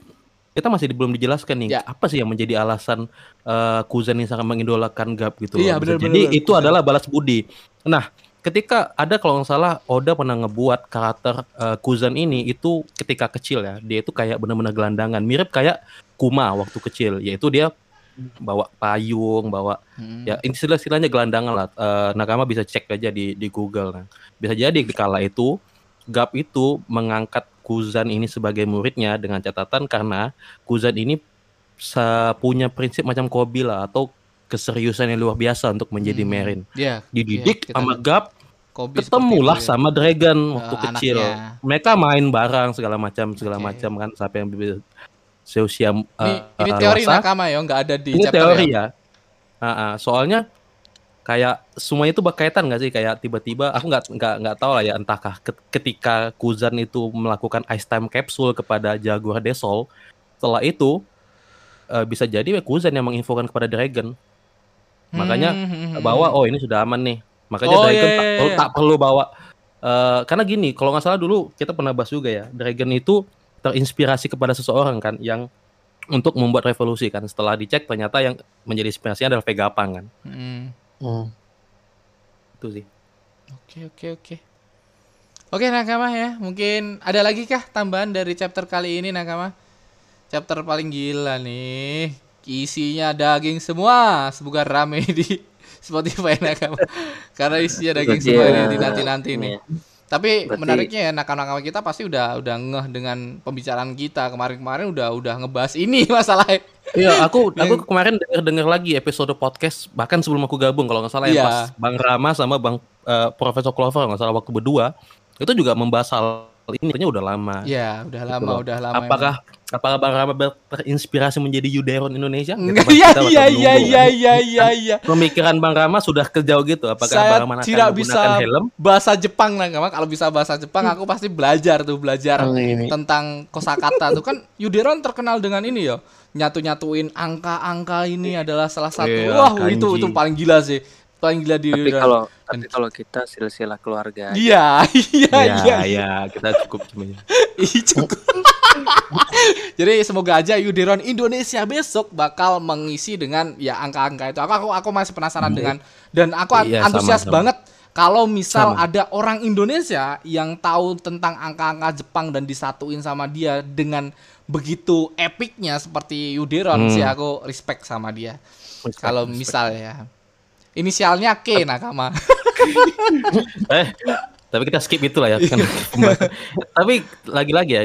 E: kita masih belum dijelaskan nih
A: Ya.
E: apa sih yang menjadi alasan eh, Kuzan ini sangat mengidolakan Gap gitu
A: Iya,
E: loh.
A: Benar,
E: Jadi
A: benar,
E: itu
A: benar.
E: adalah balas budi. Nah, ketika ada kalau nggak salah Oda pernah ngebuat karakter eh, Kuzan ini itu ketika kecil ya, dia itu kayak benar-benar gelandangan, mirip kayak Kuma waktu kecil, yaitu dia bawa payung, bawa
A: Hmm.
E: ya istilah-istilahnya gelandangan lah. Eh, Nakama bisa cek aja di di Google. Nah, bisa jadi di kala itu Gap itu mengangkat Kuzan ini sebagai muridnya dengan catatan karena Kuzan ini punya prinsip macam Kobe lah atau keseriusan yang luar biasa untuk menjadi
A: Hmm.
E: Merin.
A: Iya,
E: Dididik
A: kita
E: sama. Gap,
A: Kobe
E: ketemulah
A: itu ya.
E: sama Dragon waktu
A: Eh,
E: kecil.
A: anaknya.
E: Mereka main barang segala macam segala
A: Oke.
E: macam kan sampai yang seusia
A: Ini,
E: eh,
A: ini
E: eh,
A: teori
E: dewasa
A: nakama ya, nggak ada di
E: ini
A: chapter
E: teori
A: ya.
E: ya. Ah, ah, soalnya kayak semuanya itu berkaitan nggak sih kayak tiba-tiba aku nggak nggak nggak tahu lah ya entahkah ke- ketika Kuzan itu melakukan ice time capsule kepada Jaguar Desol setelah itu eh, bisa jadi ya Kuzan yang menginfokan kepada Dragon makanya
A: Hmm, hmm, hmm,
E: bahwa
A: hmm.
E: oh ini sudah aman nih makanya
A: Oh,
E: Dragon
A: iya,
E: tak,
A: iya,
E: perlu-
A: iya.
E: tak perlu bawa eh, karena gini kalau nggak salah dulu kita pernah bahas juga ya Dragon itu terinspirasi kepada seseorang kan yang untuk membuat revolusi kan setelah dicek ternyata yang menjadi inspirasinya adalah Vegapunk kan
A: Hmm.
D: Hmm.
E: itu sih
A: Oke oke oke. Oke Nakama ya, mungkin ada lagi kah tambahan dari chapter kali ini Nakama? Chapter paling gila nih, isinya daging semua, semoga rame <laughs> di Spotify Nakama. Karena isinya daging
C: Berarti
A: semua
C: ya,
A: nih di nanti-nanti nih.
C: Iya.
A: Tapi
C: Berarti-
A: menariknya ya nakama-nakama kita pasti udah udah ngeh dengan pembicaraan kita kemarin-kemarin udah udah ngebahas ini <laughs> masalahnya.
E: Iya, aku <laughs> aku kemarin denger denger lagi episode podcast bahkan sebelum aku gabung kalau nggak salah
A: Iya.
E: yang pas Bang Rama sama Bang eh, Profesor Clover nggak salah waktu berdua itu juga membahas hal ini ternyata udah lama.
A: Ya, udah lama,
E: loh.
A: udah lama.
E: apakah apakah Bang Rama terinspirasi menjadi Yuderon Indonesia?
A: emang.
E: Gitu,
A: Iya iya iya
E: kan.
A: iya iya iya iya.
E: Pemikiran Bang Rama sudah kejauh gitu. Apakah
A: Saya
E: Bang Rama akan
A: tidak
E: menggunakan
A: bisa
E: helm?
A: bahasa Jepang nakama. Kalau bisa bahasa Jepang aku pasti belajar tuh belajar
D: Oh, ini.
A: tentang kosakata tuh kan Yuderon terkenal dengan ini ya nyatu-nyatuin angka-angka ini adalah salah satu
E: Iya,
A: wah itu
E: kanji.
A: itu paling gila sih paling gila di
C: Tapi kalau tapi kalau kita silsilah keluarga aja. <laughs>
A: Iya, iya,
E: Iya,
A: iya,
E: iya, kita cukup cuma <laughs>
A: Ih, cukup. <laughs> Jadi semoga aja Yuderon Indonesia besok bakal mengisi dengan ya angka-angka itu. Aku aku, aku masih penasaran dengan dan aku an-
E: Iya, sama,
A: antusias
E: sama.
A: banget kalau misal
E: Sama.
A: ada orang Indonesia yang tahu tentang angka-angka Jepang dan disatuin sama dia dengan begitu epicnya seperti Yuderon
E: Hmm.
A: sih aku respect sama dia. Kalau misal ya inisialnya K nakama. <laughs>
E: eh tapi kita skip itu lah ya kan pembahasan. <laughs> tapi lagi-lagi ya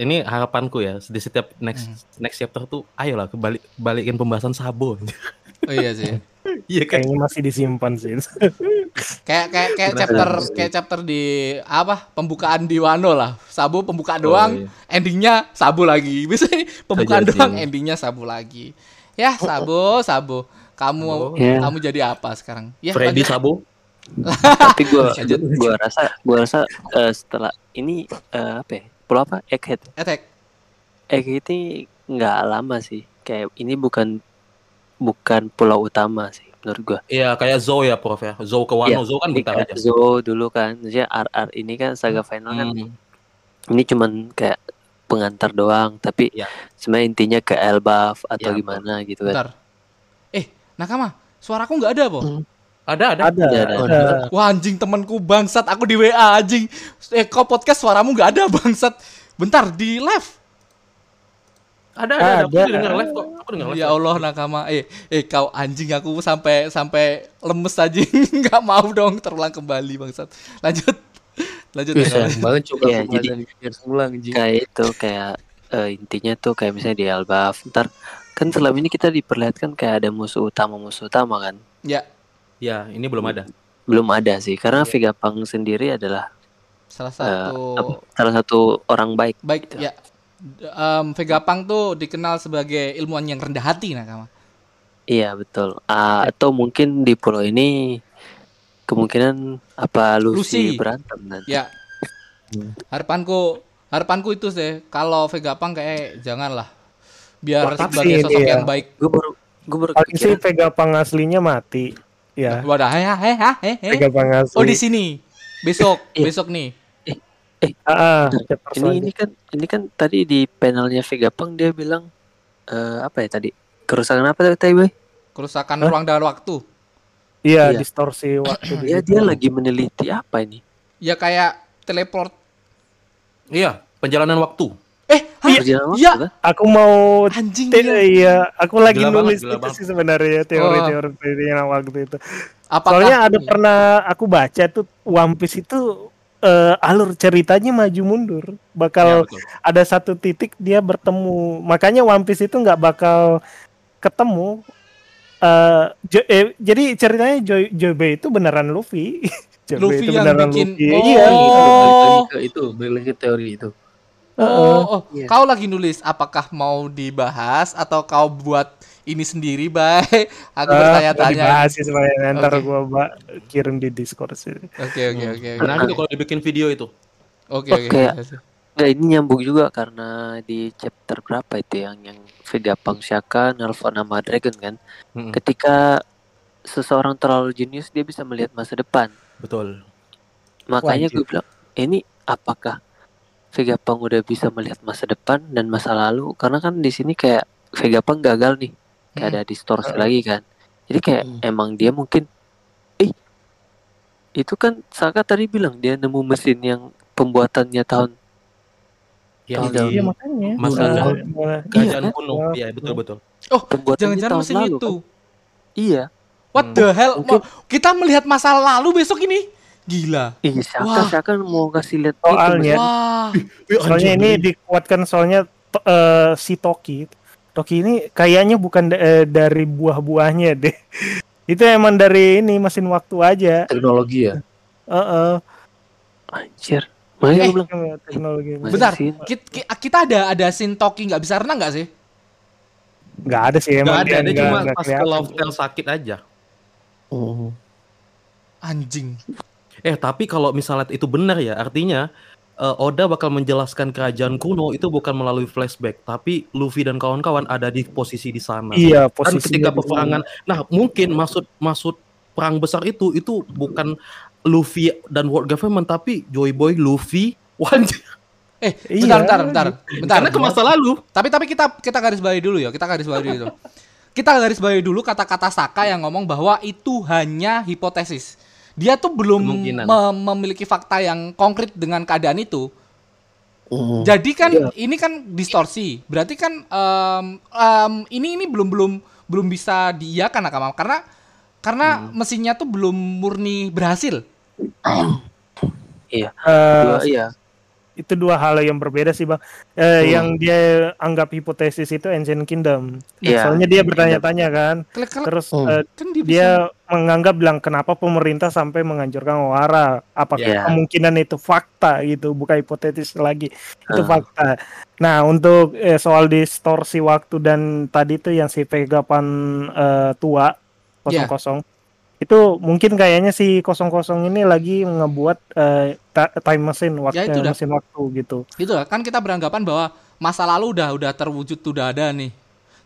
E: ini harapanku ya di setiap next next chapter tuh ayolah kebalik balikin pembahasan sabo
A: Oh iya sih. <laughs>
E: iya kan
B: Kayaknya masih disimpan sih.
A: kayak kayak kayak chapter kayak chapter di apa pembukaan di Wano lah sabu pembukaan doang
E: iya.
A: endingnya sabu lagi bisa nih pembukaan
E: Bisa
A: doang
E: jadi.
A: endingnya sabu lagi ya sabu sabu kamu
E: Sabu.
D: Ya.
A: kamu jadi apa sekarang ya
E: Freddy
A: lanjut.
E: Sabo <laughs>
C: Tapi gua
A: Lanjut.
C: gua rasa gua rasa eh, setelah ini eh, apa ya? Pulau apa? Egghead.
A: attack
C: Egghead ini nggak lama sih. Kayak ini bukan bukan pulau utama sih menurut gua.
E: iya kayak Zo ya prof ya Zo ke Wano
C: Iya,
E: Zo kan bentar
C: kayak
E: aja
C: Zo dulu kan, maksudnya RR ini kan saga final kan
E: Hmm.
C: ini cuman kayak pengantar doang, tapi
E: Iya.
C: sebenarnya intinya ke Elbaf atau
E: Iya,
C: gimana gitu kan.
A: bentar nakama suaraku nggak ada po
D: Hmm.
E: Ada ada.
B: Ada.
C: Ada, ada.
B: ada.
A: Wah anjing temanku bangsat, aku di WA anjing. Eh kau podcast suaramu nggak ada <laughs> bangsat. Bentar di live.
E: Ada ada. ada. Aku
B: Ada.
E: denger live kok. Aku denger live.
A: Ya Allah nakama. Eh eh kau anjing aku sampai sampai lemes aja. <laughs> nggak mau dong terulang kembali bangsat. Lanjut. Lanjut ya.
D: sayang banget coba
C: Iya,
D: pembahasan
C: jadi-
D: ulang anjing.
C: kayak itu kayak eh, intinya tuh kayak misalnya di Elbaf ntar kan selama ini kita diperlihatkan kayak ada musuh utama musuh utama kan
A: Ya,
E: Ya, ini belum ada.
C: belum ada sih karena Vegapunk sendiri adalah
A: salah satu
C: apa, salah satu orang baik
A: baik ya. D- em, Vegapunk tuh dikenal sebagai ilmuwan yang rendah hati nakama.
C: iya betul Ah, atau mungkin di pulau ini kemungkinan apa Lucy,
A: Lucy.
C: berantem nanti
A: Ya. <laughs> Harapanku harapanku itu sih kalau Vegapunk kayak janganlah biar
B: Tapi
A: sebagai sosok
B: iya.
A: yang baik.
C: gue baru gue baru
B: Paling sih
C: kepikiran
B: Vegapunk aslinya mati. Ya,
A: Wadah, heh, heh, heh, heh, heh.
B: Vegapunk asli.
A: Oh di sini. Besok,
C: Iya.
A: besok nih.
B: Ah, ah,
C: Bentar,
B: chapter
C: ini ini kan ini kan tadi di panelnya Vegapunk dia bilang eh, apa ya tadi kerusakan apa tadi boy
A: Kerusakan
B: Hah?
A: ruang dan waktu.
B: Iya,
C: Iya.
B: distorsi <clears throat> waktu.
C: ya
B: situ.
C: dia lagi meneliti apa ini
A: Ya kayak teleport.
E: Iya, perjalanan waktu.
A: Eh, Iya.
C: kan
B: Aku mau
A: Anjing
B: iya, aku lagi
E: Gila banget,
B: nulis
E: gila
B: itu
E: banget.
B: sih sebenarnya teori-teori teorinya waktu itu.
A: Apakah
B: Soalnya ada pernah aku baca tuh One Piece itu eh, alur ceritanya maju mundur.
E: Ya,
B: Bakal
E: betul.
B: ada satu titik dia bertemu. Makanya One Piece itu nggak bakal ketemu. Eh, Jo- eh, jadi ceritanya Joy Joybei itu beneran Luffy. <laughs>
A: Luffy
B: itu
A: yang
B: beneran
A: bikin
B: Luffy.
A: oh,
B: Iya.
D: Balik lagi ke itu, balik lagi ke teori itu.
A: Oh, oh,
C: Iya.
A: kau lagi nulis apakah mau dibahas atau kau buat ini sendiri, Bay? <laughs> Aku
B: mau
A: bertanya-tanya.
B: dibahas sih sebenarnya ntar gua ba- kirim di Discord sih.
A: Oke, oke, oke. oke.
E: Menarik tuh kalau dibikin video itu.
A: Oke,
C: Oh,
A: oke.
C: kayak-
A: oke.
C: Nggak, ini nyambung juga karena di chapter berapa itu yang yang Vegapunk Shaka nelfon nama Dragon kan
E: Mm-mm.
C: ketika seseorang terlalu jenius dia bisa melihat masa depan
E: Betul.
C: makanya
B: Wajib.
C: gue bilang ini apakah Vegapunk udah bisa melihat masa depan dan masa lalu karena kan di sini kayak Vegapunk gagal nih kayak
A: Hmm.
C: ada distorsi lagi kan jadi kayak
D: Hmm.
C: emang dia mungkin eh itu kan Saka tadi bilang dia nemu mesin yang pembuatannya tahun
E: Ya,
C: Tahun.
B: Iya makanya.
E: Masa lalu. kerajaan kuno. Iya, betul betul.
A: Oh,
C: pembuatannya
A: jangan-jangan
C: tahun
A: mesin
C: lalu
A: itu.
C: kan? iya
A: What
E: Hmm.
A: the hell?
C: Mungkin-
A: Kita melihat masa lalu besok ini. Gila.
C: Ih, Saka,
A: Wah.
C: Saka mau kasih lihat
B: Soalnya-
A: Wah.
B: Soalnya ini dikuatkan soalnya to- eh, si Toki. Toki ini kayaknya bukan da- eh, dari buah-buahnya deh. <laughs> Itu emang dari ini mesin waktu aja.
D: Teknologi ya.
B: Heeh.
C: Anjir. Makanya
A: Eh,
C: bilang
B: teknologi.
A: Bentar, kita, kita ada ada scene Toki nggak bisa renang nggak sih?
B: Nggak ada sih
E: Nggak
B: emang
E: ada, dia
B: nggak-
E: cuma
B: nggak
E: pas ke. Love Tale sakit aja.
D: Oh.
A: Anjing.
E: Eh, tapi kalau misalnya itu benar ya, artinya eh, Oda bakal menjelaskan kerajaan kuno itu bukan melalui flashback, tapi Luffy dan kawan-kawan ada di posisi di sana.
B: Iya,
E: Dan
B: posisi
E: ketika peperangan, nah mungkin maksud maksud perang besar itu itu bukan Luffy dan World Government, tapi Joy Boy, Luffy, <laughs> Wanji.
A: Eh,
B: Iya.
A: bentar, bentar, bentar. Bentar.
E: Karena ke masa lalu.
A: Tapi tapi kita kita garis bawahi dulu ya, kita garis bawahi dulu. Kita garis bawahi dulu kata-kata Saka yang ngomong bahwa itu hanya hipotesis. Dia tuh belum mem- memiliki fakta yang konkret dengan keadaan itu.
D: Oh.
A: Jadi kan
B: Iya.
A: ini kan distorsi. Berarti kan em, em, ini ini belum belum belum bisa diiakan Nakama karena karena mesinnya tuh belum murni berhasil. <clears throat>
B: Eh,
C: Dua, iya.
B: Itu dua hal yang berbeda sih bang. Eh, Yang dia anggap hipotesis itu Ancient Kingdom.
C: Iya,
B: Soalnya dia bertanya-tanya kan.
A: Klik klik
B: Terus
D: Hmm.
B: eh,
A: kan dia, bisa-
B: dia menganggap bilang kenapa pemerintah sampai menghancurkan Wara? Apakah
C: Iya.
B: kemungkinan itu fakta gitu, bukan hipotetis lagi. Itu
C: Ah.
B: fakta. Nah, untuk eh, soal distorsi waktu dan tadi tuh yang si Vegapan eh, tua
A: Iya.
B: kosong kosong itu mungkin kayaknya si kosong kosong ini lagi ngebuat eh, time machine waktu
A: Ya, itu dah.
B: mesin waktu gitu.
A: itu lah, kan kita beranggapan bahwa masa lalu udah udah terwujud udah ada nih.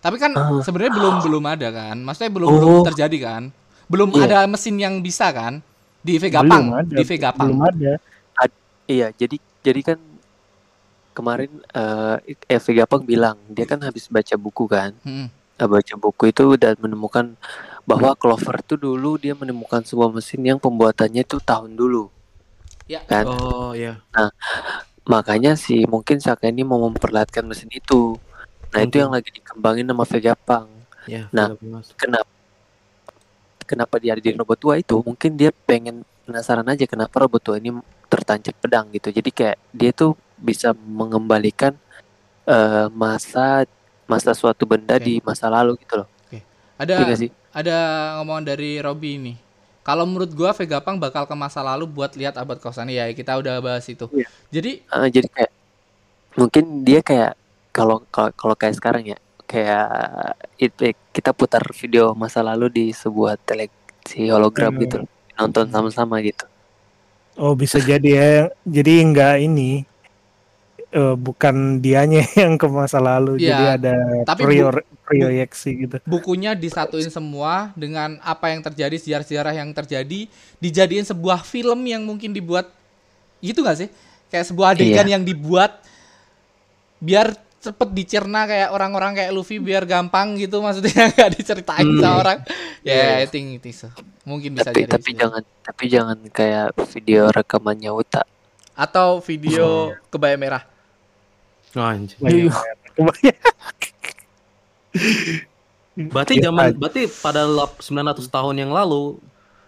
A: Tapi kan
C: Ah.
A: sebenarnya belum belum ada kan. Maksudnya belum
C: Oh.
A: belum terjadi kan. Belum
C: Iya.
A: ada mesin yang bisa kan di Vegapunk,
B: Belum ada,
A: di Vegapunk.
B: Belum ada.
C: Iya, jadi jadi kan kemarin eh eh, Vegapunk bilang dia kan habis baca buku kan.
A: Mm-mm.
C: Nah, baca buku itu dan menemukan bahwa Clover tuh dulu dia menemukan sebuah mesin yang pembuatannya itu tahun dulu.
A: Ya.
C: Kan?
E: Oh iya.
C: Makanya si mungkin Saka ini mau memperlihatkan mesin itu. Nah, itu
E: Mungkin.
C: yang lagi dikembangin sama Vegapunk.
E: Ya,
C: Nah. Kenapa kenapa dia ada di robot tua itu? Mungkin dia pengen penasaran aja kenapa robot tua ini tertancap pedang gitu. Jadi kayak dia tuh bisa mengembalikan eh, masa masa suatu benda
A: Oke.
C: di masa lalu gitu loh.
A: Ada
C: Iya sih?
A: ada ngomongan dari Robby ini. Kalau menurut gua Vegapunk bakal ke masa lalu buat lihat abad kosan ya kita udah bahas itu.
C: Iya.
A: Jadi
C: Eh, jadi kayak mungkin dia kayak kalau kalau kalau kayak sekarang ya kayak itu kita putar video masa lalu di sebuah televisi hologram
B: Hmm.
C: gitu nonton sama-sama gitu
B: Oh bisa jadi ya. Jadi nggak ini eh, bukan dianya <laughs> yang ke masa lalu.
A: Iya,
B: Jadi ada
A: tapi
B: prior, proyeksi gitu.
A: bukunya disatuin semua dengan apa yang terjadi sejarah-sejarah yang terjadi dijadiin sebuah film yang mungkin dibuat gitu gak sih kayak sebuah adegan
C: Iya.
A: yang dibuat biar cepet dicerna kayak orang-orang kayak Luffy biar gampang gitu maksudnya <laughs> nggak diceritain
E: Hmm.
A: sama orang ya
E: Iya,
A: I think it is so. mungkin bisa
C: tapi
A: jadi
C: tapi
A: sih.
C: jangan tapi jangan kayak video rekamannya Uta
A: atau video kebaya merah
E: anjir.
B: Iya. Kebayang.
E: Berarti
B: Iya,
E: zaman berarti pada lap- 900 tahun yang lalu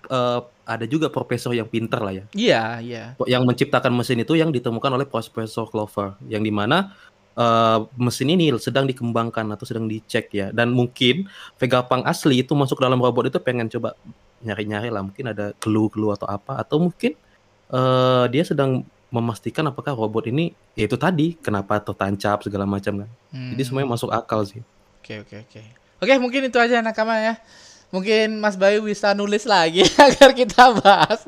E: eh, ada juga profesor yang pinter lah ya.
A: iya iya
E: Yang menciptakan mesin itu yang ditemukan oleh Profesor Clover yang di mana eh, mesin ini sedang dikembangkan atau sedang dicek ya dan mungkin Vegapunk asli itu masuk dalam robot itu pengen coba nyari-nyari lah mungkin ada clue-clue atau apa atau mungkin eh, dia sedang memastikan apakah robot ini ya itu tadi kenapa tertancap segala macam kan. Jadi
A: Hmm.
E: semuanya masuk akal sih.
A: Oke oke oke. Oke mungkin itu aja nakama ya. Mungkin Mas Bayu bisa nulis lagi <laughs> agar kita bahas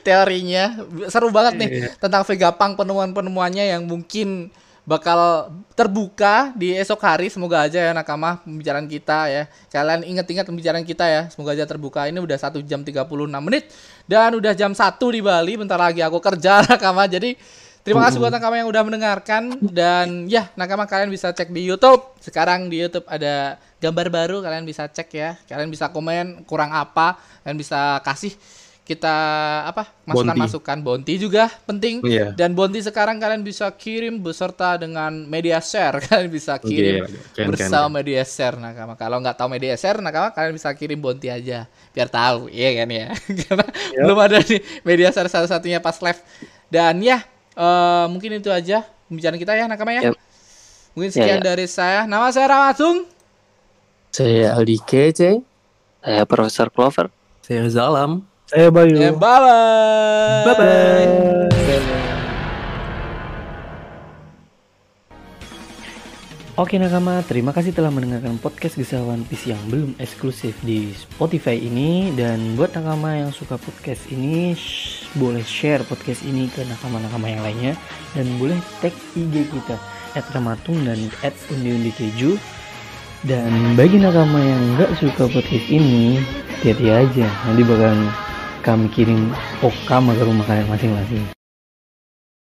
A: teorinya. Seru banget nih tentang Vegapunk penemuan-penemuannya yang mungkin bakal terbuka di esok hari. Semoga aja ya nakama pembicaraan kita ya. Kalian ingat-ingat pembicaraan kita ya. Semoga aja terbuka. Ini udah 1 jam 36 menit dan udah jam 1 di Bali. Bentar lagi aku kerja <laughs> nakama. Jadi Terima kasih buat nakama yang udah mendengarkan dan ya nakama kalian bisa cek di YouTube. Sekarang di YouTube ada gambar baru kalian bisa cek ya. Kalian bisa komen kurang apa, kalian bisa kasih kita apa masukan-masukan Bonti juga penting.
E: Iya.
A: dan Bonti sekarang kalian bisa kirim beserta dengan media share. <laughs> Kalian bisa kirim
E: Oke, keren,
A: bersama
E: keren.
A: media share nakama. Kalau nggak tahu media share nakama kalian bisa kirim Bonti aja. Biar tahu iya kan ya? <laughs> Karena belum ada di media share satu-satunya pas live. Dan ya eh, mungkin itu aja pembicaraan kita ya nakama ya?
C: Yap.
A: mungkin
C: Ya,
A: sekian
C: ya.
A: dari saya. Nama saya Ramasung
D: Saya Aldi Kece.
C: saya Profesor Clover
E: Saya Zalam.
B: Saya Bayu.
A: ya bye bye
E: Bye bye.
F: Oke nakama, terima kasih telah mendengarkan podcast Kisah One Piece yang belum eksklusif di Spotify ini. Dan buat nakama yang suka podcast ini, sh- boleh share podcast ini ke nakama-nakama yang lainnya. Dan boleh tag IG kita, at Ramatung dan at Undi Keju Dan bagi nakama yang nggak suka podcast ini, hati-hati aja. Nanti bakal kami kirim okama ke rumah kalian masing-masing